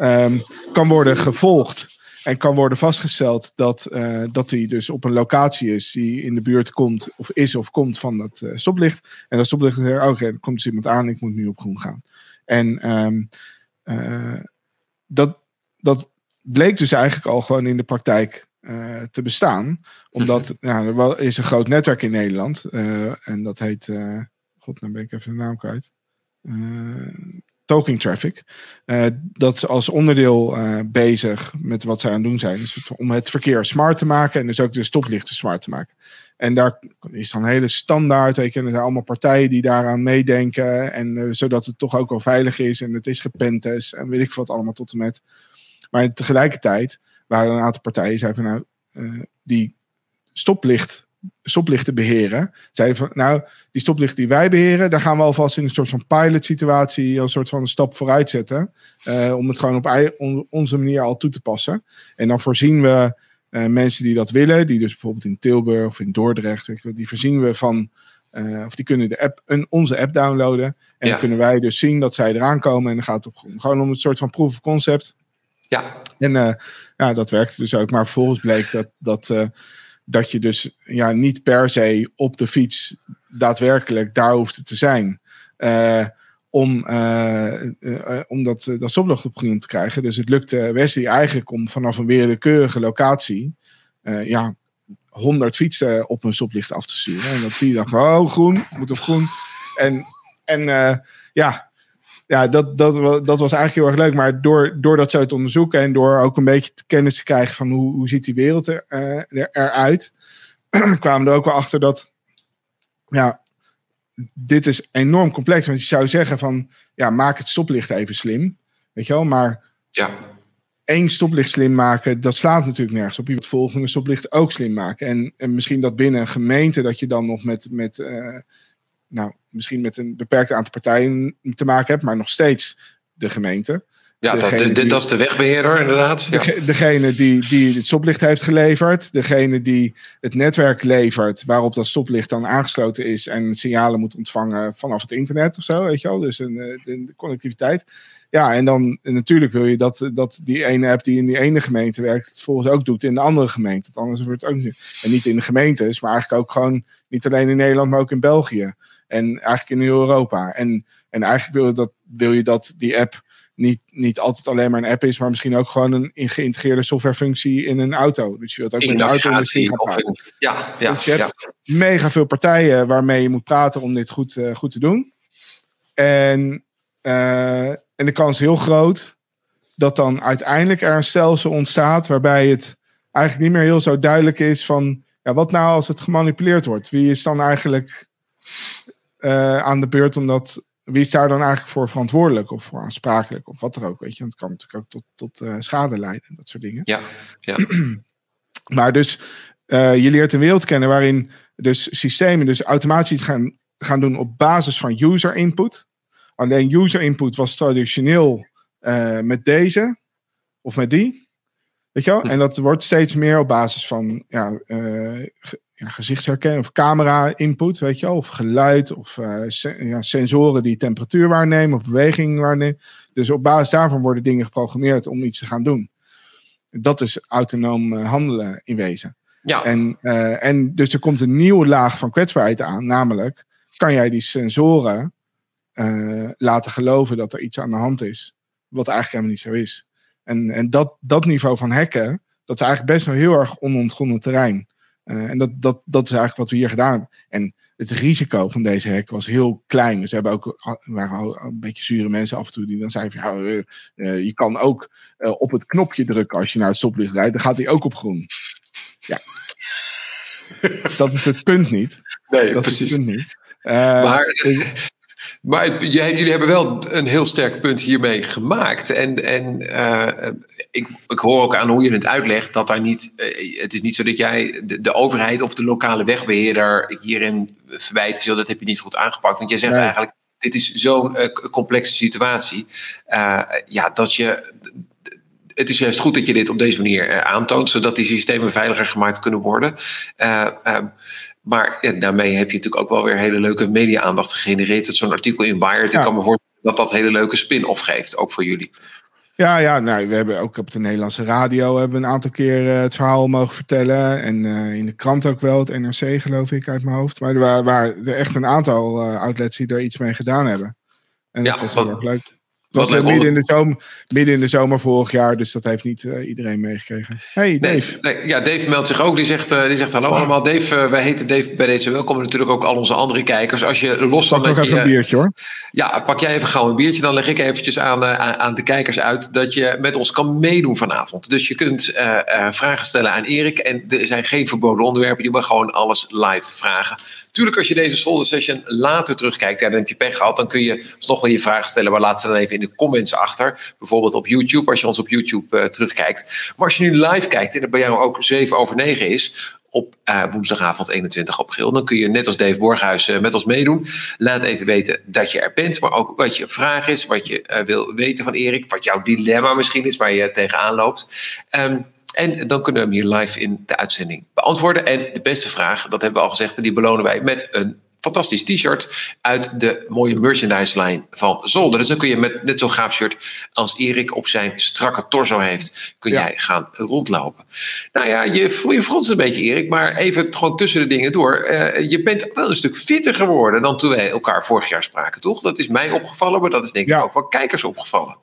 um, kan worden gevolgd. En kan worden vastgesteld dat, uh, dat hij dus op een locatie is die in de buurt komt, of is of komt van dat uh, stoplicht. En dat stoplicht zegt: oké, okay, er komt dus iemand aan, ik moet nu op groen gaan. En um, dat, dat bleek dus eigenlijk al gewoon in de praktijk te bestaan. Omdat ja, er is een groot netwerk in Nederland. en dat heet. God, nou ben ik even de naam kwijt. Talking traffic. Uh, dat is als onderdeel uh, bezig met wat zij aan het doen zijn. Dus om het verkeer smart te maken en dus ook de stoplichten smart te maken. En daar is dan hele standaard. Weet er zijn allemaal partijen die daaraan meedenken. En uh, zodat het toch ook wel veilig is. En het is gepentest. En weet ik wat allemaal tot en met. Maar tegelijkertijd waren er een aantal partijen die van nou, die stoplicht stoplichten beheren. Zeiden van, nou, die stoplichten die wij beheren, daar gaan we alvast in een soort van pilot situatie een soort van een stap vooruit zetten. Uh, om het gewoon op onze manier al toe te passen. En dan voorzien we uh, mensen die dat willen, die dus bijvoorbeeld in Tilburg of in Dordrecht, weet je, die voorzien we van, uh, of die kunnen de app, een, onze app downloaden. En ja. dan kunnen wij dus zien dat zij eraan komen. En dan gaat het gewoon om een soort van proof of concept. Ja. En ja, dat werkt dus ook. Maar vervolgens bleek dat, dat dat je dus ja, niet per se op de fiets daadwerkelijk daar hoeft te zijn. Uh, om, uh, uh, om dat, dat stoplicht op groen te krijgen. Dus het lukte Wesley eigenlijk om vanaf een willekeurige locatie ja, 100 fietsen op een stoplicht af te sturen. En dat die gewoon, oh groen, moet op groen. En, en ja, ja, dat, dat, dat was eigenlijk heel erg leuk. Maar door, door dat zo te onderzoeken en door ook een beetje kennis te krijgen van hoe, hoe ziet die wereld er, uh, eruit, kwamen we er ook wel achter dat ja, dit is enorm complex. Want je zou zeggen van ja, maak het stoplicht even slim. Weet je wel, maar ja. één stoplicht slim maken, dat slaat natuurlijk nergens op. Je moet het volgende stoplicht ook slim maken. En, en misschien dat binnen een gemeente dat je dan nog met, met uh, nou, misschien met een beperkt aantal partijen te maken hebt, maar nog steeds de gemeente. Ja, dat, die, dat, is de wegbeheerder inderdaad. Ja. Degene die, die het stoplicht heeft geleverd. Degene die het netwerk levert waarop dat stoplicht dan aangesloten is. En signalen moet ontvangen vanaf het internet of zo, weet je wel. Dus een, eh, de connectiviteit. Ja, en dan natuurlijk wil je dat, dat die ene app die in die ene gemeente werkt, het volgens ook doet in de andere gemeente. anders wordt het ook niet. En niet in de gemeentes, maar eigenlijk ook gewoon niet alleen in Nederland, maar ook in België. En eigenlijk in heel Europa. En, en eigenlijk wil je, dat, wil je dat die app niet, niet altijd alleen maar een app is, maar misschien ook gewoon een geïntegreerde softwarefunctie in een auto. Dus je wilt ook met een auto gaan Ja, ja, dus je hebt ja. mega veel partijen waarmee je moet praten om dit goed, uh, goed te doen. En, uh, en de kans is heel groot dat dan uiteindelijk er een stelsel ontstaat waarbij het eigenlijk niet meer heel zo duidelijk is van ja, wat nou als het gemanipuleerd wordt? Wie is dan eigenlijk uh, aan de beurt omdat wie is daar dan eigenlijk voor verantwoordelijk of voor aansprakelijk of wat er ook, weet je. Want het kan natuurlijk ook tot, tot uh, schade leiden, dat soort dingen. Ja, ja. maar dus uh, je leert een wereld kennen waarin dus systemen dus automatisch gaan, gaan doen op basis van user input. Alleen user input was traditioneel uh, met deze of met die. Weet je wel? En dat wordt steeds meer op basis van ja, ja, gezichtsherkenning of camera input, weet je wel, of geluid of uh, ja, sensoren die temperatuur waarnemen of beweging waarnemen. Dus op basis daarvan worden dingen geprogrammeerd om iets te gaan doen. Dat is autonoom uh, handelen in wezen. Ja. En, uh, en dus er komt een nieuwe laag van kwetsbaarheid aan, namelijk kan jij die sensoren laten geloven dat er iets aan de hand is, wat eigenlijk helemaal niet zo is. En, en dat, dat niveau van hacken, dat is eigenlijk best wel heel erg onontgonnen terrein. Uh, en dat, dat, dat is eigenlijk wat we hier gedaan hebben. En het risico van deze hack was heel klein. Dus we hebben ook, waren een beetje zure mensen af en toe die dan zeiden van ja, uh, je kan ook op het knopje drukken als je naar het stoplicht rijdt. Dan gaat hij ook op groen. Ja. dat is het punt niet. Nee, dat precies. Is het punt niet. maar maar jullie hebben wel een heel sterk punt hiermee gemaakt. En, en uh, ik, ik hoor ook aan hoe je het uitlegt dat daar niet. Uh, het is niet zo dat jij de, de, overheid of de lokale wegbeheerder hierin verwijt. Dat heb je niet goed aangepakt. Want jij zegt eigenlijk. Dit is zo'n uh, complexe situatie. ja, dat je het is juist goed dat je dit op deze manier aantoont, zodat die systemen veiliger gemaakt kunnen worden. Uh, maar ja, daarmee heb je natuurlijk ook wel weer hele leuke media-aandacht gegenereerd. Zo'n artikel in Wired. Ik kan me voorstellen dat dat hele leuke spin-off geeft, ook voor jullie. Ja, ja nou, we hebben ook op de Nederlandse radio hebben een aantal keer uh, het verhaal mogen vertellen. En uh, in de krant ook wel, het NRC geloof ik uit mijn hoofd. Maar er waren, er echt een aantal outlets die er iets mee gedaan hebben. En dat ja, was heel erg leuk was midden, in de zomer, midden in de zomer vorig jaar, dus dat heeft niet uh, iedereen meegekregen. Hey, Dave. Nee, ja, Dave meldt zich ook. Die zegt, uh, die zegt hallo allemaal. Dave, uh, wij heten Dave bij deze welkom. natuurlijk ook al onze andere kijkers. Als je los van. Pak nog even een biertje hoor. Ja, pak jij even gauw een biertje. Dan leg ik eventjes aan, aan, aan, de kijkers uit dat je met ons kan meedoen vanavond. Dus je kunt vragen stellen aan Erik. En er zijn geen verboden onderwerpen. Je mag gewoon alles live vragen. Tuurlijk, als je deze solder session later terugkijkt, ja, dan heb je pech gehad. Dan kun je nog wel je vragen stellen. Maar laat ze dan even in de comments achter. Bijvoorbeeld op YouTube, als je ons op YouTube uh, terugkijkt. Maar als je nu live kijkt en het bij jou ook 7 over 9 is, op uh, woensdagavond 21 april. Dan kun je net als Dave Borghuis uh, met ons meedoen. Laat even weten dat je er bent, maar ook wat je vraag is, wat je wil weten van Erik, wat jouw dilemma misschien is waar je tegenaan loopt. Um, en dan kunnen we hem hier live in de uitzending beantwoorden. En de beste vraag, dat hebben we al gezegd, die belonen wij met een fantastisch t-shirt uit de mooie merchandise lijn van Zolder. Dus dan kun je met net zo'n gaaf shirt als Erik op zijn strakke torso heeft, kun jij gaan rondlopen. Nou ja, je voel je fronst een beetje Erik, maar even gewoon tussen de dingen door. Uh, je bent wel een stuk fitter geworden dan toen wij elkaar vorig jaar spraken, toch? Dat is mij opgevallen, maar dat is denk ik ook wel kijkers opgevallen.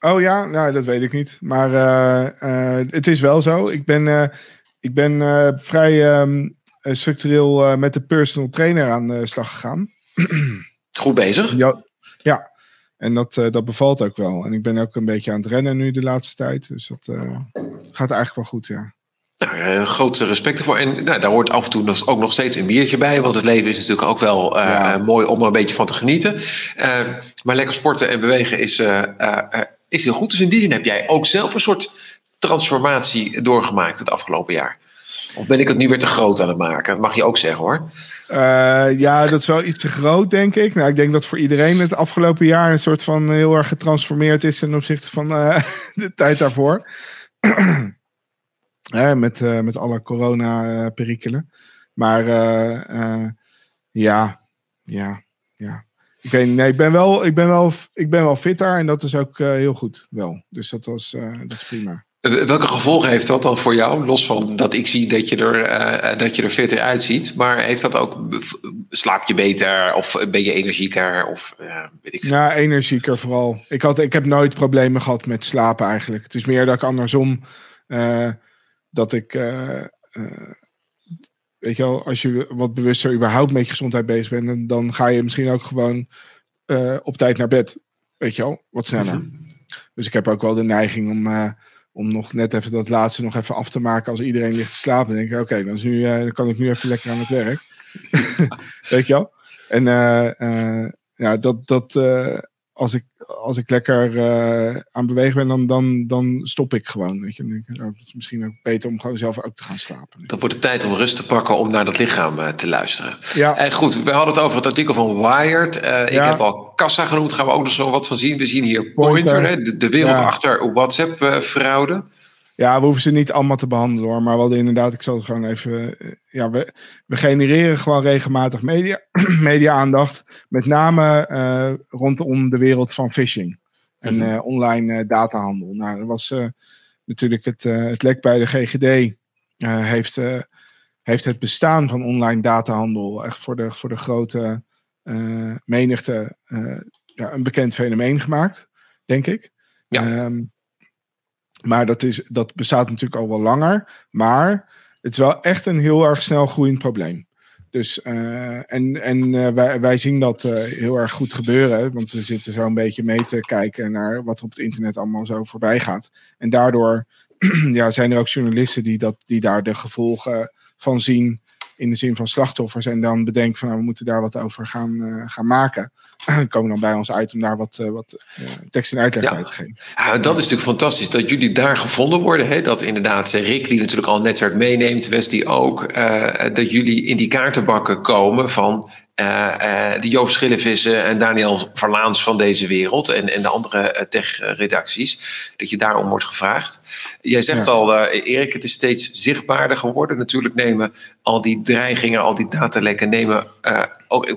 Oh ja, nou dat weet ik niet. Maar uh, uh, het is wel zo. Ik ben, ik ben vrij... Um, eh, structureel eh, met de personal trainer aan de slag gegaan. Goed bezig. Ja, ja. en dat, eh, dat bevalt ook wel. En ik ben ook een beetje aan het rennen nu de laatste tijd. Dus dat gaat eigenlijk wel goed, ja. Nou, grootste respect ervoor. En nou, daar hoort af en toe ook nog steeds een biertje bij. Want het leven is natuurlijk ook wel mooi om er een beetje van te genieten. maar lekker sporten en bewegen is, is heel goed. Dus in die zin heb jij ook zelf een soort transformatie doorgemaakt het afgelopen jaar. Of ben ik het nu weer te groot aan het maken? Dat mag je ook zeggen hoor. Uh, ja, dat is wel iets te groot, denk ik. Nou, ik denk dat voor iedereen het afgelopen jaar een soort van heel erg getransformeerd is ten opzichte van uh, de tijd daarvoor. met, uh, met alle corona-perikelen. Maar ja, ja, ja. Ik, weet, nee, ik, ben wel, ik, ben wel, ik ben wel fitter en dat is ook heel goed wel. Dus dat, was, dat is prima. Welke gevolgen heeft dat dan voor jou? Los van dat ik zie dat je er, uh, dat je er fitter uitziet. Maar heeft dat ook. Slaap je beter? Of ben je energieker? Of uh, weet ik Ja, energieker vooral. Ik, had, ik heb nooit problemen gehad met slapen eigenlijk. Het is meer dat ik andersom. Uh, dat ik. weet je wel, als je wat bewuster überhaupt met je gezondheid bezig bent. Dan, dan ga je misschien ook gewoon op tijd naar bed. Weet je wel, wat sneller. Mhm. Dus ik heb ook wel de neiging om om nog net even dat laatste nog even af te maken als iedereen ligt te slapen. Denk ik, oké, dan, uh, dan kan ik nu even lekker aan het werk. Weet je wel? En uh, ja, dat, dat als, ik, als ik lekker aan bewegen ben, dan, dan, dan stop ik gewoon. Weet je? Dan denk ik, oh, het is misschien ook beter om gewoon zelf ook te gaan slapen. Dan wordt het tijd om rust te pakken om naar dat lichaam te luisteren. Ja. En goed, we hadden het over het artikel van Wired. Ik heb al Kassa genoemd, gaan we ook nog zo wat van zien. We zien hier Pointer, hè, de, wereld achter WhatsApp-fraude. Ja, we hoeven ze niet allemaal te behandelen hoor. Maar we hadden inderdaad, ik zal het gewoon even. Eh, ja, we, we genereren gewoon regelmatig media, media-aandacht. Met name uh, rondom de wereld van phishing en uh, online datahandel. Nou, dat was natuurlijk het, het lek bij de GGD. heeft, heeft het bestaan van online datahandel echt voor de, voor de grote uh, menigte uh, ja, een bekend fenomeen gemaakt, denk ik. Ja. Um, maar dat, is, dat bestaat natuurlijk al wel langer. Maar het is wel echt een heel erg snel groeiend probleem. Dus, en en wij, wij zien dat heel erg goed gebeuren, want we zitten zo een beetje mee te kijken naar wat er op het internet allemaal zo voorbij gaat. En daardoor ja, zijn er ook journalisten die, dat, die daar de gevolgen van zien in de zin van slachtoffers en dan bedenken van nou, we moeten daar wat over gaan, uh, gaan maken. komen dan bij ons uit om daar wat, uh, wat uh, tekst en uitleg bij te geven. Ja, dat is natuurlijk fantastisch dat jullie daar gevonden worden. Hè? Dat inderdaad Rick, die natuurlijk al een netwerk meeneemt, Wesley ook, dat jullie in die kaartenbakken komen van uh, uh, de Joost Schillevissen en Daniel Verlaans van deze wereld en, en de andere uh, tech-redacties, dat je daarom wordt gevraagd. Jij zegt ja. al, Erik, het is steeds zichtbaarder geworden. Natuurlijk nemen al die dreigingen, al die datalekken, nemen ook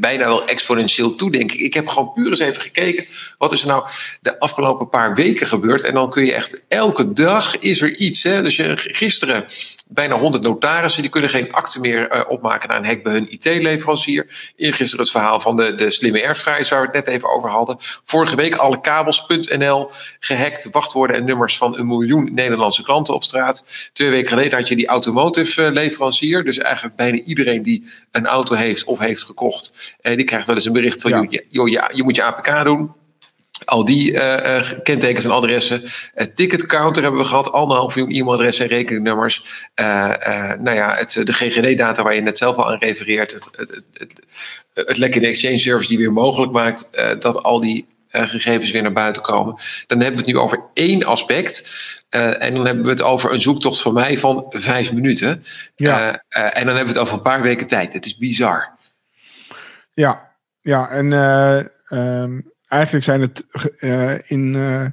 bijna wel exponentieel toe, denk ik. Ik heb gewoon puur eens even gekeken, wat is er nou de afgelopen paar weken gebeurd? En dan kun je echt, elke dag is er iets. Hè? Dus gisteren bijna 100 notarissen, die kunnen geen akte meer opmaken naar een hek bij hun IT-leverancier leverancier. Eergisteren het verhaal van de, de slimme airfryers waar we het net even over hadden. Vorige week alle kabels.nl gehackt. Wachtwoorden en nummers van een miljoen Nederlandse klanten op straat. Twee weken geleden had je die automotive eh, leverancier. Dus eigenlijk bijna iedereen die een auto heeft of heeft gekocht. Eh, die krijgt wel eens een bericht van, ja. joh, ja, je moet je APK doen. Al die uh, uh, kentekens en adressen. Uh, ticketcounter hebben we gehad. Anderhalf miljoen e-mailadressen en rekeningnummers. nou ja, het, de GGD-data waar je net zelf al aan refereert. Het, het, het, het lek in de exchange service die weer mogelijk maakt dat al die gegevens weer naar buiten komen. Dan hebben we het nu over één aspect. en dan hebben we het over een zoektocht van mij van vijf minuten. Ja. en dan hebben we het over een paar weken tijd. Het is bizar. Ja, ja en um eigenlijk zijn het uh, in. Uh,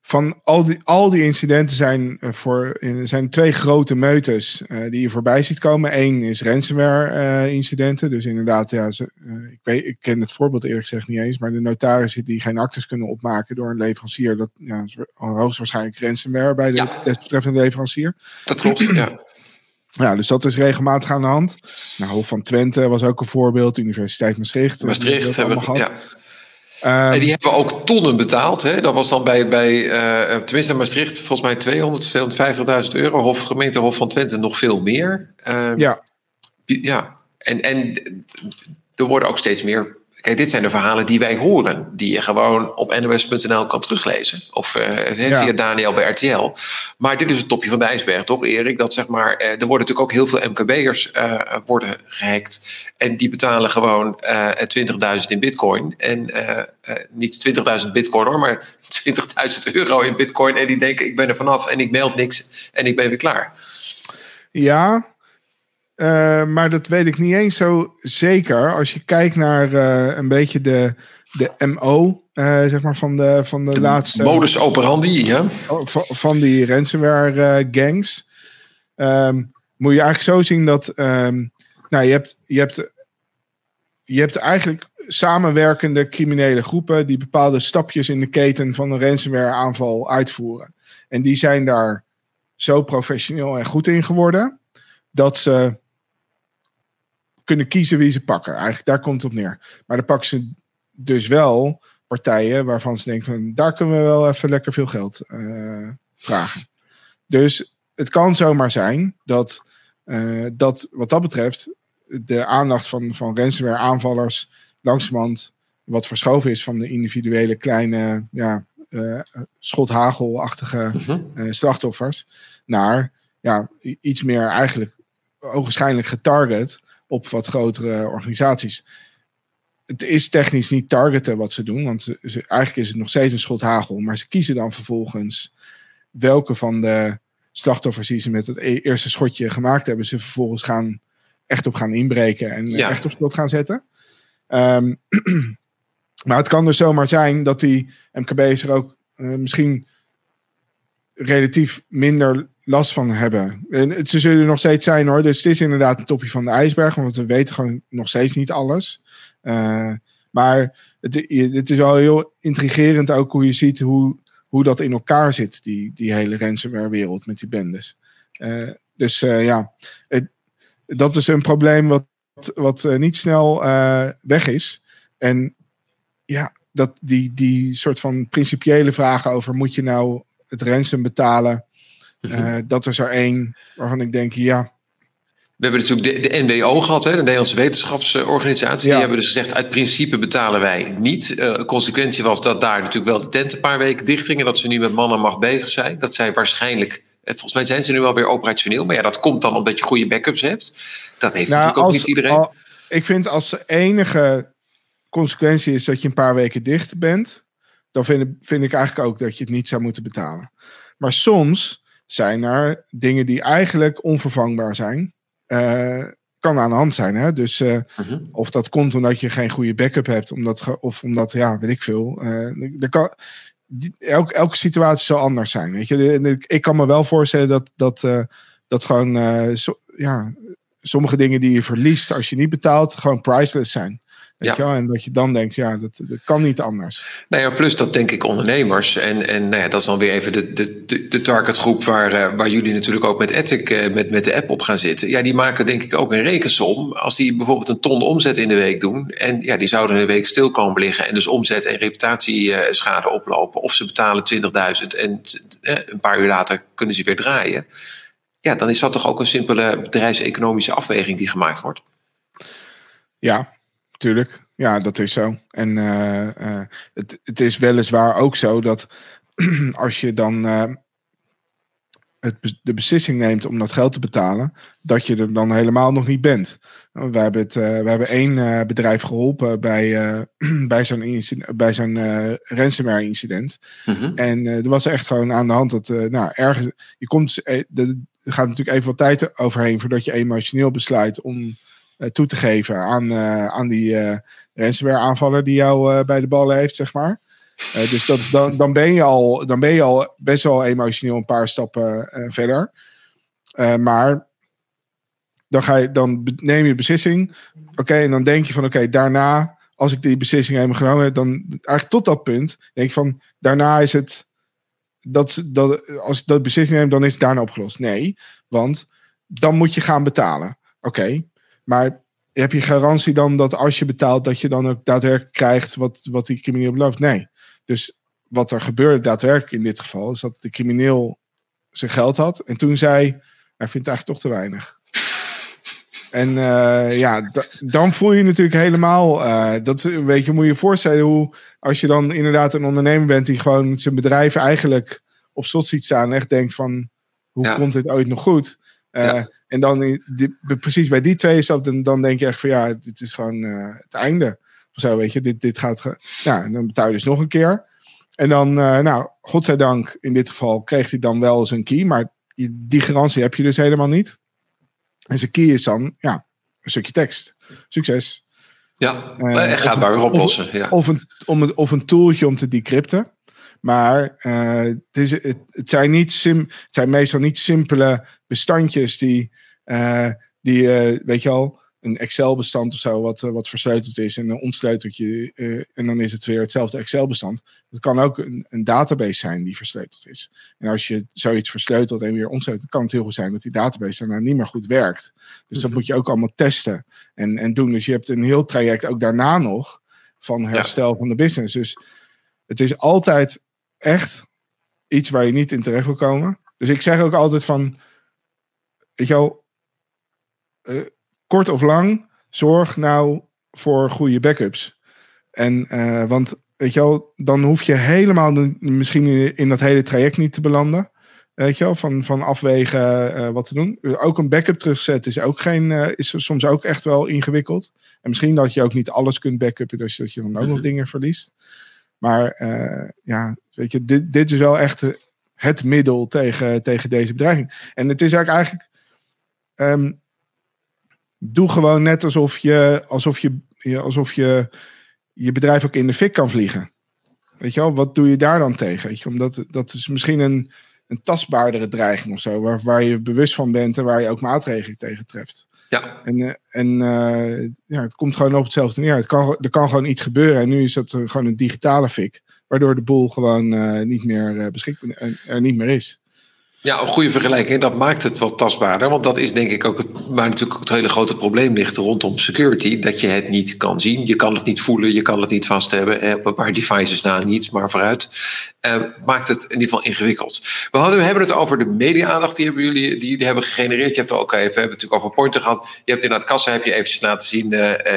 van al die, al die incidenten zijn, voor, zijn twee grote meutes die je voorbij ziet komen. Eén is ransomware incidenten. Dus inderdaad, ja, ze, ik, weet, ik ken het voorbeeld eerlijk gezegd niet eens. Maar de notarissen die geen actes kunnen opmaken door een leverancier. Dat ja, is hoogstwaarschijnlijk ransomware bij de ja. desbetreffende leverancier. Dat klopt, ja. Ja, dus dat is regelmatig aan de hand. Nou, Hof van Twente was ook een voorbeeld. Universiteit Maastricht. Maastricht hebben we, ja. En die hebben ook tonnen betaald. Hè? Dat was dan bij, bij uh, tenminste in Maastricht, volgens mij 200, 250.000 euro. Hof, gemeente Hof van Twente nog veel meer. Um, ja. Ja, en, en er worden ook steeds meer Kijk, dit zijn de verhalen die wij horen, die je gewoon op nos.nl kan teruglezen. Of uh, via ja. Daniel bij RTL. Maar dit is het topje van de ijsberg, toch Erik? Dat zeg maar, uh, er worden natuurlijk ook heel veel MKB'ers uh, worden gehackt. En die betalen gewoon 20.000 in bitcoin. En niet 20.000 bitcoin hoor, maar 20.000 euro in bitcoin. En die denken, ik ben er vanaf en ik meld niks en ik ben weer klaar. Ja, uh, maar dat weet ik niet eens zo zeker. Als je kijkt naar uh, een beetje de, de MO, uh, zeg maar, van de, van de, de laatste. Modus operandi, ja. Van, van die ransomware gangs. Um, moet je eigenlijk zo zien dat. Um, nou, je hebt, je, hebt, je hebt eigenlijk samenwerkende criminele groepen die bepaalde stapjes in de keten van een ransomware aanval uitvoeren. En die zijn daar zo professioneel en goed in geworden dat ze kunnen kiezen wie ze pakken. Eigenlijk daar komt het op neer. Maar dan pakken ze dus wel partijen waarvan ze denken van daar kunnen we wel even lekker veel geld uh, vragen. Dus het kan zomaar zijn dat, uh, dat wat dat betreft de aandacht van, van ransomware aanvallers langzamerhand wat verschoven is van de individuele kleine ja, uh, schothagelachtige uh, slachtoffers naar ja, iets meer eigenlijk ogenschijnlijk getarget op wat grotere organisaties. Het is technisch niet targeten wat ze doen, want ze, eigenlijk is het nog steeds een schot hagel. Maar ze kiezen dan vervolgens welke van de slachtoffers die ze met het e-, eerste schotje gemaakt hebben, ze vervolgens gaan echt op gaan inbreken en echt op slot gaan zetten. Um, maar het kan dus zomaar zijn dat die MKB's er ook uh, misschien relatief minder last van hebben. En ze zullen er nog steeds zijn hoor. Dus het is inderdaad een topje van de ijsberg. Want we weten gewoon nog steeds niet alles. Uh, maar het, het, is wel heel intrigerend ook hoe je ziet hoe, hoe dat in elkaar zit. Die, die hele ransomware wereld met die bendes. Uh, dus uh, ja, het, dat is een probleem wat, wat niet snel weg is. En ja, dat die, die soort van principiële vragen over moet je nou het ransom betalen. Uh, dat is er één waarvan ik denk, ja, We hebben natuurlijk de, de NWO gehad, hè, de Nederlandse Wetenschapsorganisatie. Die hebben dus gezegd, uit principe betalen wij niet. Uh, consequentie was dat daar natuurlijk wel de tent een paar weken dicht gingen. Dat ze nu met man en macht bezig zijn. Dat zij waarschijnlijk, eh, volgens mij zijn ze nu wel weer operationeel. Maar ja, dat komt dan omdat je goede backups hebt. Dat heeft nou, natuurlijk ook niet iedereen. ik vind als de enige consequentie is dat je een paar weken dicht bent. Dan vind, vind ik eigenlijk ook dat je het niet zou moeten betalen. Maar soms zijn er dingen die eigenlijk onvervangbaar zijn. Uh, kan aan de hand zijn. Hè? Dus uh, of dat komt omdat je geen goede backup hebt, omdat, of omdat, ja, weet ik veel. Uh, er kan, elke, elke situatie zal anders zijn. Weet je? Ik kan me wel voorstellen dat, dat, dat gewoon ja, sommige dingen die je verliest als je niet betaalt, gewoon priceless zijn ja. En dat je dan denkt, ja, dat, dat kan niet anders. Nou ja, plus dat denk ik ondernemers. En, en nou ja, dat is dan weer even de, de, de, de targetgroep waar, uh, waar jullie natuurlijk ook met Ethic, uh, met, met de app op gaan zitten. Ja, die maken denk ik ook een rekensom. Als die bijvoorbeeld een ton omzet in de week doen. En ja, die zouden een week stil komen liggen. En dus omzet en reputatieschade oplopen. Of ze betalen 20.000 en uh, een paar uur later kunnen ze weer draaien. Ja, dan is dat toch ook een simpele bedrijfseconomische afweging die gemaakt wordt. Ja, tuurlijk. Ja, dat is zo. En uh, het, het is weliswaar ook zo dat als je dan uh, het, de beslissing neemt om dat geld te betalen, dat je er dan helemaal nog niet bent. We hebben, het, we hebben één bedrijf geholpen bij, bij zo'n, bij zo'n ransomware incident. Mhm. En er was echt gewoon aan de hand dat, nou, ergens, je komt, er gaat natuurlijk even wat tijd overheen voordat je emotioneel besluit om eh, toe te geven aan, eh, aan die uh, ransomware aanvaller die jou bij de ballen heeft, zeg maar. dus dat, dan, dan, ben je al, dan ben je al best wel emotioneel een paar stappen verder. maar dan, ga je, dan neem je beslissing. Oké, en dan denk je van oké, daarna, als ik die beslissing heb genomen, dan eigenlijk tot dat punt, denk je van daarna is het. Dat, dat, als ik dat beslissing neem, dan is het daarna opgelost. Nee, want dan moet je gaan betalen. Oké, maar heb je garantie dan dat als je betaalt, dat je dan ook daadwerkelijk krijgt wat, wat die crimineel belooft? Nee. Dus wat er gebeurde daadwerkelijk in dit geval, is dat de crimineel zijn geld had. En toen zei hij vindt het eigenlijk toch te weinig. En uh, ja, dan voel je natuurlijk helemaal. Uh, dat weet je, moet je je voorstellen hoe. Als je dan inderdaad een ondernemer bent die gewoon zijn bedrijf eigenlijk op slot ziet staan. En echt denkt van. Hoe komt dit ooit nog goed? Uh, en dan precies bij die twee is dat, dan, dan denk je echt van ja, dit is gewoon uh, het einde. Of zo, weet je, dit, dit gaat. Ge ja, en dan betaal je dus nog een keer. En dan, uh, nou, godzijdank, in dit geval kreeg hij dan wel zijn key, maar die garantie heb je dus helemaal niet. En zijn key is dan, ja, een stukje tekst. Succes. Ja, uh, gaat maar weer oplossen. Of, ja. of, een, om een, of een tooltje om te decrypten. Maar uh, het, is, het, het, zijn niet sim, het zijn meestal niet simpele bestandjes die, uh, die uh, weet je al, een Excel-bestand of zo, wat, wat versleuteld is en een ontsleuteltje. en dan is het weer hetzelfde Excel-bestand. Het kan ook een, een, database zijn die versleuteld is. En als je zoiets versleutelt en weer ontsleutelt, kan het heel goed zijn dat die database daarna niet meer goed werkt. Dus dat mhm. moet je ook allemaal testen en, en doen. Dus je hebt een heel traject ook daarna nog van herstel van de business. Dus het is altijd echt iets waar je niet in terecht wil komen. Dus ik zeg ook altijd van, weet je wel, uh, kort of lang, zorg nou voor goede backups. En, uh, want weet je wel, dan hoef je helemaal de, misschien in, in, dat hele traject niet te belanden. Weet je wel, van, van afwegen uh, wat te doen. Ook een backup terugzetten is, ook geen, is soms ook echt wel ingewikkeld. En misschien dat je ook niet alles kunt backuppen, dus dat je dan ook nog mhm. dingen verliest. Maar ja, Weet je, dit, dit is wel echt het middel tegen, tegen deze bedreiging. En het is eigenlijk. Um, doe gewoon net alsof je, alsof je, alsof je je bedrijf ook in de fik kan vliegen. Weet je wel, wat doe je daar dan tegen? Weet je, omdat dat is misschien een, een tastbaardere dreiging of zo, waar, waar je bewust van bent en waar je ook maatregelen tegen treft. Ja. En, uh, en uh, ja, het komt gewoon op hetzelfde neer. Het kan, er kan gewoon iets gebeuren en nu is dat gewoon een digitale fik waardoor de boel gewoon uh, niet meer beschikbaar er niet meer is. Ja, een goede vergelijking. Dat maakt het wat tastbaarder. Want dat is denk ik ook het, waar natuurlijk het hele grote probleem ligt rondom security. Dat je het niet kan zien. Je kan het niet voelen. Je kan het niet vast hebben. Op een paar devices na niets, maar vooruit. maakt het in ieder geval ingewikkeld. We, hadden, hebben het over de media-aandacht die, hebben jullie, die hebben gegenereerd. Je hebt het ook even, we hebben het natuurlijk over Pointer gehad. Je hebt inderdaad kassa, heb je eventjes laten zien,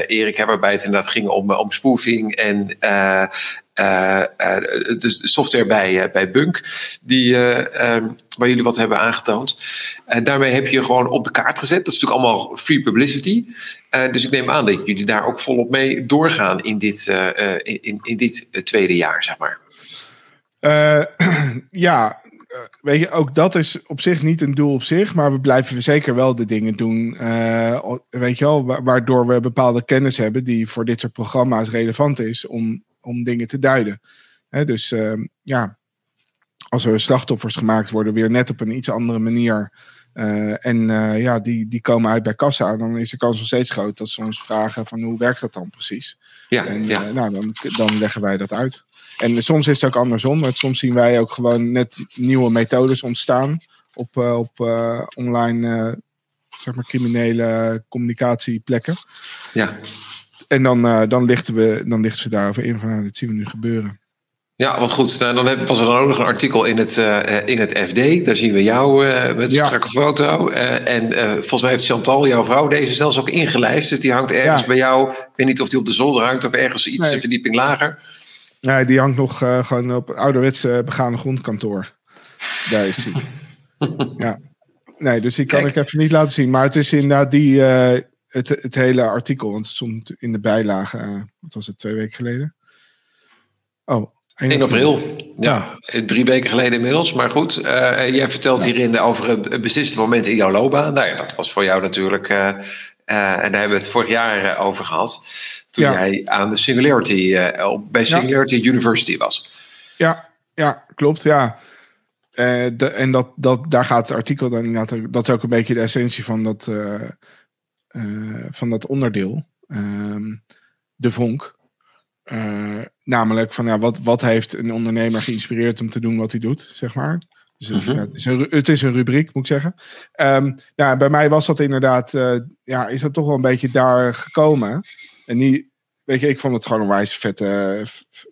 Erik, waarbij het inderdaad ging om, om spoofing en uh, de software bij, bij Bunk, die, ehm, waar jullie wat hebben aangetoond. En daarmee heb je gewoon op de kaart gezet. Dat is natuurlijk allemaal free publicity. dus ik neem aan dat jullie daar ook volop mee doorgaan in dit, in, in dit tweede jaar, zeg maar. ja, weet je, ook dat is op zich niet een doel op zich, maar we blijven zeker wel de dingen doen, weet je wel, waardoor we bepaalde kennis hebben die voor dit soort programma's relevant is om om dingen te duiden. dus ehm, ja, als er slachtoffers gemaakt worden, weer net op een iets andere manier. Uh, en uh, ja, die, die komen uit bij kassa. Dan is de kans nog steeds groot dat ze ons vragen van hoe werkt dat dan precies? Ja, en ja. Uh, nou, dan, dan leggen wij dat uit. En soms is het ook andersom. Maar soms zien wij ook gewoon net nieuwe methodes ontstaan op, op online zeg maar criminele communicatieplekken. Ja. En dan, uh, dan, lichten we, dan lichten we daarover in van nou, dit zien we nu gebeuren. Ja, wat goed. Nou, dan was er dan ook nog een artikel in het, uh, in het FD. Daar zien we jou uh, met een ja. strakke foto. en volgens mij heeft Chantal, jouw vrouw, deze zelfs ook ingelijst. Dus die hangt ergens ja. bij jou. Ik weet niet of die op de zolder hangt of ergens iets nee. een verdieping lager. Nee, die hangt nog gewoon op ouderwetse begane grondkantoor. Daar is die. ja. Nee, dus die kan Kijk. ik even niet laten zien. Maar het is inderdaad die het, het hele artikel, want het stond in de bijlage, uh, wat was het, twee weken geleden? Oh, 1 april. Ja, ja, drie weken geleden inmiddels. Maar goed, uh, jij vertelt ja. hierin over een, een beslissend moment in jouw loopbaan. Nou ja, dat was voor jou natuurlijk, uh, en daar hebben we het vorig jaar over gehad. Toen ja. jij aan de Singularity, bij Singularity University was. Ja, ja klopt, ja. De, en dat, dat, daar gaat het artikel dan inderdaad, dat is ook een beetje de essentie van dat, van dat onderdeel, uh, de vonk. Uh, namelijk van ja, wat, wat heeft een ondernemer geïnspireerd om te doen wat hij doet, zeg maar. Dus het, uh-huh. het, is een, het, is een, rubriek, moet ik zeggen. Um, nou, bij mij was dat inderdaad, ja, is dat toch wel een beetje daar gekomen. En niet, weet je, ik vond het gewoon een wijze vette,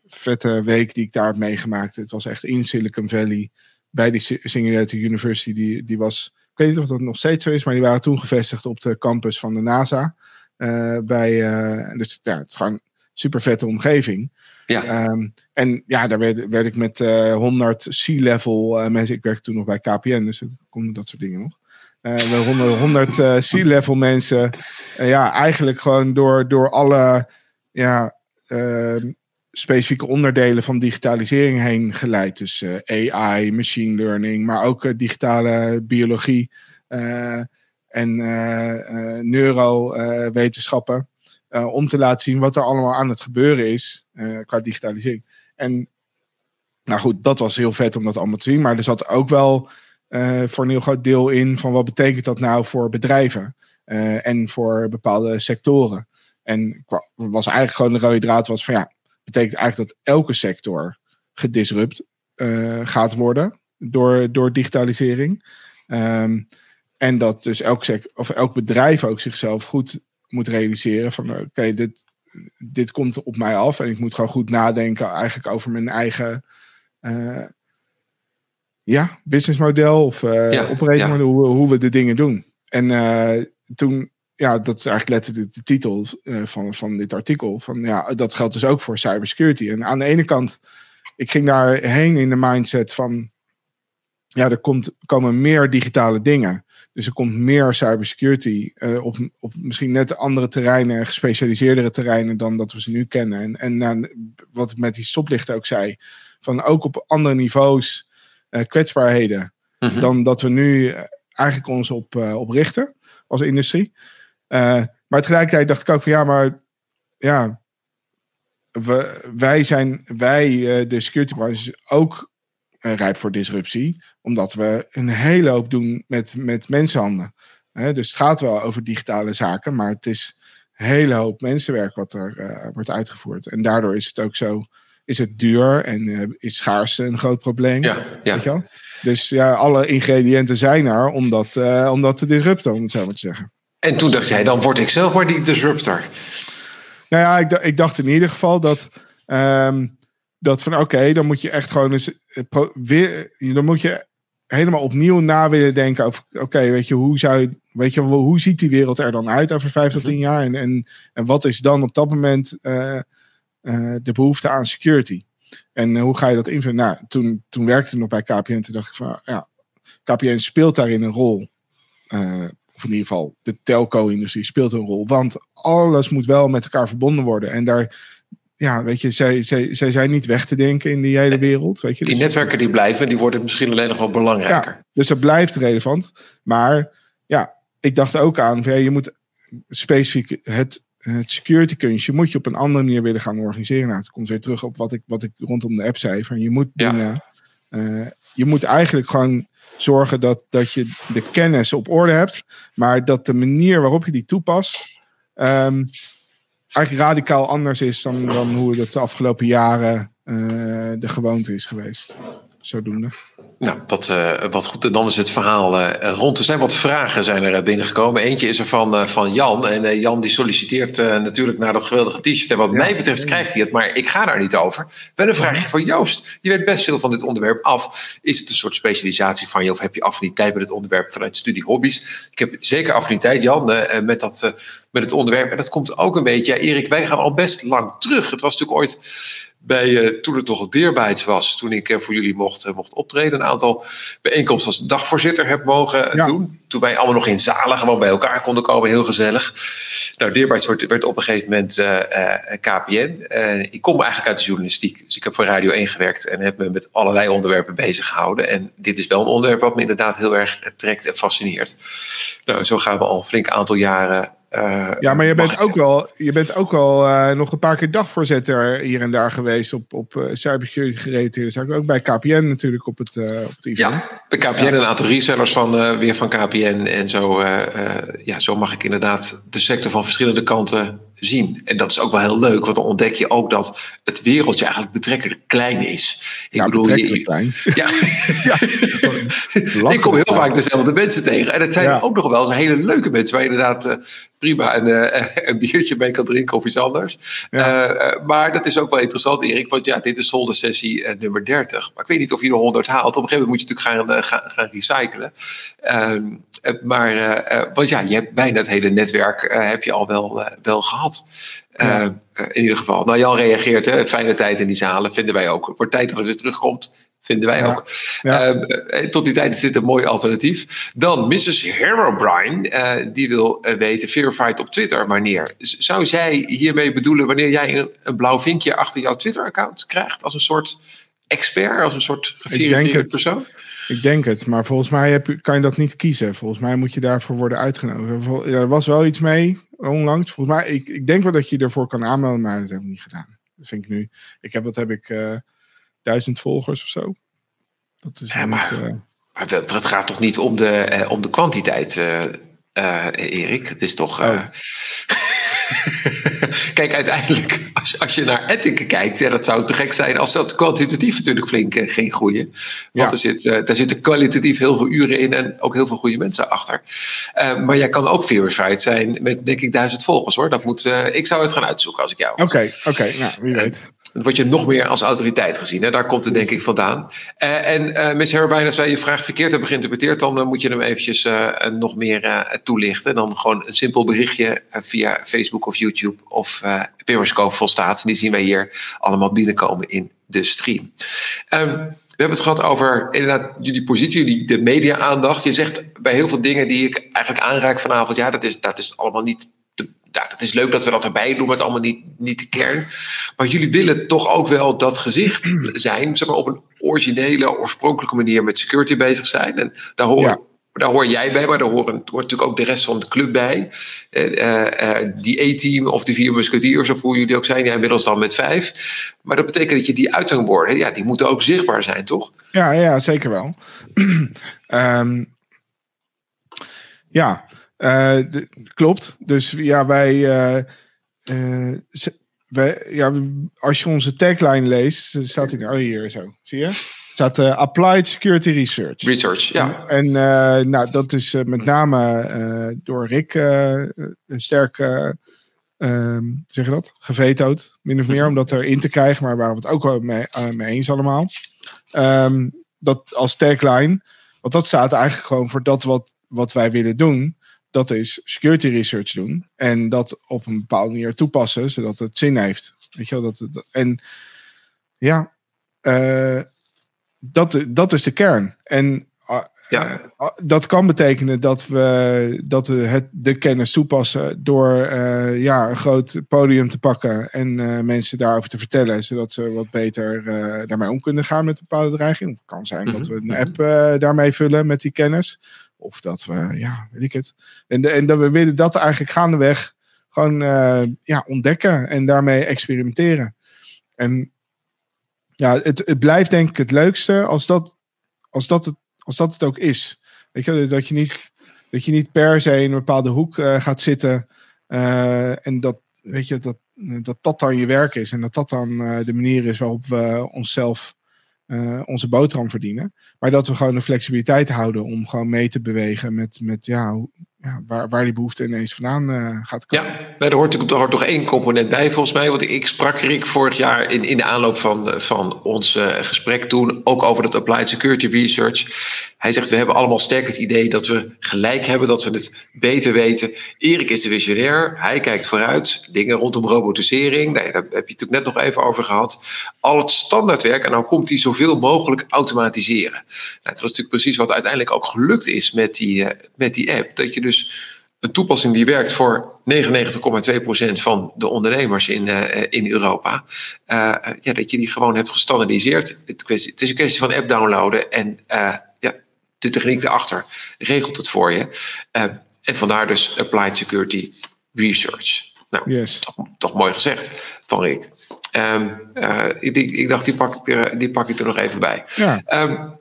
vette week die ik daar heb meegemaakt. Het was echt in Silicon Valley, bij die Singularity University, die, die was weet niet of dat nog steeds zo is, maar die waren toen gevestigd op de campus van de NASA. Uh, bij, uh, dus ja, het is gewoon een super vette omgeving. Ja. Um, en ja, daar werd, werd ik met uh, 100 C-level mensen. Ik werkte toen nog bij KPN, dus er konden dat soort dingen nog. Uh, 100, 100 C-level mensen. ja, eigenlijk gewoon door, door alle ja, ehm, specifieke onderdelen van digitalisering heen geleid. Dus uh, AI, machine learning, maar ook uh, digitale biologie uh, en neurowetenschappen. om te laten zien wat er allemaal aan het gebeuren is qua digitalisering. En nou goed, dat was heel vet om dat allemaal te zien. Maar er zat ook wel voor een heel groot deel in van wat betekent dat nou voor bedrijven en voor bepaalde sectoren. En was eigenlijk gewoon de rode draad was van ja, betekent eigenlijk dat elke sector gedisrupt uh, gaat worden door, door digitalisering. Um, en dat dus elk, sec of elk bedrijf ook zichzelf goed moet realiseren van oké, okay, dit, dit komt op mij af en ik moet gewoon goed nadenken eigenlijk over mijn eigen uh, ja, businessmodel of uh, ja. hoe, hoe we de dingen doen. En toen ja, dat is eigenlijk letterlijk de titel uh, van, van dit artikel. Van, ja, dat geldt dus ook voor cybersecurity. En aan de ene kant, ik ging daarheen in de mindset van, ja, er komt, komen meer digitale dingen. Dus er komt meer cybersecurity uh, op, op misschien net andere terreinen, gespecialiseerdere terreinen dan dat we ze nu kennen. En, en uh, wat ik met die stoplichten ook zei, van ook op andere niveaus uh, kwetsbaarheden mm -hmm. dan dat we nu eigenlijk ons op, op richten als industrie. Uh, maar tegelijkertijd dacht ik ook van ja, maar ja, we, wij zijn, wij, uh, de security branche, ook uh, rijp voor disruptie. Omdat we een hele hoop doen met, met mensenhanden. dus het gaat wel over digitale zaken, maar het is een hele hoop mensenwerk wat er wordt uitgevoerd. En daardoor is het ook zo, is het duur en is schaarste een groot probleem. Ja, ja. Weet je wel? Dus ja, alle ingrediënten zijn er om dat, om dat te disrupten, om het zo maar te zeggen. En toen dacht jij, dan word ik zelf maar die disruptor. Nou ja, ik, ik dacht in ieder geval dat. Um, dat van oké, dan moet je echt gewoon eens weer, dan moet je helemaal opnieuw na willen denken over oké, weet je, hoe zou je, weet je, hoe ziet die wereld er dan uit over vijf tot tien jaar en, en, en wat is dan op dat moment de behoefte aan security? En hoe ga je dat invullen? Nou, toen, toen werkte ik nog bij KPN. Toen dacht ik van, ja, KPN speelt daarin een rol. Of in ieder geval, de telco-industrie speelt een rol. Want alles moet wel met elkaar verbonden worden. En daar, ja, weet je, zij, zij, zij zijn niet weg te denken in die hele wereld. Weet je. Die dus- netwerken die blijven, die worden misschien alleen nog wel belangrijker. Ja, dus dat blijft relevant. Maar ja, ik dacht ook aan, ja, je moet specifiek het het security kunstje moet je op een andere manier willen gaan organiseren. Nou, het komt weer terug op wat ik, wat ik rondom de app zei. Van je moet dingen. Uh, je moet eigenlijk gewoon zorgen dat, dat je de kennis op orde hebt. Maar dat de manier waarop je die toepast. Um, eigenlijk radicaal anders is dan, dan hoe het de afgelopen jaren uh, de gewoonte is geweest. Zodoende. Nou, wat, uh, wat goed. En dan is het verhaal uh, rond. Er zijn wat vragen zijn er binnengekomen. Eentje is er van, uh, van Jan. En Jan die solliciteert natuurlijk naar dat geweldige t-shirt. En wat ja, mij betreft krijgt hij het, maar ik ga daar niet over. Wel een vraagje van Joost. Je weet best veel van dit onderwerp af. Is het een soort specialisatie van je of heb je affiniteit met het onderwerp vanuit studie hobby's? Ik heb zeker affiniteit, Jan, met, dat, met het onderwerp. En dat komt ook een beetje. Ja, Erik, wij gaan al best lang terug. Het was natuurlijk ooit bij, uh, toen het nog een deerbaits was, toen ik uh, voor jullie mocht, uh, mocht optreden, een aantal bijeenkomsten als dagvoorzitter heb mogen ja. doen. Toen wij allemaal nog in zalen gewoon bij elkaar konden komen, heel gezellig. Nou, deerbaits werd, werd op een gegeven moment KPN. ik kom eigenlijk uit de journalistiek, dus ik heb voor Radio 1 gewerkt en heb me met allerlei onderwerpen bezig gehouden. En dit is wel een onderwerp wat me inderdaad heel erg trekt en fascineert. Nou, zo gaan we al een flink aantal jaren uh, ja, maar je bent ook wel, je bent ook wel uh, nog een paar keer dagvoorzitter hier en daar geweest op, op uh, cybersecurity gerelateerd. Dus ook bij KPN natuurlijk op het, op het event. Ja, bij KPN ja. een aantal resellers van, weer van KPN. En zo, ja, zo mag ik inderdaad de sector van verschillende kanten zien. En dat is ook wel heel leuk, want dan ontdek je ook dat het wereldje eigenlijk betrekkelijk klein is. Ik ja, bedoel, je, klein. Ja. ja. ik kom heel vaak dezelfde mensen tegen. En het zijn ook nog wel eens hele leuke mensen waar je inderdaad uh, prima een, uh, een biertje mee kan drinken of iets anders. Uh, maar dat is ook wel interessant, Erik, want ja, dit is sessie nummer 30. Maar ik weet niet of je de 100 haalt. Op een gegeven moment moet je natuurlijk gaan, gaan, gaan recyclen. Ehm, maar, want ja, je hebt bijna het hele netwerk heb je al wel, wel gehad. Ja. Uh, in ieder geval. Nou, Jan reageert, hè, fijne tijd in die zalen, vinden wij ook. Het wordt tijd dat het weer terugkomt. Vinden wij ja. ook. Ja. Uh, tot die tijd is dit een mooi alternatief. Dan Mrs. Herobrine, uh, die wil weten, verified op Twitter, wanneer? Zou zij hiermee bedoelen wanneer jij een, een blauw vinkje achter jouw Twitter-account krijgt? Als een soort expert, als een soort geverifieerde persoon? Ik denk het, maar volgens mij heb, kan je dat niet kiezen. Volgens mij moet je daarvoor worden uitgenodigd. Er was wel iets mee onlangs. Volgens mij, ik, ik denk wel dat je ervoor kan aanmelden, maar dat heb ik niet gedaan. Dat vind ik nu. Ik heb, wat heb ik, uh, duizend volgers of zo. Dat is ja, maar, niet, uh... maar het gaat toch niet om de, uh, om de kwantiteit, Erik? Het is toch. Oh. Kijk, uiteindelijk, als, als je naar Ethiken kijkt, ja, dat zou te gek zijn als dat kwantitatief natuurlijk flink uh, ging groeien. Want ja. er, zit, uh, daar zitten kwalitatief heel veel uren in en ook heel veel goede mensen achter. Uh, maar jij kan ook verified zijn met, denk ik, duizend volgers hoor. Dat moet, ik zou het gaan uitzoeken als ik jou. Oké, oké, okay, nou, wie weet. Dan word je nog meer als autoriteit gezien. Hè? Daar komt het denk ik vandaan. Uh, en uh, Miss Herbijn, als wij je vraag verkeerd hebben geïnterpreteerd, dan uh, moet je hem eventjes nog meer toelichten. Dan gewoon een simpel berichtje via Facebook of YouTube of Periscope volstaat. Die zien wij hier allemaal binnenkomen in de stream. Um, we hebben het gehad over inderdaad jullie positie, jullie, de media-aandacht. Je zegt bij heel veel dingen die ik eigenlijk aanraak vanavond, ja, dat is, dat is allemaal niet ja, dat is leuk dat we dat erbij doen, maar het allemaal niet, niet de kern. Maar jullie willen toch ook wel dat gezicht zijn, zeg maar op een originele, oorspronkelijke manier met security bezig zijn. En daar horen daar hoor jij bij, maar daar hoort, hoort natuurlijk ook de rest van de club bij. Uh, uh, die E-team of die vier musketiers, of hoe jullie ook zijn, ja, inmiddels dan met vijf. Maar dat betekent dat je die uithangborden, ja, die moeten ook zichtbaar zijn, toch? Ja, ja zeker wel. um, ja, de, klopt. Dus ja, wij, uh, uh, wij, ja, als je onze tagline leest, staat hij oh hier zo, zie je? Staat Applied Security Research. Research, ja. En, nou, dat is met name door Rick sterk ehm, zeg je dat? Gevetood, min of meer, om dat erin te krijgen. Maar waar we het ook wel mee, mee eens allemaal. Um, dat als tagline, want dat staat eigenlijk gewoon voor dat wat, wat wij willen doen. Dat is security research doen. En dat op een bepaalde manier toepassen, zodat het zin heeft. Weet je wel, dat, het, en ja, uh, dat, dat is de kern. En uh, ja. Uh, dat kan betekenen dat we, dat we het, de kennis toepassen door ja, een groot podium te pakken en mensen daarover te vertellen, zodat ze wat beter daarmee om kunnen gaan met bepaalde dreiging. Het kan zijn dat we een mhm. app daarmee vullen met die kennis. Of dat we, ja, weet ik het. En, en dat we willen dat eigenlijk gaandeweg gewoon ja, ontdekken en daarmee experimenteren. En ja, het, het blijft denk ik het leukste als dat, als dat, het, als dat het ook is. Weet je, dat je niet, dat je niet per se in een bepaalde hoek uh, gaat zitten. Uh, en dat, weet je, dat, dat dat dan je werk is. En dat dat dan de manier is waarop we onszelf onze boterham verdienen. Maar dat we gewoon de flexibiliteit houden om gewoon mee te bewegen met, met ja, ja, waar, die behoefte ineens vandaan uh, gaat komen. Ja, er hoort, er hoort nog één component bij volgens mij. Want ik sprak Rick vorig jaar in, in de aanloop van, van ons uh, gesprek toen ook over het Applied Security Research. Hij zegt, we hebben allemaal sterk het idee dat we gelijk hebben, dat we het beter weten. Erik is de visionair, hij kijkt vooruit. Dingen rondom robotisering, nee, daar heb je het natuurlijk net nog even over gehad. Al het standaardwerk, en nou komt hij zoveel mogelijk automatiseren. Nou, het was natuurlijk precies wat uiteindelijk ook gelukt is met die, met die app. Dat je dus een toepassing die werkt voor 99,2% van de ondernemers in, uh, in Europa. Uh, ja, dat je die gewoon hebt gestandardiseerd. Het, het is een kwestie van app downloaden en ja, de techniek erachter regelt het voor je. en vandaar dus Applied Security Research. Nou, yes. toch, toch mooi gezegd van Rick. Um, ik, ik, dacht, die pak ik, er, die pak ik er nog even bij. Ja. Um,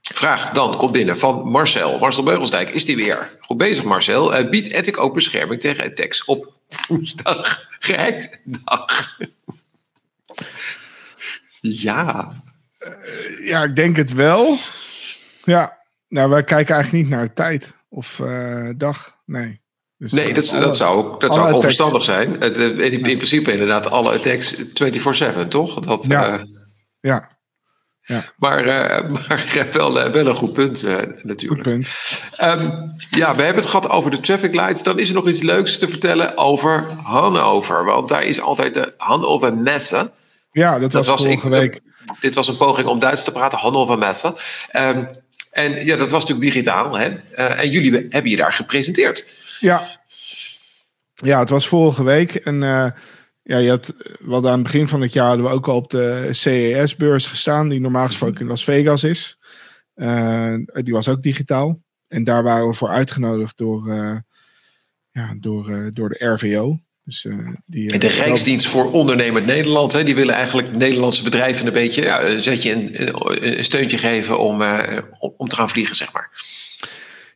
Vraag dan komt binnen van Marcel. Marcel Beugelsdijk is die weer. Goed bezig, Marcel. Uh, biedt Ethic ook bescherming tegen attacks op woensdag? Gehackt dag. ja. Uh, ja, ik denk het wel. Ja, nou, wij kijken eigenlijk niet naar de tijd of uh, dag. Nee. Dus nee, dat, alle, dat zou, dat zou onverstandig zijn. Het, in, in, principe inderdaad alle attacks 24-7, toch? Dat, ja. ja. Ja. Maar, uh, maar wel, uh, wel een goed punt uh, natuurlijk. Goed punt. Um, ja, we hebben het gehad over de traffic lights. Dan is er nog iets leuks te vertellen over Hannover. Want daar is altijd de Hannover Messe. Ja, dat, dat was, vorige week. Dit was een poging om Duits te praten, Hannover Messe. Um, en ja, dat was natuurlijk digitaal. Hè? en jullie hebben je daar gepresenteerd. Ja. Ja, het was vorige week. En ja, je had, wat aan het begin van het jaar hadden we ook al op de CES-beurs gestaan, die normaal gesproken in Las Vegas is. Uh, die was ook digitaal. En daar waren we voor uitgenodigd door, uh, ja, door, uh, door de RVO. Dus, die, de Rijksdienst voor Ondernemend Nederland, hè, die willen eigenlijk Nederlandse bedrijven een beetje ja, een, zetje, een, een steuntje geven om, om te gaan vliegen, zeg maar.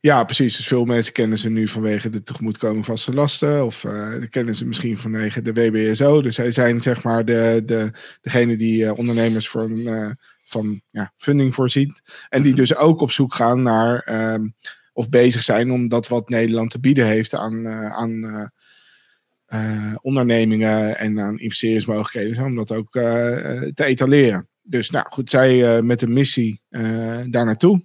Ja, precies. Dus veel mensen kennen ze nu vanwege de tegemoetkoming vaste lasten. Of uh, kennen ze misschien vanwege de WBSO. Dus zij zijn zeg maar de, de, degene die uh, ondernemers voor een, uh, van ja, funding voorziet. En die mhm. dus ook op zoek gaan naar um, of bezig zijn om dat wat Nederland te bieden heeft aan, aan ondernemingen en aan investeringsmogelijkheden. Om dat ook te etaleren. Dus nou goed, zij met een missie daar naartoe.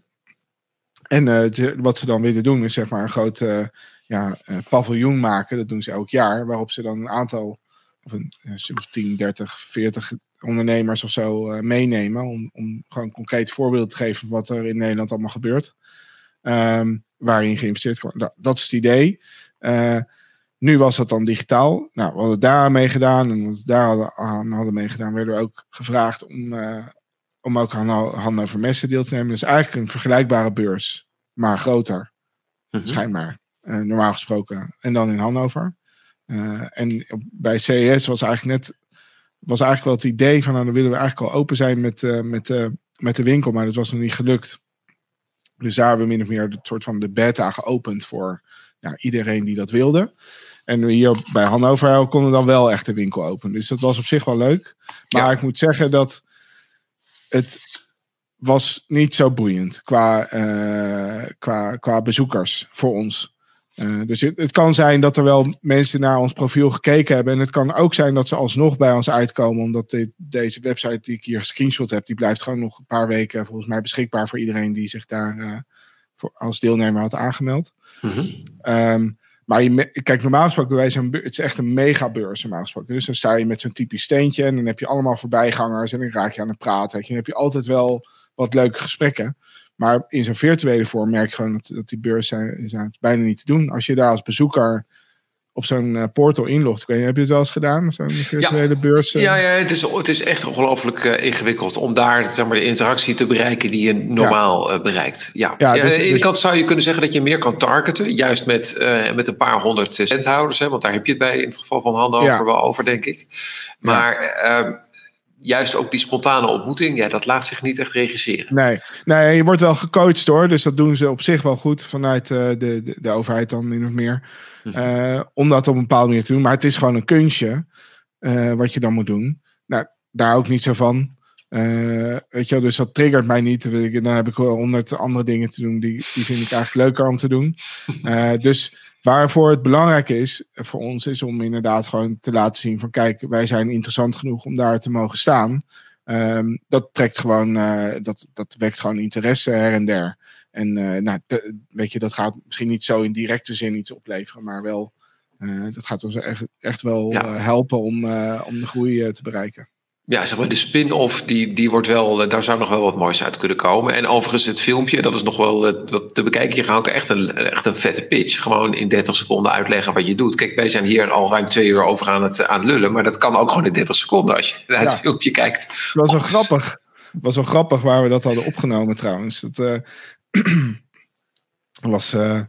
En uh, wat ze dan willen doen is zeg maar een groot uh, ja, uh, paviljoen maken. Dat doen ze elk jaar. Waarop ze dan een aantal, of een 10, 30, 40 ondernemers of zo meenemen. Om, om gewoon concreet voorbeeld te geven van wat er in Nederland allemaal gebeurt. Um, waarin geïnvesteerd wordt. Dat, dat is het idee. nu was dat dan digitaal. Nou, we hadden daar mee gedaan. En wat we daar aan hadden mee gedaan, werden we ook gevraagd om om ook aan Hannover Messen deel te nemen. Dus eigenlijk een vergelijkbare beurs, maar groter. Mm Schijnbaar. Uh, normaal gesproken. En dan in Hannover. Uh, en bij CES was eigenlijk net was eigenlijk wel het idee van nou, dan willen we eigenlijk al open zijn met, uh, met, met de winkel, maar dat was nog niet gelukt. Dus daar hebben we min of meer het soort van de beta geopend voor ja, iedereen die dat wilde. En hier bij Hannover konden dan wel echt de winkel open. Dus dat was op zich wel leuk. Maar ik moet zeggen dat het was niet zo boeiend qua, uh, qua, qua bezoekers voor ons. Uh, dus het, het, kan zijn dat er wel mensen naar ons profiel gekeken hebben. En het kan ook zijn dat ze alsnog bij ons uitkomen. Omdat dit, deze website die ik hier screenshot heb, die blijft gewoon nog een paar weken volgens mij beschikbaar voor iedereen die zich daar uh, voor, als deelnemer had aangemeld. Mm -hmm. Maar je, kijk, normaal gesproken, wij zijn, het is echt een megabeurs normaal gesproken. Dus dan sta je met zo'n typisch steentje en dan heb je allemaal voorbijgangers en dan raak je aan het praten. Je. Dan heb je altijd wel wat leuke gesprekken. Maar in zo'n virtuele vorm merk je gewoon dat, dat die beurs zijn, zijn bijna niet te doen. Als je daar als bezoeker op zo'n uh, portal inlogt. Heb je het wel eens gedaan? Zo'n virtuele ja. beurs? Ja, ja het, is, het is echt ongelooflijk uh, ingewikkeld om daar zeg maar, de interactie te bereiken die je normaal ja. uh, bereikt. Ja. ja, dus, aan de ene dus, kant zou je kunnen zeggen dat je meer kan targeten. Juist met, met een paar honderd centhouders. Hè, want daar heb je het bij in het geval van Handover wel over, denk ik. Maar ehm, juist ook die spontane ontmoeting, ja, dat laat zich niet echt regisseren. Nee, nee je wordt wel gecoacht hoor. Dus dat doen ze op zich wel goed vanuit de, de, de, overheid dan min of meer. Uh, om dat op een bepaalde manier te doen. Maar het is gewoon een kunstje uh, wat je dan moet doen. Nou, daar ook niet zo van. weet je wel, dus dat triggert mij niet. Dan heb ik wel honderd andere dingen te doen. Die, die vind ik eigenlijk leuker om te doen. dus Waarvoor het belangrijk is voor ons, is om inderdaad gewoon te laten zien van kijk, wij zijn interessant genoeg om daar te mogen staan. Um, dat trekt gewoon, dat, dat wekt gewoon interesse her en der. En uh, nou, weet je, dat gaat misschien niet zo in directe zin iets opleveren, maar wel, uh, dat gaat ons echt, echt wel ja. helpen om, om de groei te bereiken ja, zeg maar, de spin-off, die, die wordt wel, eh, daar zou nog wel wat moois uit kunnen komen. En overigens, het filmpje, dat is nog wel eh, wat te bekijken. Je houdt echt een, echt een vette pitch. Gewoon in 30 seconden uitleggen wat je doet. Kijk, wij zijn hier al ruim twee uur over aan het, aan het lullen. Maar dat kan ook gewoon in 30 seconden als je naar het filmpje kijkt. Dat was wel grappig. Dat was wel grappig waar we dat hadden opgenomen trouwens. Dat uh, was, uh,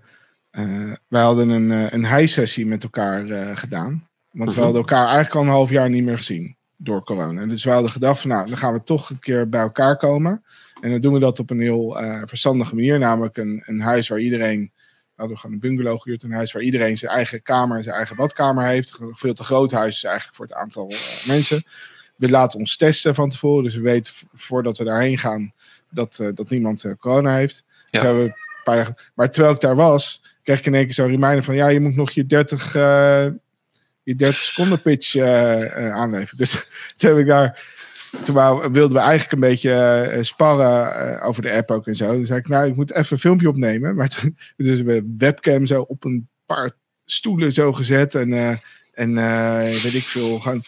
wij hadden een, een high-sessie met elkaar gedaan. Want we mhm. hadden elkaar eigenlijk al een half jaar niet meer gezien door corona. Dus we hadden gedacht van nou, dan gaan we toch een keer bij elkaar komen. En dan doen we dat op een heel verstandige manier. Namelijk een, een huis waar iedereen, we hadden gewoon een bungalow gehuurd. Een huis waar iedereen zijn eigen kamer, zijn eigen badkamer heeft. Een veel te groot huis is eigenlijk voor het aantal uh, mensen. We laten ons testen van tevoren. Dus we weten voordat we daarheen gaan dat, uh, dat niemand corona heeft. Ja. Dus paar maar terwijl ik daar was, kreeg ik in één keer zo'n reminder van ja, je moet nog je 30 die 30 seconden pitch uh, aanleveren. Dus toen heb ik daar. Toen wilden we eigenlijk een beetje sparren over de app ook en zo. Dus zei ik, nou, ik moet even een filmpje opnemen. Maar toen, dus we webcam zo op een paar stoelen zo gezet. En, en weet ik veel, gewoon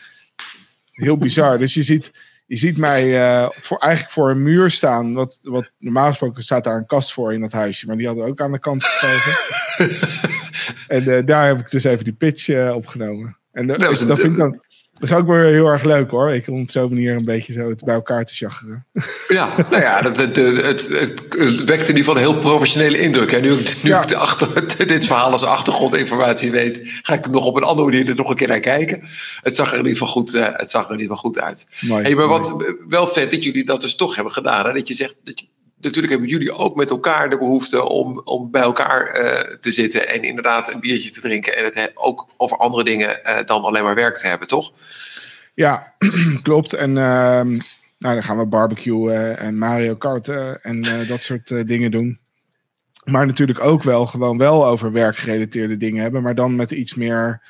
heel bizar. Dus je ziet, je ziet mij uh, voor, eigenlijk voor een muur staan. Wat, wat normaal gesproken staat daar een kast voor in dat huisje. Maar die hadden ook aan de kant gegeven. en uh, daar heb ik dus even die pitch uh, opgenomen. En nou, dat vind ik dan dat is ook weer heel erg leuk hoor. Ik, om op zo'n manier een beetje zo het bij elkaar te chageren. Ja, nou ja, het, het, het, het, wekt in ieder geval een heel professionele indruk. En nu, nu ja. ik de achter, dit verhaal als achtergrondinformatie weet, ga ik nog op een andere manier er nog een keer naar kijken. Het zag er in ieder geval goed, uh, het zag er in ieder geval goed uit. Mooi, hey, maar mooi. wat wel vet dat jullie dat dus toch hebben gedaan. Hè? Dat je zegt dat je natuurlijk hebben jullie ook met elkaar de behoefte om, om bij elkaar uh, te zitten en inderdaad een biertje te drinken en het ook over andere dingen uh, dan alleen maar werk te hebben, toch? Ja, klopt. En uh, nou, dan gaan we barbecuen en Mario Kart en dat soort dingen doen. Maar natuurlijk ook wel gewoon wel over werkgerelateerde dingen hebben, maar dan met iets meer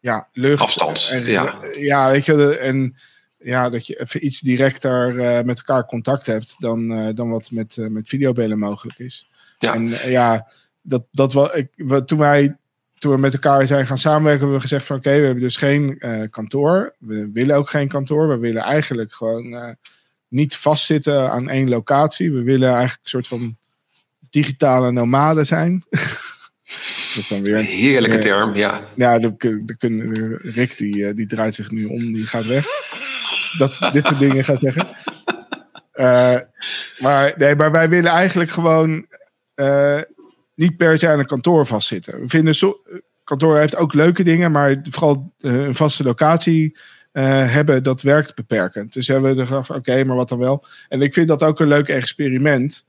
ja, lucht. Afstand. En, ja. ja, weet je, en ja, dat je even iets directer uh, met elkaar contact hebt dan, uh, dan wat met, uh, met videobellen mogelijk is. Ja. En ja, dat, dat wel, ik, toen wij toen we met elkaar zijn gaan samenwerken, hebben we gezegd van oké, okay, we hebben dus geen kantoor. We willen ook geen kantoor. We willen eigenlijk gewoon niet vastzitten aan één locatie. We willen eigenlijk een soort van digitale nomaden zijn. Dat is dan weer een heerlijke term, ja. Ja, de, de, de, Rick die, die draait zich nu om, die gaat weg dat dit soort dingen gaan zeggen. Uh, maar, nee, maar wij willen eigenlijk gewoon uh, niet per se aan een kantoor vastzitten. We vinden zo, kantoor heeft ook leuke dingen, maar vooral uh, een vaste locatie hebben, dat werkt beperkend. Dus hebben we gedacht, oké, maar wat dan wel? En ik vind dat ook een leuk experiment.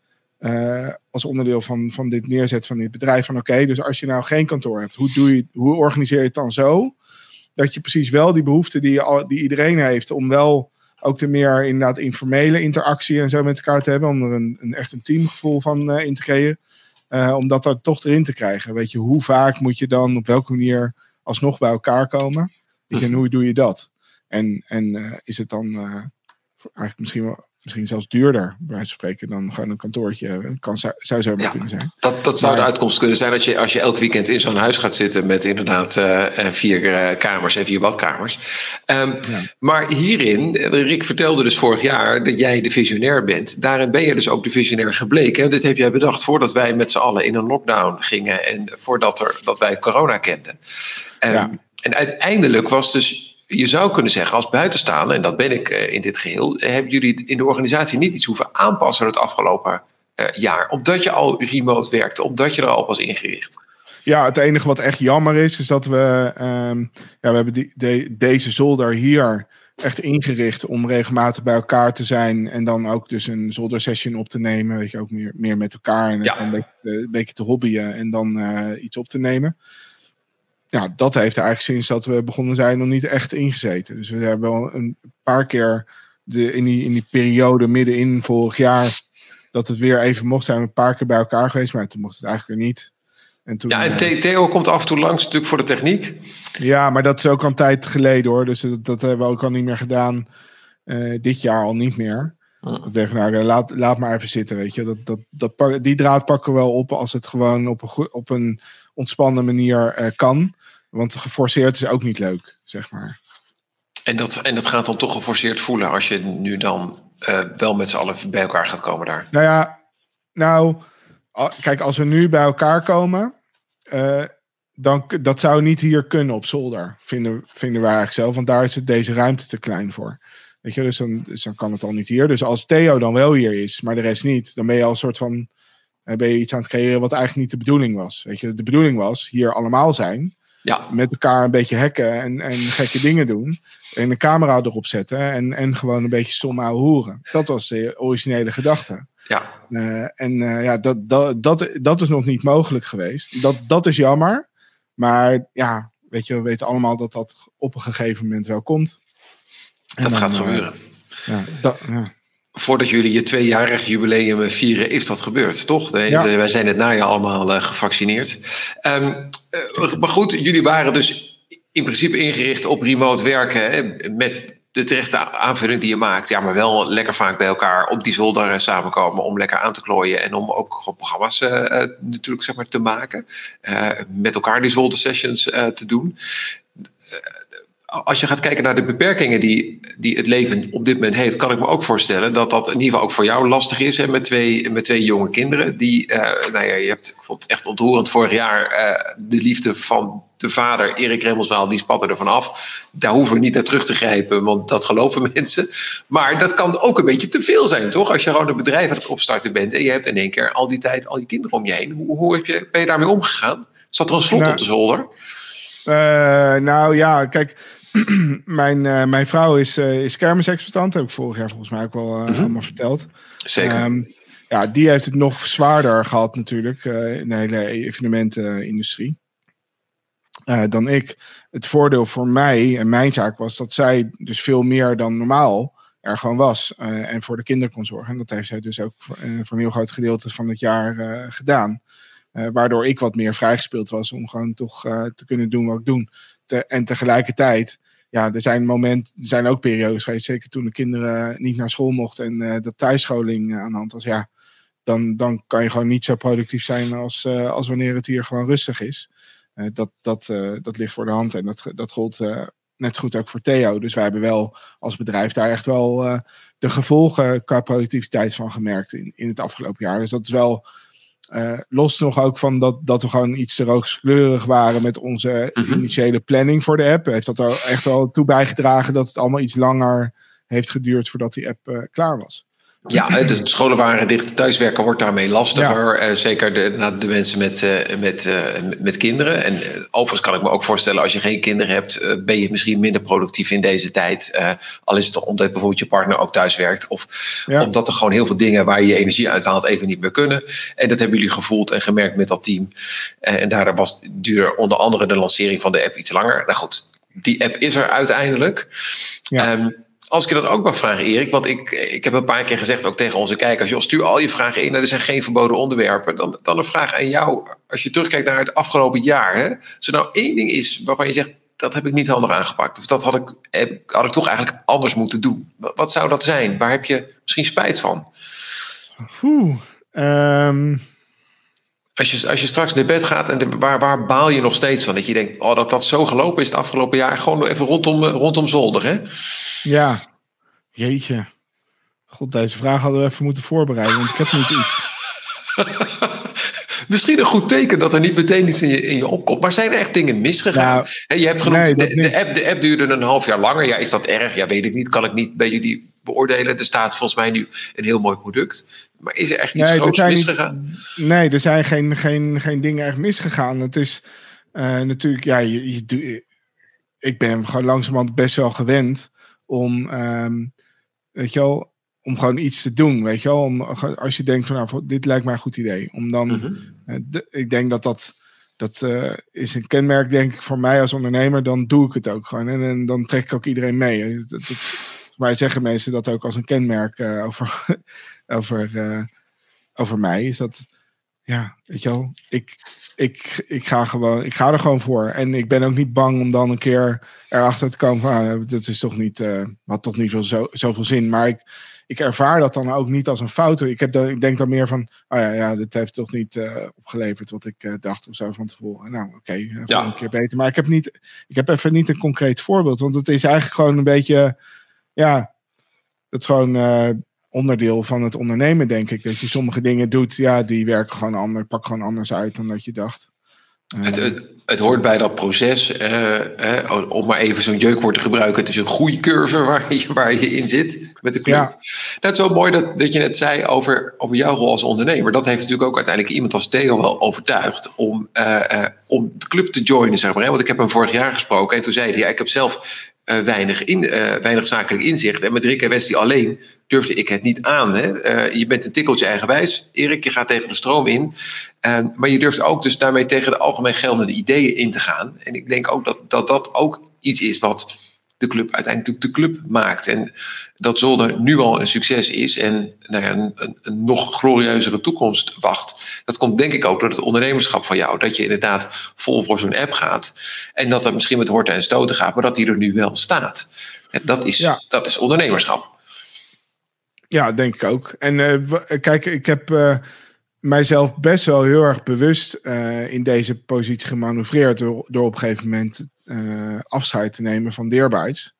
als onderdeel van, van dit neerzetten van dit bedrijf. Van oké, dus als je nou geen kantoor hebt, hoe, doe je, hoe organiseer je het dan zo? Dat je precies wel die behoefte die, die iedereen heeft om wel ook de meer inderdaad informele interactie en zo met elkaar te hebben, om er een, een echt een teamgevoel van uh, in te creëren. om dat er toch erin te krijgen. Weet je, hoe vaak moet je dan op welke manier alsnog bij elkaar komen? Weet je, en hoe doe je dat? En, en is het dan eigenlijk misschien wel misschien zelfs duurder, bij wijze van spreken, dan gewoon een kantoortje. Kan, zou, zou zo maar kunnen zijn. Dat, dat zou de uitkomst kunnen zijn dat je, als je elk weekend in zo'n huis gaat zitten met inderdaad uh, vier uh, kamers en vier badkamers. Um, ja. Maar hierin, Rick vertelde dus vorig jaar dat jij de visionair bent. Daarin ben je dus ook de visionair gebleken. Dit heb jij bedacht voordat wij met z'n allen in een lockdown gingen en voordat er, dat wij corona kenden. Um, ja. En uiteindelijk was dus je zou kunnen zeggen als buitenstaander, en dat ben ik uh, in dit geheel, hebben jullie in de organisatie niet iets hoeven aanpassen het afgelopen uh, jaar, omdat je al remote werkte, omdat je er al was ingericht. Ja, het enige wat echt jammer is, is dat we, um, ja, we hebben die, de, deze zolder hier echt ingericht om regelmatig bij elkaar te zijn en dan ook dus een zoldersession op te nemen, weet je, ook meer, meer met elkaar en ja. een, beetje, een, beetje, te hobbyen en dan uh, iets op te nemen ja, dat heeft eigenlijk sinds dat we begonnen zijn nog niet echt ingezeten. Dus we hebben wel een paar keer de, in, die, in die periode middenin vorig jaar dat het weer even mocht zijn, een paar keer bij elkaar geweest, maar toen mocht het eigenlijk weer niet. En toen, ja, en eh, Theo komt af en toe langs natuurlijk voor de techniek. Ja, maar dat is ook al een tijd geleden hoor. Dus dat, dat hebben we ook al niet meer gedaan. Uh, dit jaar al niet meer. Dat zeggen, nou, laat, laat maar even zitten, weet je. Dat, dat, dat, die draad pakken we wel op als het gewoon op een, op een ontspannen manier uh, kan. Want geforceerd is ook niet leuk, zeg maar. En dat, en dat gaat dan toch geforceerd voelen als je nu dan uh, wel met z'n allen bij elkaar gaat komen daar? Nou ja, nou, kijk, als we nu bij elkaar komen, uh, dan dat zou niet hier kunnen op zolder, vinden, vinden wij eigenlijk zelf. Want daar is het deze ruimte te klein voor. Weet je, dus dan, dus dan kan het al niet hier. Dus als Theo dan wel hier is, maar de rest niet, dan ben je al een soort van. Ben je iets aan het creëren wat eigenlijk niet de bedoeling was. Weet je, de bedoeling was hier allemaal zijn. Ja. Met elkaar een beetje hacken en, en gekke dingen doen. En een camera erop zetten en, en gewoon een beetje stom ouwe hoeren. Dat was de originele gedachte. Ja. Uh, en uh, ja, dat, dat, dat, dat is nog niet mogelijk geweest. Dat, dat is jammer. Maar ja, weet je, we weten allemaal dat dat op een gegeven moment wel komt. Dat gaat uh, gebeuren. Ja, dat, ja voordat jullie je tweejarig jubileum vieren, is dat gebeurd, toch? Wij zijn het najaar allemaal uh, gevaccineerd. Um, uh, maar goed, jullie waren dus in principe ingericht op remote werken. Hè, met de terechte aanvulling die je maakt. Ja, maar wel lekker vaak bij elkaar op die zolder uh, samenkomen. Om lekker aan te klooien en om ook gewoon programma's natuurlijk zeg maar, te maken. met elkaar die zolder sessions te doen als je gaat kijken naar de beperkingen die, die het leven op dit moment heeft, kan ik me ook voorstellen dat dat in ieder geval ook voor jou lastig is. Hè, met, twee, met twee jonge kinderen. Die, uh, nou ja, je hebt, ik vond het echt ontroerend vorig jaar, uh, de liefde van de vader, Erik Remmelswaal, die spatte er af. Daar hoeven we niet naar terug te grijpen, want dat geloven mensen. Maar dat kan ook een beetje te veel zijn, toch? Als je gewoon een bedrijf aan het opstarten bent en je hebt in één keer al die tijd al je kinderen om je heen. Hoe, hoe heb je, ben je daarmee omgegaan? Zat er een slot nou, op de zolder? Uh, nou ja, kijk, mijn, uh, mijn vrouw is, uh, is kermisexploitant. Heb ik vorig jaar volgens mij ook wel uh, mm -hmm. allemaal verteld. Zeker. Um, ja, die heeft het nog zwaarder gehad natuurlijk in de hele evenementenindustrie. dan ik. Het voordeel voor mij en mijn zaak was dat zij dus veel meer dan normaal er gewoon was. en voor de kinderen kon zorgen. En dat heeft zij dus ook voor, voor een heel groot gedeelte van het jaar gedaan. waardoor ik wat meer vrijgespeeld was om gewoon toch te kunnen doen wat ik doe. Te, en tegelijkertijd ja, er zijn momenten, er zijn ook periodes geweest, zeker toen de kinderen niet naar school mochten en uh, de thuisscholing aan de hand was, ja, dan, dan kan je gewoon niet zo productief zijn als, uh, als wanneer het hier gewoon rustig is. Dat, dat, dat ligt voor de hand en dat, dat gold net goed ook voor Theo. Dus wij hebben wel als bedrijf daar echt wel de gevolgen qua productiviteit van gemerkt in, in het afgelopen jaar. Dus dat is wel uh, los nog ook van dat, dat we gewoon iets te rooskleurig waren met onze mm -hmm. initiële planning voor de app. Heeft dat er echt wel toe bijgedragen dat het allemaal iets langer heeft geduurd voordat die app uh, klaar was. Ja, de scholen waren dicht. Thuiswerken wordt daarmee lastiger. Ja. Uh, zeker de, de mensen met, uh, met, uh, met kinderen. En overigens kan ik me ook voorstellen, als je geen kinderen hebt, ben je misschien minder productief in deze tijd. al is het toch omdat bijvoorbeeld je partner ook thuis werkt. Of ja. omdat er gewoon heel veel dingen waar je je energie uithaalt even niet meer kunnen. En dat hebben jullie gevoeld en gemerkt met dat team. en daardoor was duur onder andere de lancering van de app iets langer. Nou goed, die app is er uiteindelijk. Ja. Um, als ik je dan ook mag vragen, Erik, want ik, ik heb een paar keer gezegd, ook tegen onze kijkers, joh, stuur al je vragen in, er zijn geen verboden onderwerpen. Dan, dan een vraag aan jou, als je terugkijkt naar het afgelopen jaar. Hè, als er nou één ding is waarvan je zegt, dat heb ik niet handig aangepakt, of dat had ik, had ik toch eigenlijk anders moeten doen. Wat, zou dat zijn? Waar heb je misschien spijt van? Oeh, um... Als je, als je straks naar bed gaat, en waar, waar baal je nog steeds van? Dat je denkt, oh, dat dat zo gelopen is het afgelopen jaar. Gewoon even rondom, rondom zolder, hè? Ja, jeetje. God, deze vraag hadden we even moeten voorbereiden, want ik heb niet iets. Misschien een goed teken dat er niet meteen iets in je, in je opkomt. Maar zijn er echt dingen misgegaan? Nou, je hebt genoemd, de, de, app, de app duurde een half jaar langer. Ja, is dat erg? Ja, weet ik niet. Kan ik niet bij jullie beoordelen. Er staat volgens mij nu een heel mooi product. Maar is er echt iets nee, groots misgegaan? nee, er zijn geen, geen, geen dingen echt misgegaan. Het is uh, natuurlijk, ja, je, je, ik ben gewoon langzamerhand best wel gewend om, um, weet je wel, om gewoon iets te doen, weet je wel. Om, als je denkt van, nou, dit lijkt mij een goed idee. Om dan, mm -hmm. ik denk dat dat, dat uh, is een kenmerk, denk ik, voor mij als ondernemer. Dan doe ik het ook gewoon. En, en dan trek ik ook iedereen mee. Dat, dat, mij zeggen mensen dat ook als een kenmerk uh, over, over, uh, over mij. Is dat, ja, weet je wel, ik, ik, ik, ga gewoon, ik ga er gewoon voor. En ik ben ook niet bang om dan een keer erachter te komen van, ah, dat is toch niet, uh, had toch niet veel, zo, zoveel zin. Maar ik, ik ervaar dat dan ook niet als een fout. Ik, heb dan, ik denk dan meer van, oh ja, ja dit heeft toch niet uh, opgeleverd wat ik uh, dacht of zo van tevoren. Nou, oké, okay, ja. een keer beter. Maar ik heb, niet, ik heb even niet een concreet voorbeeld, want het is eigenlijk gewoon een beetje ja, het is gewoon uh, onderdeel van het ondernemen, denk ik. Dat je sommige dingen doet, ja, die werken gewoon anders, pak gewoon anders uit dan dat je dacht. Uh, het, het, het, hoort bij dat proces, uh, om maar even zo'n jeukwoord te gebruiken. Het is een groeicurve waar je, waar je in zit met de club. Ja. Dat nou, is wel mooi dat, dat je net zei over, over jouw rol als ondernemer. Dat heeft natuurlijk ook uiteindelijk iemand als Theo wel overtuigd om, om de club te joinen, zeg maar. Want ik heb hem vorig jaar gesproken en toen zei hij, ja, ik heb zelf uh, weinig, in, uh, weinig zakelijk inzicht. En met Rick en Westie alleen durfde ik het niet aan. Hè? Uh, je bent een tikkeltje eigenwijs. Erik, je gaat tegen de stroom in. maar je durft ook dus daarmee tegen de algemeen geldende ideeën in te gaan. En ik denk ook dat dat, dat ook iets is wat de club uiteindelijk de club maakt. En dat Zolder nu al een succes is en nou ja, een, een, nog glorieuzere toekomst wacht. Dat komt denk ik ook door het ondernemerschap van jou. Dat je inderdaad vol voor zo'n app gaat. En dat het misschien met horten en stoten gaat, maar dat die er nu wel staat. En dat is, dat is ondernemerschap. Ja, denk ik ook. En uh, kijk, ik heb uh, mijzelf best wel heel erg bewust uh, in deze positie gemanoeuvreerd door, door op een gegeven moment afscheid te nemen van Deerbytes.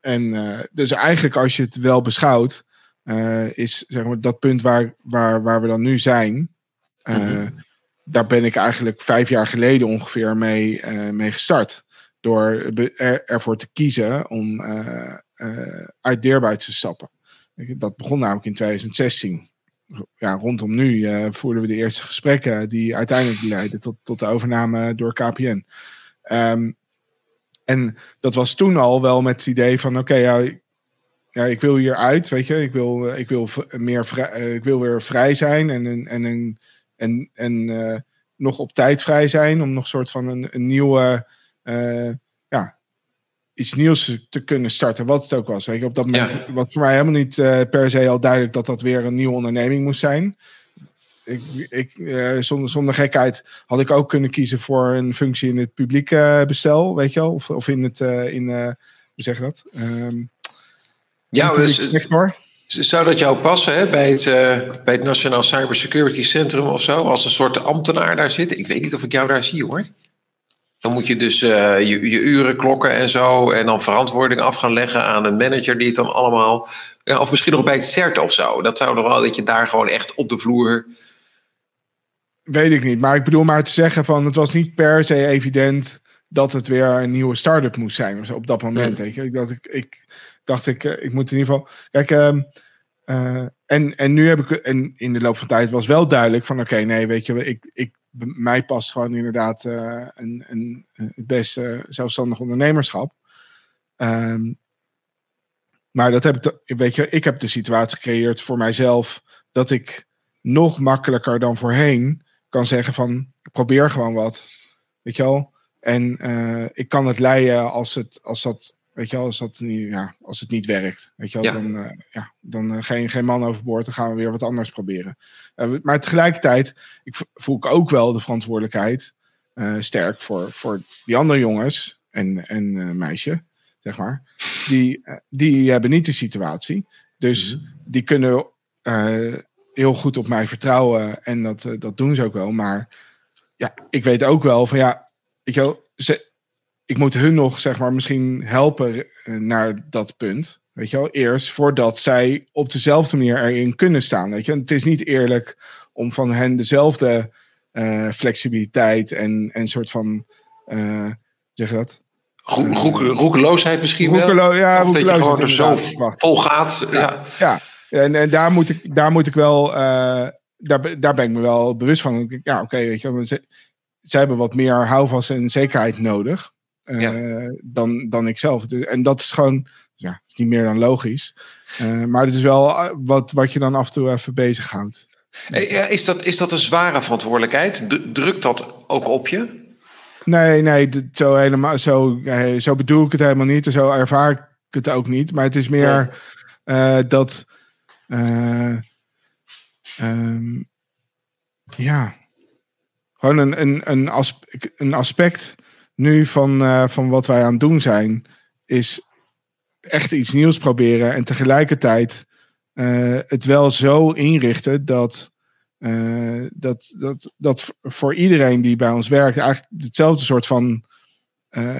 En uh, dus eigenlijk als je het wel beschouwt, uh, is zeg maar dat punt waar, waar, waar we dan nu zijn. Mm-hmm. Daar ben ik eigenlijk vijf jaar geleden ongeveer mee, mee gestart. Door er, ervoor te kiezen om uit Deerbytes te stappen. Dat begon namelijk in 2016 ja, rondom nu uh, voerden we de eerste gesprekken die uiteindelijk leidden tot, tot de overname door KPN. Um, en dat was toen al wel met het idee van: oké, ja, ja, ik wil hieruit, weet je, ik wil, ik wil, meer vrij, eh, ik wil weer vrij zijn en, en, en, en, en uh, nog op tijd vrij zijn om nog een soort van een, een nieuwe, uh, ja, iets nieuws te kunnen starten, wat het ook was. Weet je, op dat moment, ja. wat voor mij helemaal niet per se al duidelijk dat dat weer een nieuwe onderneming moest zijn ik, ik, uh, zonder, zonder gekheid had ik ook kunnen kiezen voor een functie in het publieke uh, bestel, weet je wel? Of, of in het, uh, in, hoe zeg je dat? Um, ja, dus, zou dat jou passen hè, bij, het, bij het Nationaal Cybersecurity Centrum of zo? Als een soort ambtenaar daar zit? Ik weet niet of ik jou daar zie hoor. Dan moet je dus je, je uren klokken en zo. En dan verantwoording af gaan leggen aan een manager die het dan allemaal. Ja, of misschien nog bij het CERT of zo. Dat zou nog wel dat je daar gewoon echt op de vloer Weet ik niet. Maar ik bedoel maar te zeggen van het was niet per se evident dat het weer een nieuwe start-up moest zijn op dat moment. Weet je? Ik, dacht, ik, ik dacht ik, eh, ik moet in ieder geval. Kijk, uh, uh, en, en nu heb ik. En in de loop van tijd was wel duidelijk van oké, nee, weet je, ik, ik, mij past gewoon inderdaad uh, een, een, het beste zelfstandig ondernemerschap. Um, maar dat heb ik, weet je, ik heb de situatie gecreëerd voor mijzelf dat ik nog makkelijker dan voorheen kan zeggen van probeer gewoon wat. Weet je wel? En uh, ik kan het leiden als, het, als dat Weet je, als, dat niet, ja, als het niet werkt, weet je, dan, uh, ja, dan geen, geen man overboord, dan gaan we weer wat anders proberen. maar tegelijkertijd ik voel ik ook wel de verantwoordelijkheid sterk voor, voor die andere jongens en, en meisje, zeg maar. Die, die hebben niet de situatie. Dus mhm. die kunnen heel goed op mij vertrouwen en dat, dat doen ze ook wel. Maar ja, ik weet ook wel van ja, je wel, ze, ik moet hun nog, zeg maar, misschien helpen eh, naar dat punt. Weet je wel, eerst voordat zij op dezelfde manier erin kunnen staan. Weet je, het is niet eerlijk om van hen dezelfde uh, flexibiliteit en een soort van, uh, zeg dat? roekeloosheid misschien wel? Ja, of dat je gewoon er zo vol gaat. Ja, ja. En, en daar, moet ik, daar moet ik wel, uh, daar, daar ben ik me wel bewust van. Ja, oké, weet je, ze, zij hebben wat meer houvast en zekerheid nodig. Uh, dan, dan ik zelf. Dus, en dat is gewoon, ja, is niet meer dan logisch. Uh, maar het is wel eh, wat, wat je dan af en toe even bezighoudt. Is dat, is dat een zware verantwoordelijkheid? Drukt dat ook op je? Nee, nee, zo, helemaal, zo, zo bedoel ik het helemaal niet. Zo ervaar ik het ook niet. Maar het is meer uh, dat. Uh, um, ja. Gewoon een, een, een, aspe een aspect nu van, uh, van wat wij aan het doen zijn, is echt iets nieuws proberen en tegelijkertijd uh, het wel zo inrichten dat, uh, dat, dat, dat voor iedereen die bij ons werkt eigenlijk hetzelfde soort van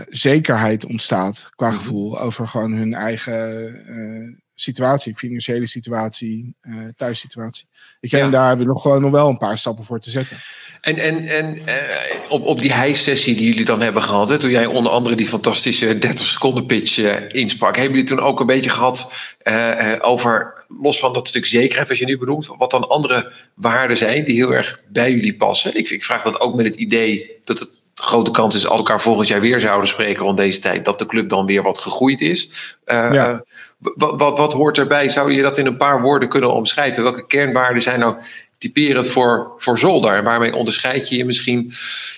zekerheid ontstaat qua mhm. gevoel over gewoon hun eigen situatie, financiële situatie, uh, thuissituatie. Ik ja. En daar hebben we nog gewoon nog wel een paar stappen voor te zetten. En, en, en uh, op, op die high-sessie die jullie dan hebben gehad, hè, toen jij onder andere die fantastische 30 seconden pitch uh, insprak, hebben jullie toen ook een beetje gehad over, los van dat stuk zekerheid wat je nu benoemt, wat dan andere waarden zijn die heel erg bij jullie passen? Ik, ik vraag dat ook met het idee dat het de grote kans is als elkaar volgend jaar weer zouden spreken rond deze tijd, dat de club dan weer wat gegroeid is. Uh, ja. Wat, wat, wat hoort erbij? Zou je dat in een paar woorden kunnen omschrijven? Welke kernwaarden zijn nou typerend voor, voor Zolder? En waarmee onderscheid je je misschien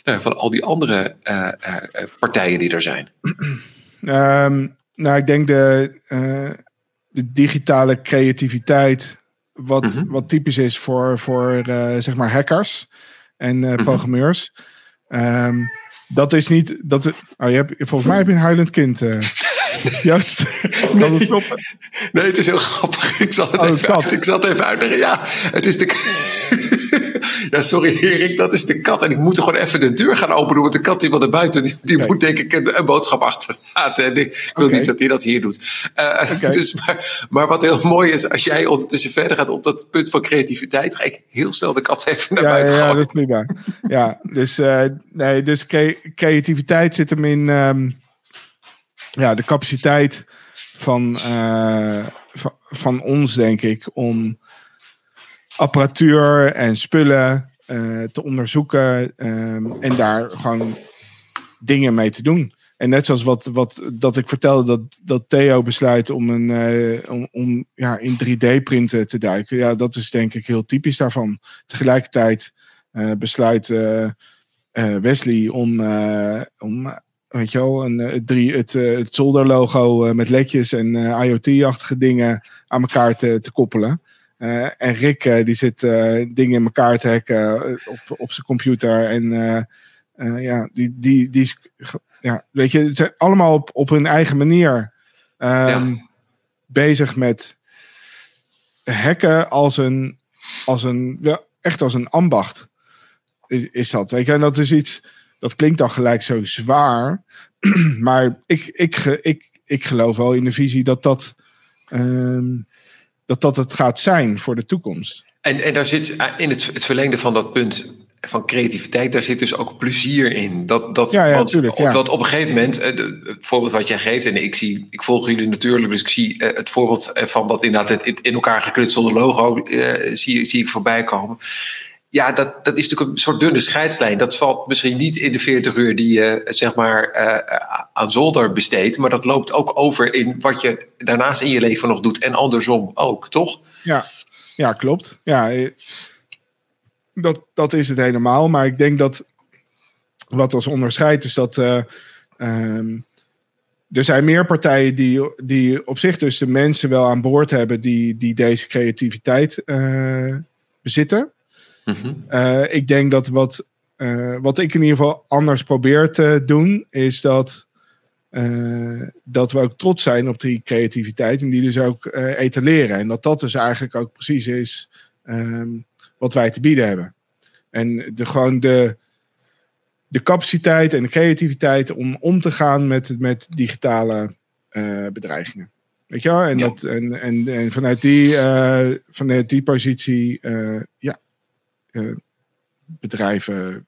nou, van al die andere uh, uh, partijen die er zijn? Um, nou, ik denk de, de digitale creativiteit, wat, mm -hmm. wat typisch is voor, voor zeg maar hackers en mm -hmm. programmeurs. Um, dat is niet. Dat, oh, je hebt, volgens mij heb je een huilend kind. Juist. kan het stoppen? Nee, het is heel grappig. Ik zal het, oh, even, uit, ik zal het even uitleggen. Ja, het is de. ja, sorry Erik, dat is de kat. En ik moet er gewoon even de deur gaan openen. Want de kat die wil er buiten. Die, die moet denk ik een, een boodschap achterlaten. En ik, wil niet dat hij dat hier doet. Uh, dus, maar, maar wat heel mooi is, als jij ondertussen verder gaat op dat punt van creativiteit, ga ik heel snel de kat even naar ja, buiten gooien. Ja, dat is prima. ja, dus, uh, nee, dus creativiteit zit hem in um, ja, de capaciteit van, uh, van, van ons, denk ik, om apparatuur en spullen uh, te onderzoeken um, en daar gewoon dingen mee te doen. En net zoals wat, wat dat ik vertelde, dat, dat Theo besluit om, een, uh, om, om ja, in 3D-printen te duiken. Ja, dat is denk ik heel typisch daarvan. Tegelijkertijd besluit Wesley om, om weet je wel, een, het, drie, het, het zolderlogo met ledjes en IoT-achtige dingen aan elkaar te, te koppelen. Uh, en Rick uh, die zit uh, dingen in elkaar te hacken op, op zijn computer. En ja, die, die, die ja, weet je, het zijn allemaal op, op hun eigen manier um, ja. bezig met hacken als een, als een ja, echt als een ambacht. Is, is dat, weet je, en dat is iets, dat klinkt dan gelijk zo zwaar. maar ik, ik, ik, ik geloof wel in de visie dat dat. Um, dat dat het gaat zijn voor de toekomst. En, en daar zit eh, in het, het verlengde van dat punt van creativiteit, daar zit dus ook plezier in. Dat, dat, ja, ja, want, tuurlijk, ja. op een gegeven moment, eh, het voorbeeld wat jij geeft, en ik, zie, ik volg jullie natuurlijk, dus ik zie eh, het voorbeeld van dat inderdaad het in elkaar geknutselde logo, zie, zie ik voorbij komen ja, dat, dat is natuurlijk een soort dunne scheidslijn. Dat valt misschien niet in de 40 uur die je zeg maar uh, aan zolder besteedt. Maar dat loopt ook over in wat je daarnaast in je leven nog doet. En andersom ook, toch? Ja, ja klopt. Ja, eh, dat, dat is het helemaal. Maar ik denk dat wat ons onderscheidt is dat... Um, er zijn meer partijen die, die op zich dus de mensen wel aan boord hebben die, die deze creativiteit bezitten. Uh, ik denk dat wat, uh, wat ik in ieder geval anders probeer te doen, is dat, dat we ook trots zijn op die creativiteit en die dus ook etaleren. En dat dat dus eigenlijk ook precies is um, wat wij te bieden hebben. En de, gewoon de, de capaciteit en de creativiteit om om te gaan met, met digitale bedreigingen. Weet je wel? En, dat, en, en, en vanuit, die, uh, vanuit die positie uh, ja, bedrijven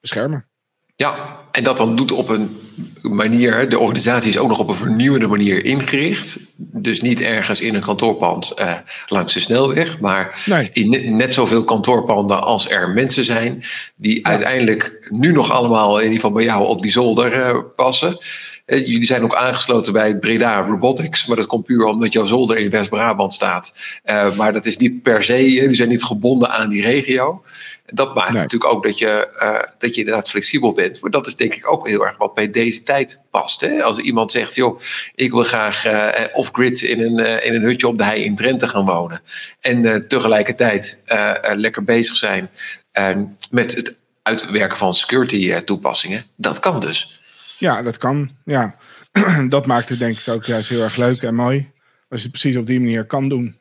beschermen. Ja, en dat dan doet op een manier, de organisatie is ook nog op een vernieuwende manier ingericht. Dus niet ergens in een kantoorpand uh, langs de snelweg, maar nee. in net, zoveel kantoorpanden als er mensen zijn, die uiteindelijk nu nog allemaal, in ieder geval bij jou, op die zolder uh, passen. Uh, jullie zijn ook aangesloten bij Breda Robotics, maar dat komt puur omdat jouw zolder in West-Brabant staat. maar dat is niet per se, jullie zijn niet gebonden aan die regio. Dat maakt nee. natuurlijk ook dat je, dat je inderdaad flexibel bent. Maar dat is denk ik ook heel erg wat bij deze tijd past. Hè? Als iemand zegt, joh, ik wil graag uh, off-grid in een, uh, in een hutje op de hei in Drenthe gaan wonen. En tegelijkertijd lekker bezig zijn ehm, met het uitwerken van security toepassingen. Dat kan dus. Ja, dat kan. Ja. dat maakt het denk ik ook juist heel erg leuk en mooi. Als je het precies op die manier kan doen.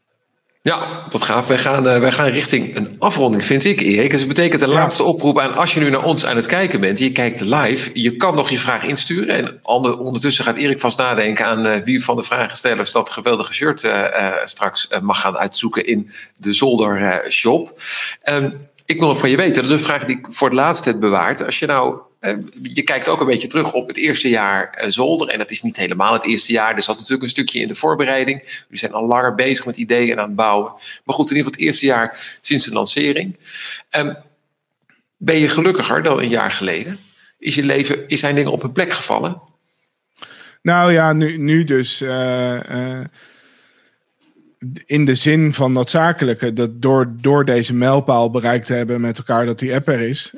Ja, wat gaaf. Wij gaan, uh, wij gaan richting een afronding, vind ik, Erik. Dus dat betekent de ja. laatste oproep aan als je nu naar ons aan het kijken bent. Je kijkt live. Je kan nog je vraag insturen. En ondertussen gaat Erik vast nadenken aan uh, wie van de vragenstellers dat geweldige shirt uh, straks mag gaan uitzoeken in de Zolder shop. Um, ik wil nog van je weten, dat is een vraag die ik voor het laatst heb bewaard. Als je nou je kijkt ook een beetje terug op het eerste jaar zolder. En dat is niet helemaal het eerste jaar. Er zat natuurlijk een stukje in de voorbereiding. Jullie zijn al langer bezig met ideeën aan het bouwen. Maar goed, in ieder geval het eerste jaar sinds de lancering. Um, ben je gelukkiger dan een jaar geleden? Is je leven, is zijn dingen op een plek gevallen? Nou ja, nu, nu dus. Uh, in de zin van dat zakelijke, dat door, door deze mijlpaal bereikt te hebben met elkaar dat die app er is,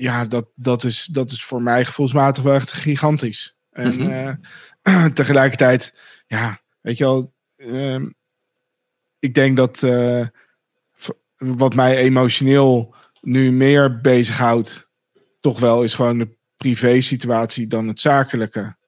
ja, dat, dat, is, dat is voor mij gevoelsmatig wel echt gigantisch. En mm -hmm. uh, tegelijkertijd, ja, weet je wel, uh, ik denk dat uh, wat mij emotioneel nu meer bezighoudt, toch wel is gewoon de privé situatie dan het zakelijke.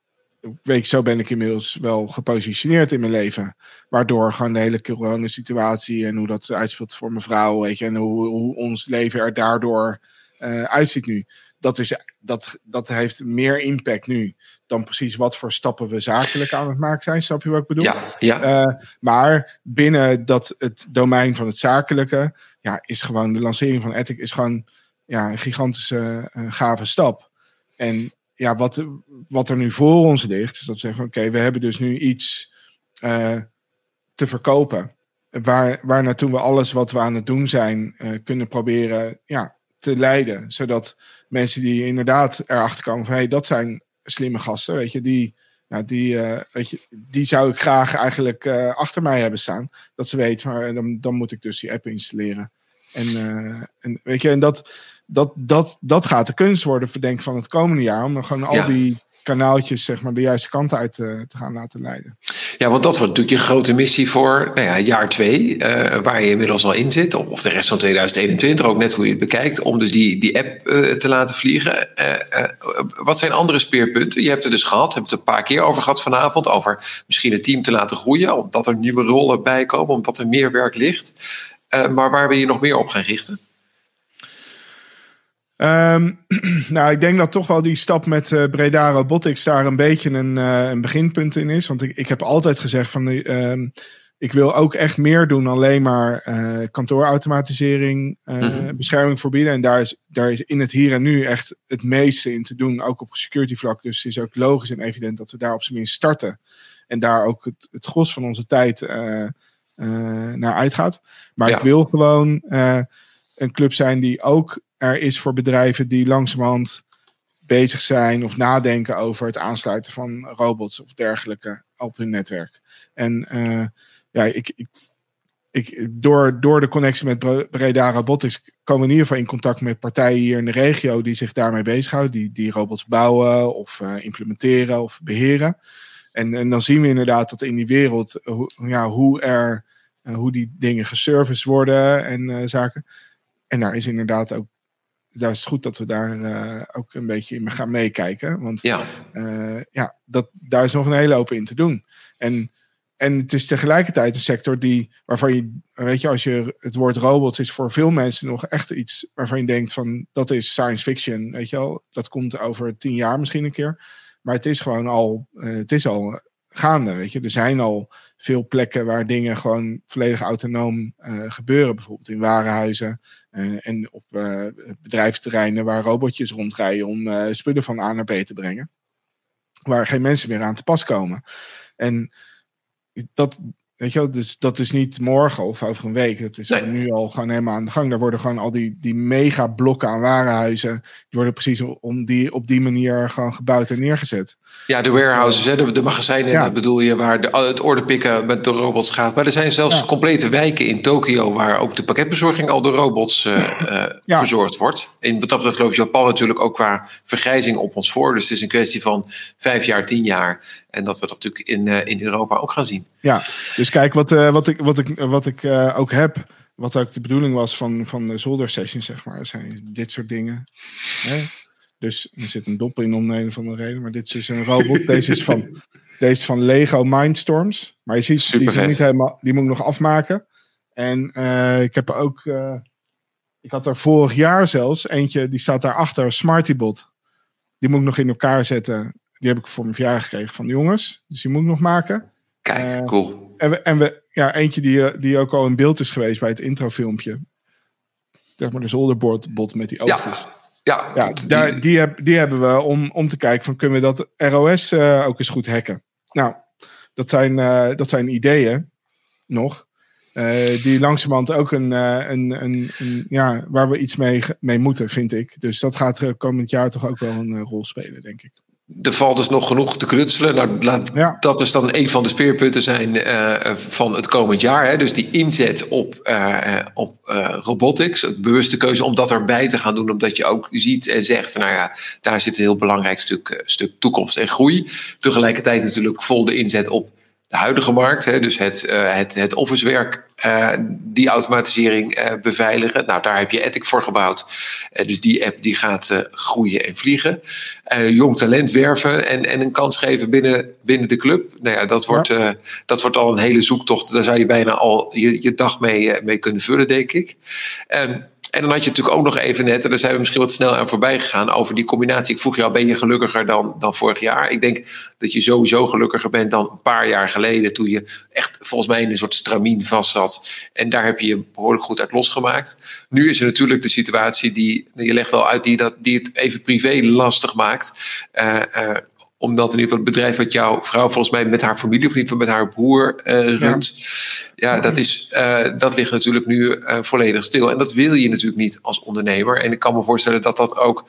Weet je, zo ben ik inmiddels wel gepositioneerd in mijn leven. Waardoor gewoon de hele coronasituatie en hoe dat uitspeelt voor mijn vrouw, weet je, en hoe, hoe ons leven er daardoor uh, uitziet nu. Dat, is, dat, dat heeft meer impact nu dan precies wat voor stappen we zakelijk aan het maken zijn. Snap je wat ik bedoel? Ja, ja. Uh, maar binnen dat het domein van het zakelijke, ja, is gewoon de lancering van Ethic is gewoon ja, een gigantische uh, gave stap. En ja, wat, wat er nu voor ons ligt, is dat we zeggen: oké, okay, we hebben dus nu iets uh, te verkopen. Waar, waar naartoe we alles wat we aan het doen zijn, kunnen proberen ja, te leiden. Zodat mensen die inderdaad erachter komen van hey, dat zijn slimme gasten, weet je, die, nou, die, uh, weet je, die zou ik graag eigenlijk uh, achter mij hebben staan. Dat ze weten, maar dan, dan moet ik dus die app installeren. En, uh, en weet je, en dat, dat, dat, dat gaat de kunst worden, verdenk van het komende jaar. Om dan gewoon al ja. die kanaaltjes zeg maar, de juiste kant uit uh, te gaan laten leiden. Ja, want dat wordt natuurlijk je grote missie voor nou ja, jaar twee, uh, waar je inmiddels al in zit, of de rest van 2021, ook net hoe je het bekijkt, om dus die, die app uh, te laten vliegen. wat zijn andere speerpunten? Je hebt het dus gehad, hebben het een paar keer over gehad vanavond, over misschien het team te laten groeien, omdat er nieuwe rollen bij komen, omdat er meer werk ligt. maar waar ben je nog meer op gaan richten? Um, nou, ik denk dat toch wel die stap met uh, Breda Robotics daar een beetje een, uh, een beginpunt in is. Want ik, ik heb altijd gezegd van uh, ik wil ook echt meer doen alleen maar eh, kantoorautomatisering, mm-hmm. bescherming voorbieden. En daar is, daar is in het hier en nu echt het meeste in te doen, ook op security vlak. Dus het is ook logisch en evident dat we daar op zijn minst starten. En daar ook het, het gros van onze tijd naar uitgaat. Maar ja. ik wil gewoon een club zijn die ook er is voor bedrijven die langzamerhand bezig zijn of nadenken over het aansluiten van robots of dergelijke op hun netwerk. En uh, ja, ik, ik, ik, door, door de connectie met Breda Robotics komen we in ieder geval in contact met partijen hier in de regio die zich daarmee bezighouden. Die, die robots bouwen of uh, implementeren of beheren. En, en dan zien we inderdaad dat in die wereld, hoe, ja, hoe, er, hoe die dingen geserviced worden en zaken. En daar is inderdaad ook daar is het goed dat we daar uh, ook een beetje in gaan meekijken. Want ja. Uh, ja, dat, daar is nog een hele hoop in te doen. En, en het is tegelijkertijd een sector die, waarvan je, weet je, als je het woord robots is voor veel mensen nog echt iets waarvan je denkt van dat is science fiction, weet je wel. Dat komt over tien jaar misschien een keer. Maar het is gewoon al, uh, het is al gaande. Weet je. Er zijn al veel plekken waar dingen gewoon volledig autonoom uh, gebeuren. Bijvoorbeeld in warenhuizen uh, en op uh, waar robotjes rondrijden om spullen van A naar B te brengen. Waar geen mensen meer aan te pas komen. En dat, Weet je wel, dus dat is niet morgen of over een week. Dat is nu al gewoon helemaal aan de gang. Daar worden gewoon al die, die mega blokken aan warenhuizen. Die worden precies om die, op die manier gewoon gebouwd en neergezet. Ja, de warehouses, hè, de, de magazijnen, dat bedoel je, waar de, het orderpikken met de robots gaat. Maar er zijn zelfs complete wijken in Tokio waar ook de pakketbezorging al door robots uh, uh, verzorgd wordt. En wat dat betreft geloof Japan natuurlijk ook qua vergrijzing op ons voor. Dus het is een kwestie van vijf jaar, tien jaar. En dat we dat natuurlijk in, uh, in Europa ook gaan zien. Ja, dus kijk, wat, uh, wat ik, wat ik, wat ik uh, ook heb, wat ook de bedoeling was van, van de zolder sessions, zeg maar, zijn dit soort dingen. Hè? Dus er zit een dop in om een van de reden, maar dit is dus een robot. deze, is van, deze is van Lego Mindstorms. Maar je ziet, die, niet helemaal, die moet ik nog afmaken. En ik heb ook, ik had er vorig jaar zelfs eentje, die staat daarachter, Smartybot. Die moet ik nog in elkaar zetten. Die heb ik voor mijn verjaardag gekregen van de jongens. Dus die moet ik nog maken. Kijk, uh, cool. En we, en we, ja, eentje die, eh, die ook al in beeld is geweest bij het introfilmpje. Zeg maar de zolderbord met die oogjes. Ja, ja, ja die, daar, die, heb, die hebben we om, om te kijken van kunnen we dat ROS uh, eh, ook eens goed hacken. Nou, dat zijn, uh, dat zijn ideeën nog. Uh, die langzamerhand ook een, een, een, een, ja, waar we iets mee, mee moeten, vind ik. Dus dat gaat komend jaar toch ook wel een rol spelen, denk ik er valt dus nog genoeg te knutselen. Nou, laat dat dus dan een van de speerpunten zijn uh, van het komend jaar. Hè? Dus die inzet op, uh, op robotics. Het bewuste keuze om dat erbij te gaan doen. Omdat je ook ziet en zegt van nou ja, daar zit een heel belangrijk stuk, stuk toekomst en groei. Tegelijkertijd natuurlijk vol de inzet op de huidige markt. Hè, dus het, uh, het, het officewerk, uh, die automatisering uh, beveiligen. Nou, daar heb je Ethic voor gebouwd. dus die app die gaat groeien en vliegen. jong talent werven en, en een kans geven binnen, binnen de club. Nou ja, dat wordt, ja. dat wordt al een hele zoektocht. Daar zou je bijna al je, je dag mee, mee kunnen vullen, denk ik. En dan had je natuurlijk ook nog even net, en daar zijn we misschien wat snel aan voorbij gegaan, over die combinatie. Ik vroeg jou, ben je gelukkiger dan, dan vorig jaar? Ik denk dat je sowieso gelukkiger bent dan een paar jaar geleden, toen je echt volgens mij in een soort stramien vast zat. En daar heb je je behoorlijk goed uit losgemaakt. Nu is er natuurlijk de situatie die, je legt al uit, die, dat, die het even privé lastig maakt. Uh, uh, omdat in ieder geval het bedrijf wat jouw vrouw volgens mij met haar familie of niet met haar broer uh, runt. Ja, dat, is, uh, dat ligt natuurlijk nu uh, volledig stil. En dat wil je natuurlijk niet als ondernemer. En ik kan me voorstellen dat dat ook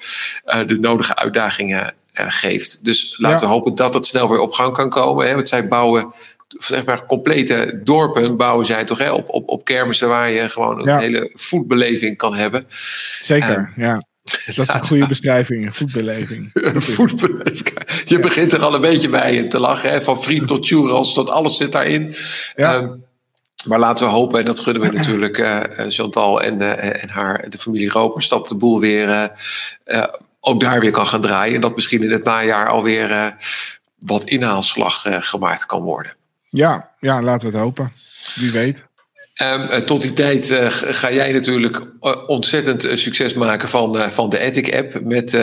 de nodige uitdagingen geeft. Dus laten ja. we hopen dat het snel weer op gang kan komen. Hè. Want zij bouwen zeg maar, complete dorpen bouwen zij toch hè, op, op, op kermissen waar je gewoon een ja. hele voetbeleving kan hebben. Zeker, ja. Dat is een goede beschrijving, voetbeleving. voetbeleving. Je begint er al een beetje bij te lachen. Hè? Van friet tot churros, tot alles zit daarin. Ja. Um, maar laten we hopen, en dat gunnen we natuurlijk uh, Chantal en, uh, en haar, de familie Ropers, dat de boel weer uh, ook daar weer kan gaan draaien. En dat misschien in het najaar alweer wat inhaalslag gemaakt kan worden. Ja, ja, laten we het hopen. Wie weet. Um, tot die tijd uh, ga jij natuurlijk ontzettend uh, succes maken van, uh, van de Ethic app. Met,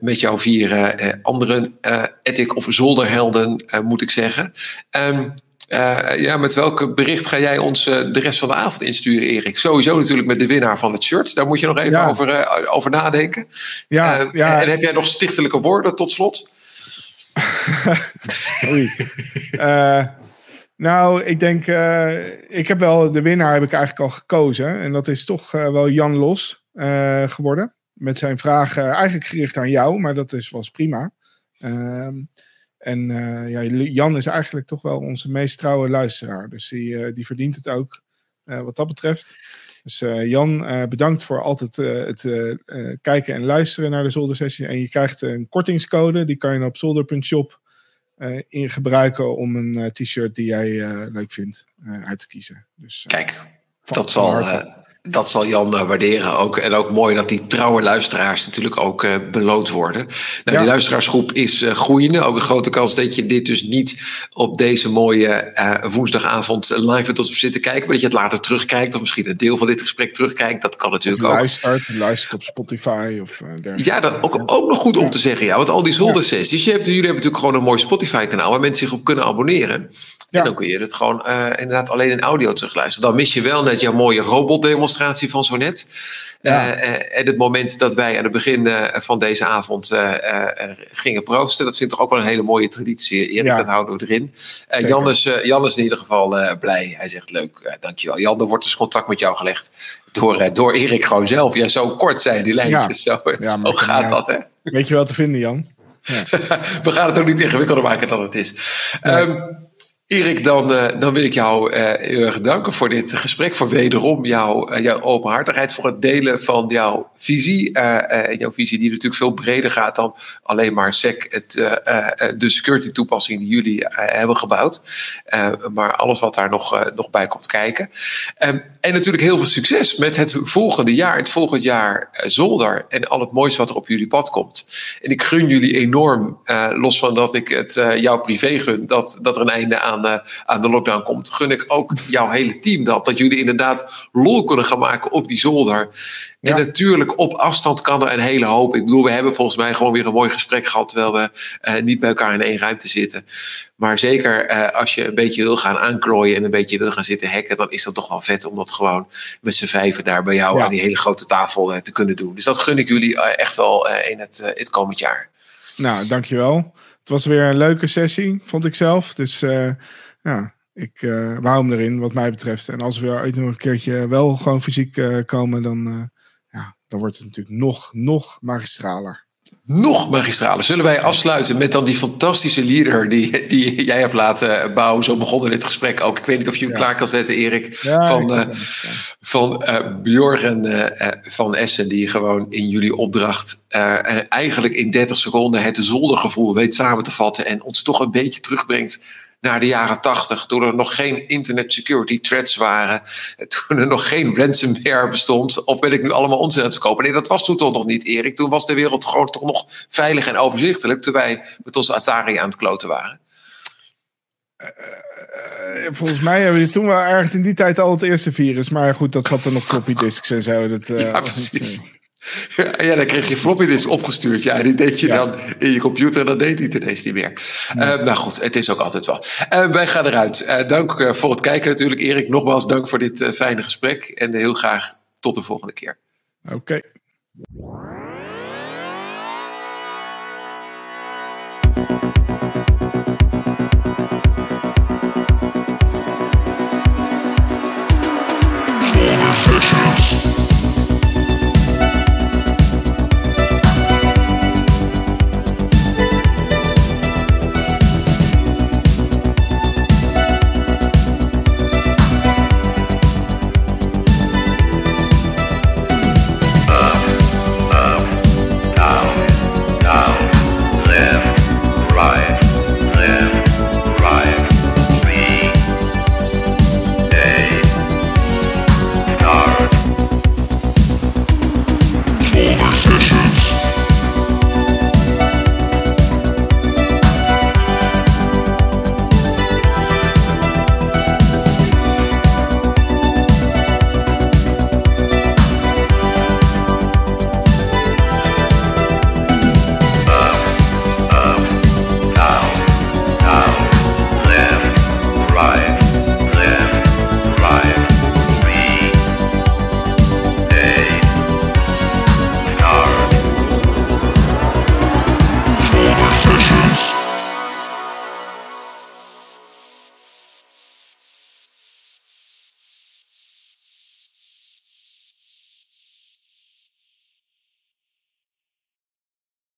met jouw vier andere Ethic of zolderhelden, moet ik zeggen. Um, ja, met welk bericht ga jij ons de rest van de avond insturen, Erik? Sowieso natuurlijk met de winnaar van het shirt. Daar moet je nog even ja. over, over nadenken. Ja, ja. En heb jij nog stichtelijke woorden tot slot? Oei. Nou, ik denk, uh, ik heb wel de winnaar heb ik eigenlijk al gekozen. En dat is toch uh, wel Jan Los uh, geworden. Met zijn vraag eigenlijk gericht aan jou, maar dat is, was prima. Ehm, en ja, Jan is eigenlijk toch wel onze meest trouwe luisteraar. Dus die, die verdient het ook. wat dat betreft. Dus Jan, bedankt voor altijd het kijken en luisteren naar de zoldersessie. En je krijgt een kortingscode, die kan je op zolder.shop in gebruiken om een t-shirt die jij leuk vindt uit te kiezen. Dus, Kijk, dat zal dat zal Jan uh, waarderen ook. En ook mooi dat die trouwe luisteraars natuurlijk ook uh, beloond worden. Nou, Die luisteraarsgroep is uh, groeiende. Ook een grote kans dat je dit dus niet op deze mooie woensdagavond live tot op zit te kijken. Maar dat je het later terugkijkt. Of misschien een deel van dit gesprek terugkijkt. Dat kan natuurlijk of ook. Luistert, luistert op Spotify. Of, ja, dat ook, ook nog goed om te zeggen. Ja, want al die zoldersessies. Je hebt, jullie hebben natuurlijk gewoon een mooi Spotify kanaal. Waar mensen zich op kunnen abonneren. En dan kun je het gewoon inderdaad alleen in audio terugluisteren. Dan mis je wel net jouw mooie robotdemonstratie demonstratie van zo net. Ja. Uh, en het moment dat wij aan het begin van deze avond gingen proosten, dat vind ik toch ook wel een hele mooie traditie. Erik, ja. dat houden we erin. Jan, is, Jan is in ieder geval blij. Hij zegt leuk, dankjewel. Jan, er wordt dus contact met jou gelegd door, door Erik gewoon zelf. Ja, zo kort zijn die lijntjes. Zo, zo gaat dat, hè? Weet je wel te vinden, Jan? Ja. we gaan het ook niet ingewikkelder maken dan het is. Um, Erik, dan, uh, dan wil ik jou uh, heel erg danken voor dit gesprek, voor wederom jouw, uh, jouw openhartigheid, voor het delen van jouw visie. jouw visie die natuurlijk veel breder gaat dan alleen maar SEC, het, de security toepassing die jullie hebben gebouwd. maar alles wat daar nog, nog bij komt kijken. Um, en natuurlijk heel veel succes met het volgende jaar, het volgend jaar zolder en al het moois wat er op jullie pad komt. En ik gun jullie enorm, los van dat ik het jou privé gun, dat, dat er een einde aan aan, de lockdown komt, gun ik ook jouw hele team dat. Dat jullie inderdaad lol kunnen gaan maken op die zolder. En natuurlijk, op afstand kan er een hele hoop. Ik bedoel, we hebben volgens mij gewoon weer een mooi gesprek gehad. Terwijl we uh, niet bij elkaar in één ruimte zitten. Maar zeker uh, als je een beetje wil gaan aanklooien en een beetje wil gaan zitten hacken. dan is dat toch wel vet om dat gewoon met z'n vijven daar bij jou aan die hele grote tafel uh, te kunnen doen. Dus dat gun ik jullie echt wel in het, het komend jaar. Nou, dankjewel. Het was weer een leuke sessie, vond ik zelf. Dus ja, ik uh, wou hem erin, wat mij betreft. En als we ooit nog een keertje wel gewoon fysiek uh, komen, dan, ja, dan wordt het natuurlijk nog, nog magistraler. Nog magistraler. Zullen wij afsluiten met dan die fantastische leader die, die jij hebt laten bouwen? Zo begonnen dit gesprek ook. Ik weet niet of je hem ja. klaar kan zetten, Erik. Ja, van van Bjorn van Essen, die gewoon in jullie opdracht eigenlijk in 30 seconden het zoldergevoel weet samen te vatten en ons toch een beetje terugbrengt naar de jaren tachtig, toen er nog geen internet security threats waren, toen er nog geen ransomware bestond, of ben ik nu allemaal onzin aan het verkopen? Nee, dat was toen toch nog niet, Erik. Toen was de wereld gewoon toch nog veilig en overzichtelijk, toen wij met onze Atari aan het kloten waren. Uh, uh, volgens mij hebben we toen wel ergens in die tijd al het eerste virus. Maar goed, dat zat er nog floppy disks en zo. Dat, uh, ja, precies. Ja, dan kreeg je floppy disk opgestuurd. Ja, die deed je dan in je computer en dan deed hij het ineens niet meer. Ja. Uh, nou goed, het is ook altijd wat. Uh, wij gaan eruit. Uh, dank voor het kijken natuurlijk. Erik, nogmaals dank voor dit fijne gesprek. En heel graag tot de volgende keer. Oké. Okay.